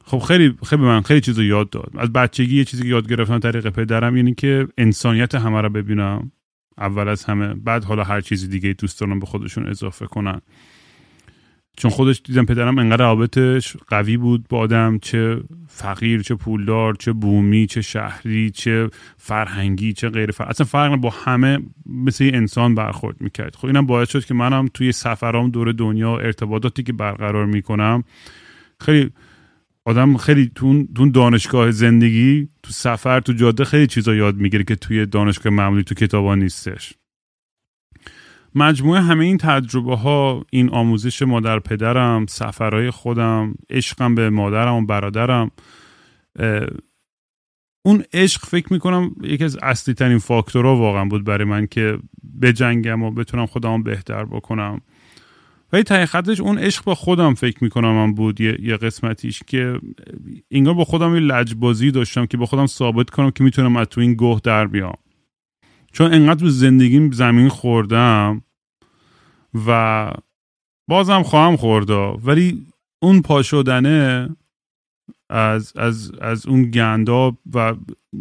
خب خیلی خیلی من خیلی چیز یاد داد. از بچگی یه چیزی که یاد گرفتم طریق پدرم یعنی که انسانیت همه رو ببینم. اول از همه. بعد حالا هر چیزی دیگه دوست دارم به خودشون اضافه کنن. چون خودش دیدم پدرم انقدر رابطش قوی بود با آدم چه فقیر چه پولدار چه بومی چه شهری چه فرهنگی چه غیر فرهنگی اصلا فرق با همه مثل انسان برخورد می‌کرد. خب اینم باعث شد که منم توی سفرام دور دنیا ارتباطاتی که برقرار می‌کنم خیلی آدم خیلی تو دانشگاه زندگی تو سفر تو جاده خیلی چیزا یاد می‌گیره که توی دانشگاه معمولی تو کتابا نیستش. مجموعه همه این تجربه ها این آموزش مادر پدرم سفرهای خودم عشقم به مادرم و برادرم اون عشق فکر می‌کنم یکی از اصلی ترین فاکتورها واقعا بود برای من که بجنگم و بتونم خودم بهتر بکنم. ولی ته خطش اون عشق با خودم فکر می‌کنم من بود. یه, یه قسمتیش که انگار با خودم یه لجبازی داشتم که با خودم ثابت کنم که می‌تونم از تو این گوه در بیام. چون انقدر تو زندگیم زمین خوردم و بازم خواهم خورده ولی اون پا شدنه از, از, از اون گندا و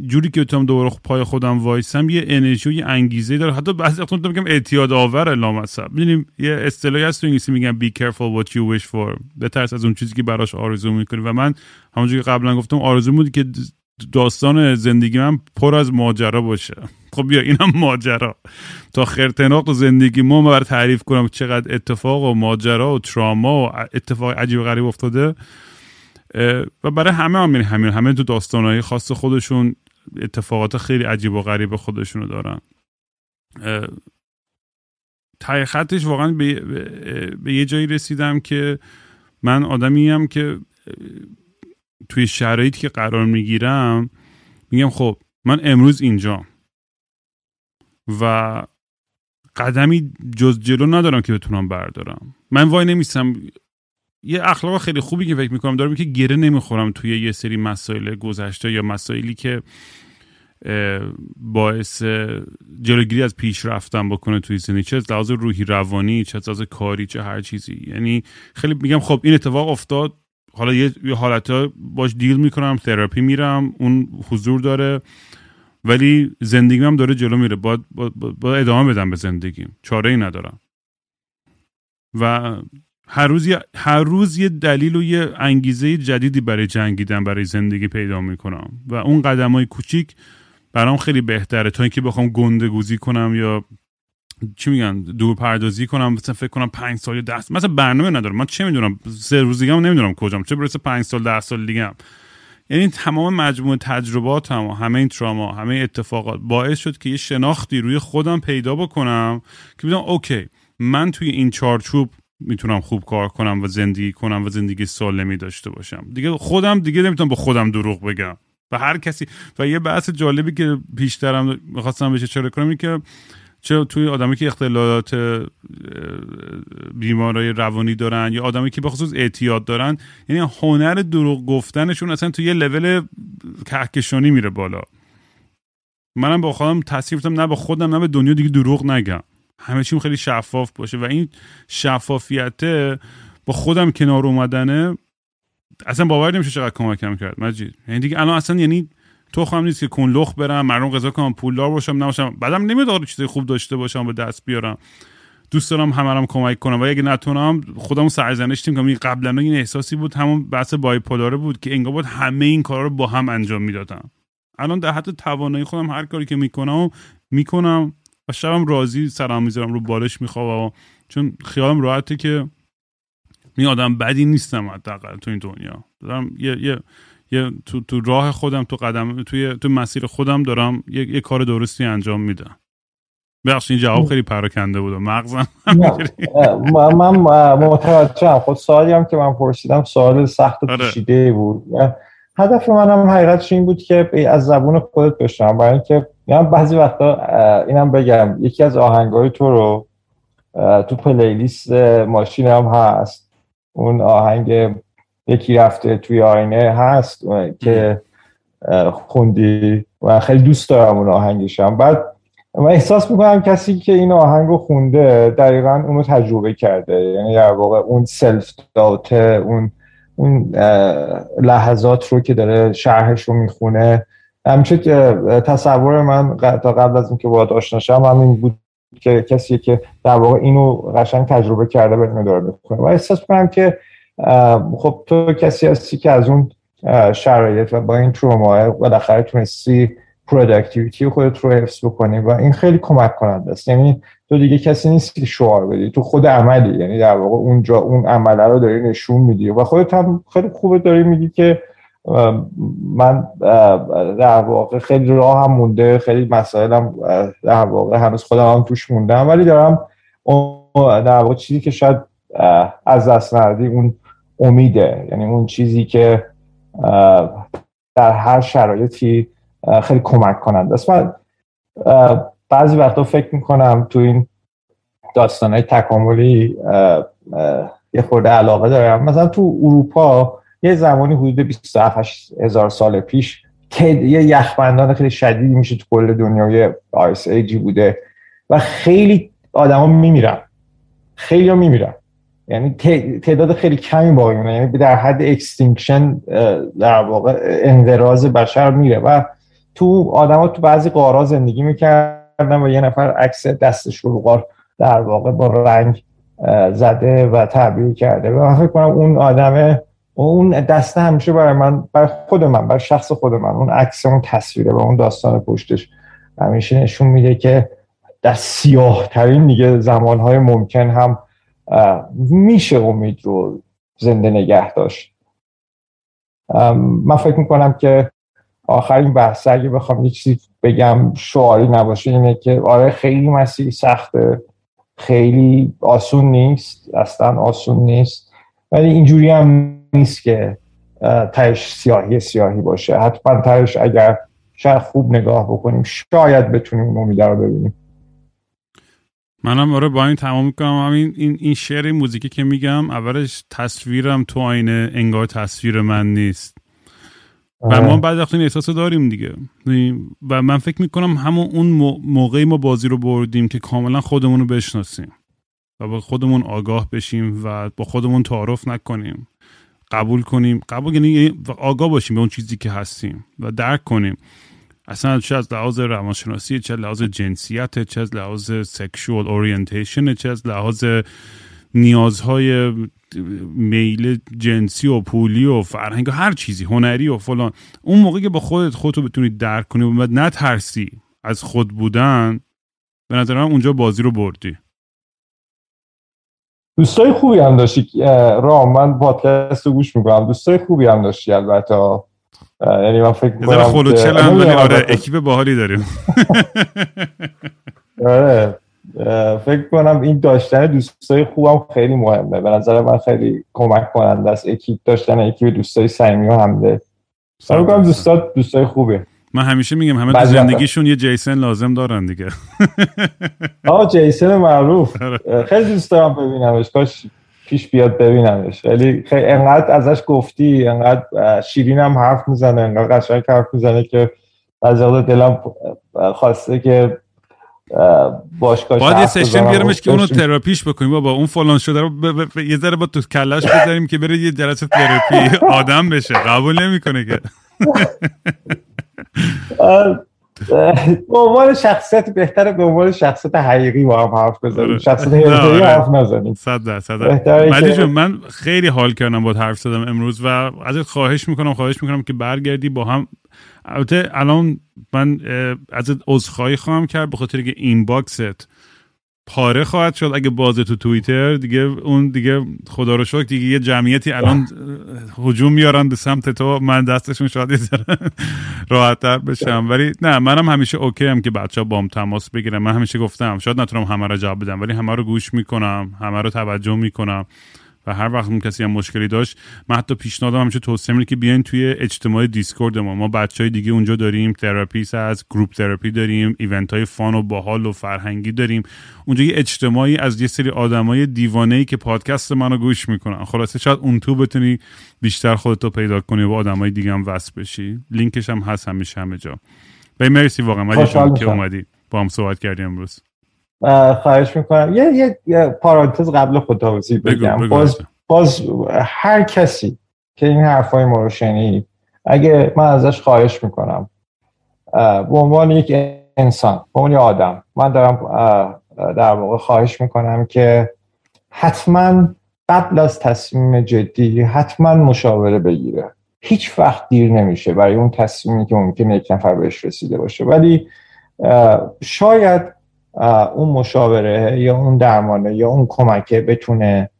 جوری که بتونم دوباره پای خودم وایسم یه انرژی و یه انگیزه داره. حتی بعضی وقتا میگم اعتیاد آور لامصب. می‌دونیم یه اصطلاحی هست تو انگلیسی میگن be careful what you wish for. بترس از اون چیزی که براش آرزو می‌کنی. و من همونجوری که قبلا گفتم آرزو بودی که داستان زندگی من پر از ماجرا باشه. خب بیا اینم ماجرا. تا خرتناق زندگی ما بر تعریف کنم چقدر اتفاق و ماجرا و تراما و اتفاق عجیب غریب افتاده. و برای همه هم همین همه تو داستانهای خاص خودشون اتفاقات خیلی عجیب و غریب خودشونو دارن. تای خطش واقعا به, به یه جایی رسیدم که من آدمی هم که توی شرایطی که قرار می‌گیرم میگم خب من امروز اینجا و قدمی جز جلو ندارم که بتونم بردارم. من وای نمیستم یه اخلاق خیلی خوبی که فکر می‌کنم دارم که گره نمی‌خورم توی یه سری مسائل گذشته یا مسائلی که باعث جلوگیری از پیش رفتن بکنه توی زندگی. چه از لحاظ روحی روانی چه از لحاظ کاری چه هر چیزی. یعنی خیلی میگم خب این اتفاق افتاد. حالا یه, حالت باش دیل می‌کنم تراپی میرم اون حضور داره. ولی زندگیم داره جلو میره. باید, باید, ادامه بدم به زندگیم. چاره ای ندارم. و هر روز هر روز یه دلیل و یه انگیزه جدیدی برای جنگیدن برای زندگی پیدا می‌کنم. و اون قدم های کوچیک برام خیلی بهتره. تا اینکه بخوام گنده گوزی کنم یا چی میگن دور پردازی کنم مثلا فکر کنم پنج سال یا ده سال. مثلا برنامه ندارم. من چه می‌دونم؟ سه روز دیگه نمی‌دونم کجام. چه برسه پنج سال ده سال دیگه هم. یعنی تمام مجموعه تجربات هم همه این تراما همه اتفاقات باعث شد که یه شناختی روی خودم پیدا بکنم که بدونم اوکی من توی این چارچوب می‌تونم خوب کار کنم و زندگی کنم و زندگی سالمی داشته باشم. دیگه خودم دیگه نمی‌تونم با خودم دروغ بگم. و هر کسی و یه بحث جالبی که پیشترم می‌خواستم بهش اشاره کنم که چه توی آدمی که اختلالات بیمارای روانی دارن یا آدمی که به خصوص اعتیاد دارن یعنی هنر دروغ گفتنشون اصلا توی یه لول کهکشانی میره بالا. منم با خودم تصریف نه با خودم نه به دنیا دیگه دروغ نگم. همه چیم خیلی شفاف باشه. و این شفافیت با خودم کنار اومدنه اصلا باور نمیشه چقدر کمکم کرد مجید. یعنی دیگه الان اصلا یعنی تو خواهم نیست که کنلخ برم مردم غذا کنم پولدار باشم نباشم. بعدم نمیاد چیزای خوب داشته باشم به دست بیارم. دوست دارم همرم کمک کنم. و اگه نتونم خودمو سرزنش کنم. این قبلا این احساسی بود همون بحث بایپولاره بود که انگار بود همه این کارا رو با هم انجام می‌دادم. الان در حد توانایی خودم هر کاری که می‌کنم می‌کنم. و شبم راضی سرم می‌ذارم رو بالش می‌خوام چون خیالم راحته که این آدم بدی نیستم حداقل تو این دنیا. دارم یه, یه یه تو, تو راه خودم تو قدم توی تو مسیر خودم دارم یه, یه کار درستی انجام میدم. بخش این جواب خیلی پراکنده بود مغزم من, من متوجهم. خود سوالی هم که من پرسیدم سوال سخت و آره. پیچیده بود. هدف من هم حقیقتش این بود که از زبون خودت بشنم برای اینکه من بعضی وقتا اینم بگم یکی از آهنگای تو رو تو پلیلیست ماشین هم هست. اون آهنگ یکی رفته توی آینه هست که خوندی و خیلی دوست دارم اون آهنگشم. بعد من احساس می‌کنم کسی که این آهنگ رو خونده دقیقا اونو تجربه کرده. یعنی در واقع اون سلف داته اون اون لحظات رو که داره شرحش رو می‌خونه همیشه که تصور من تا قبل از اینکه باهات آشنا شم همین بود که کسی که در واقع اینو قشنگ تجربه کرده به اینو داره می‌خونه. و احساس می‌کنم که خب تو کسی هستی که از اون شرایط و با این تروما بالاخره تونستی productivity خودت رو حفظ بکنی و این خیلی کمک کننده است. یعنی تو دیگه کسی نیست که شعار بدی. تو خود عملی. یعنی در واقع اونجا اون عمله رو داری نشون میدی و خودت هم خیلی خوبه داری میگی که من در واقع خیلی راه هم مونده خیلی مسائلم در واقع هنوز خودم هم توش موندم ولی دارم در واقع چیزی که شاید از دست نردی اون امیده. یعنی اون چیزی که در هر شرایطی خیلی کمک کنند است. من بعضی وقتا فکر می‌کنم تو این داستان های تکاملی یه خورده علاقه دارم. مثلا تو اروپا یه زمانی حدود 27 هزار سال پیش یه یخبندان خیلی شدیدی میشه تو کل دنیای ice age ی بوده و خیلی آدما میمیرن. خیلی ها میمیرن. یعنی تعداد خیلی کمی باقی می‌مونه یعنی در حد extinction در واقع انقراض بشر میره و تو آدما تو بعضی غارا زندگی می‌کردن و یه نفر عکس دستش رو غار در واقع با رنگ زده و تعبیر کرده. و من فکر کنم اون آدمه اون دسته همیشه برای من برای خود من برای شخص خود من اون عکس اون تصویره و اون داستان پشتش همیشه نشون میده که در سیاه ترین دیگه زمانهای ممکن هم میشه امید رو زنده نگه داشت. من فکر می‌کنم که آخرین بحث اگه بخوام یه چیزی بگم شعاری نباشه اینه که آره خیلی مسیح سخته خیلی آسون نیست اصلا آسون نیست. ولی اینجوری هم نیست که تهش سیاهی سیاهی باشه. حتما تهش اگر شاید خوب نگاه بکنیم شاید بتونیم اون رو ببینیم. منم آره با این تمام می‌کنم. همین این این شعر موزیکی که میگم اولش تصویرم تو آینه انگار تصویر من نیست. و ما بعد وقتی این احساس داریم دیگه. و من فکر می‌کنم همون اون موقعی ما بازی رو بردیم که کاملا خودمون رو بشناسیم. و با خودمون آگاه بشیم و با خودمون تعارف نکنیم. قبول کنیم. قبول یعنی آگاه باشیم به اون چیزی که هستیم و درک کنیم. اصلا چه از لحاظ روانشناسی چه از لحاظ جنسیت چه از لحاظ سکشوال اورینتیشن چه از لحاظ نیازهای میل جنسی و پولی و فرهنگ و هر چیزی هنری و فلان. اون موقع که با خودت خودتو بتونی درک کنی و نترسی از خود بودن به نظر من اونجا بازی رو بردی. دوستای خوبی هم داشتی رام من پادکست رو گوش می‌کنم. دوستای خوبی هم داشتی البته یعنی من فکر می‌کنم خل و چل هم ولی آره اکیپ باحالی داریم. آره. فکر کنم این داشتن دوستای خوبم خیلی مهمه. به نظر من خیلی کمک کننده است. اکیپ داشتن اکیپ دوستای صمیمی و همده فکر کنم دوستا دوستای خوبه من همیشه میگم همه تو زندگیشون یه جیسن لازم دارن دیگه. آه جیسن معروف. آره. خیلی دوست دارم ببینمش. کاش پیش بیاد ببینمش. ولی خیلی انقدر ازش گفتی انقدر شیرین هم حرف می‌زنه انقدر قشنگ حرف می‌زنه که از دلم خواسته که باشگاه باید یه سشن بیارمش که اونو تراپیش بکنیم. بابا اون فلان شده رو ب... یه ذره با تو کلش بذاریم که بره یه جلسه تراپی آدم بشه. قبول نمی‌کنه که. به عنوان شخصیت بهتره به عنوان شخصیت حقیقی با هم حرف بزنیم آره. شخصیت حقیقی آره. حرف نزنیم صد درصد ولی جون من خیلی حال کردم با حرف زدم امروز و ازت خواهش می‌کنم خواهش می‌کنم که برگردی با هم البته الان من ازت عذرخواهی خواهم کرد به خاطر که این باکست پاره خواهد شد. اگه بازه تو توییتر دیگه اون دیگه خدا رو شکر دیگه یه جمعیتی الان هجوم میارن به سمت تو. من دستشون شاید راحت تر بشم. ولی نه منم همیشه okay هم که بچه ها بام تماس بگیرم من همیشه گفتم شاید نتونم همه رو جواب بدم ولی همه رو گوش می‌کنم همه رو توجه می‌کنم. و هر وقت اون کسی هم مشکلی داشت من حتی پیشنهادم همیشه توصیه می‌کنم که بیاین توی اجتماع دیسکورد ما. ما بچه های دیگه اونجا داریم therapists group therapy داریم event های fun و باحال و فرهنگی داریم. اونجا یه اجتماعی از یه سری آدمای دیوانه ای که پادکست منو گوش می‌کنن. خلاصه شاید اون تو بتونی بیشتر خودتو پیدا کنی و آدمای دیگه هم وصل بشی. لینکش هم هست همیشه همه جا. مرسی واقعا. که اومدی. با هم صحبت کردیم امروز. خواهش می‌کنم. یه, یه, یه پارانتز قبل خداوزی بگم. باز, باز هر کسی که این حرفای ما رو شنید اگه من ازش خواهش می‌کنم به عنوان یک انسان به عنوان آدم من دارم در واقع خواهش می‌کنم که حتما قبل از تصمیم جدی حتما مشاوره بگیره. هیچ وقت دیر نمیشه برای اون تصمیمی که ممکنه یک نفر بهش رسیده باشه. ولی شاید اون مشاوره یا اون درمانه یا اون کمکه بتونه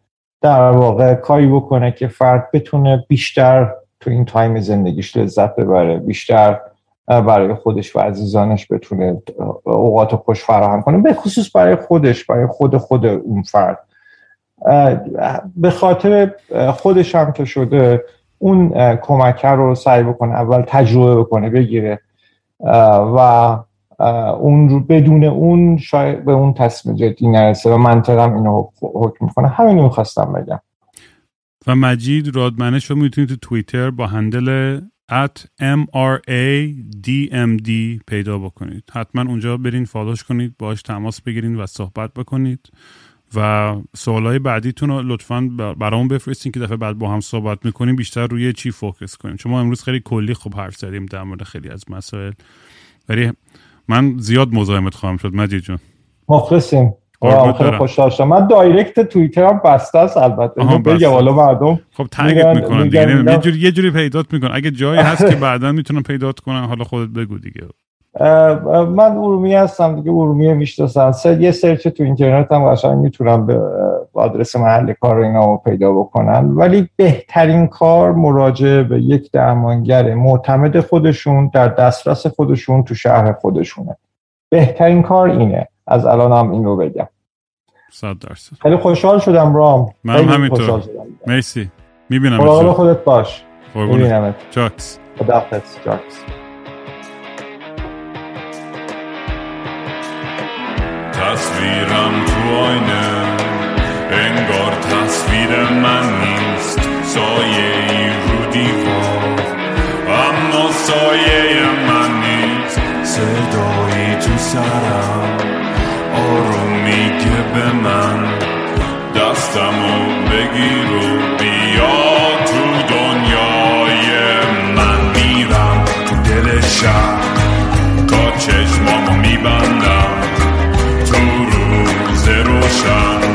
در واقع کاری بکنه که فرد بتونه بیشتر تو این تایم زندگیش لذت ببره بیشتر برای خودش و عزیزانش بتونه اوقات خوش فراهم کنه به خصوص برای خودش برای خود خود اون فرد. به خاطر خودش هم که شده اون کمکه رو سعی بکنه اول تجربه بکنه بگیره و اون رو بدون اون شاید به اون تصمیم جدی نرسه و منطقم اینو حکم می‌کنه همین رو خواستم بگم. و مجید رادمنش رو می‌تونید تو توییتر با هندل at mradmd پیدا بکنید. حتما اونجا برین follow ش کنید باش تماس بگیرین و صحبت بکنید. و سوالای بعدیتون رو لطفا برامون بفرستین که دفعه بعد با هم صحبت می‌کنیم بیشتر روی چی focus کنیم. چون ما امروز خیلی کلی خوب حرف زدیم در مورد خیلی از مسائل. ولی من زیاد مزاحمت خواهم شد مجید جون مخلصیم. خیلی خوشحال شدم. من direct توییتر هم بسته است البته. بگم حالا مردم خب تگت می‌کنن دیگه. یه جوری یه جوری پیدات می‌کنن. اگه جایی هست که بعدا می‌تونن پیدات کنن حالا خودت بگو دیگه. من ارومی هستم دیگه ارومی می‌شناسم. یه سرچ تو اینترنت هم قشنگ می‌تونم به آدرس محل کار اینا رو پیدا بکنن ولی بهترین کار مراجعه به یک درمانگر معتمد خودشون در دسترس خودشون تو شهر خودشونه. بهترین کار اینه. از الان هم این رو بگم. صد درصد. خیلی خوشحال شدم رام. من همینطور. مرسی. می‌بینم خودت باش. می‌بینم جاکس. خداحافظ. جاکس. تصویرم تو آینه انگار تصویر من نیست سایه ای رو دیوار اما سایه من نیست صدایی تو سرم آروم میگه به من دستمو بگیر و بیا تو دنیای من میرم تو دل شهر تا چشمامو میبندم روز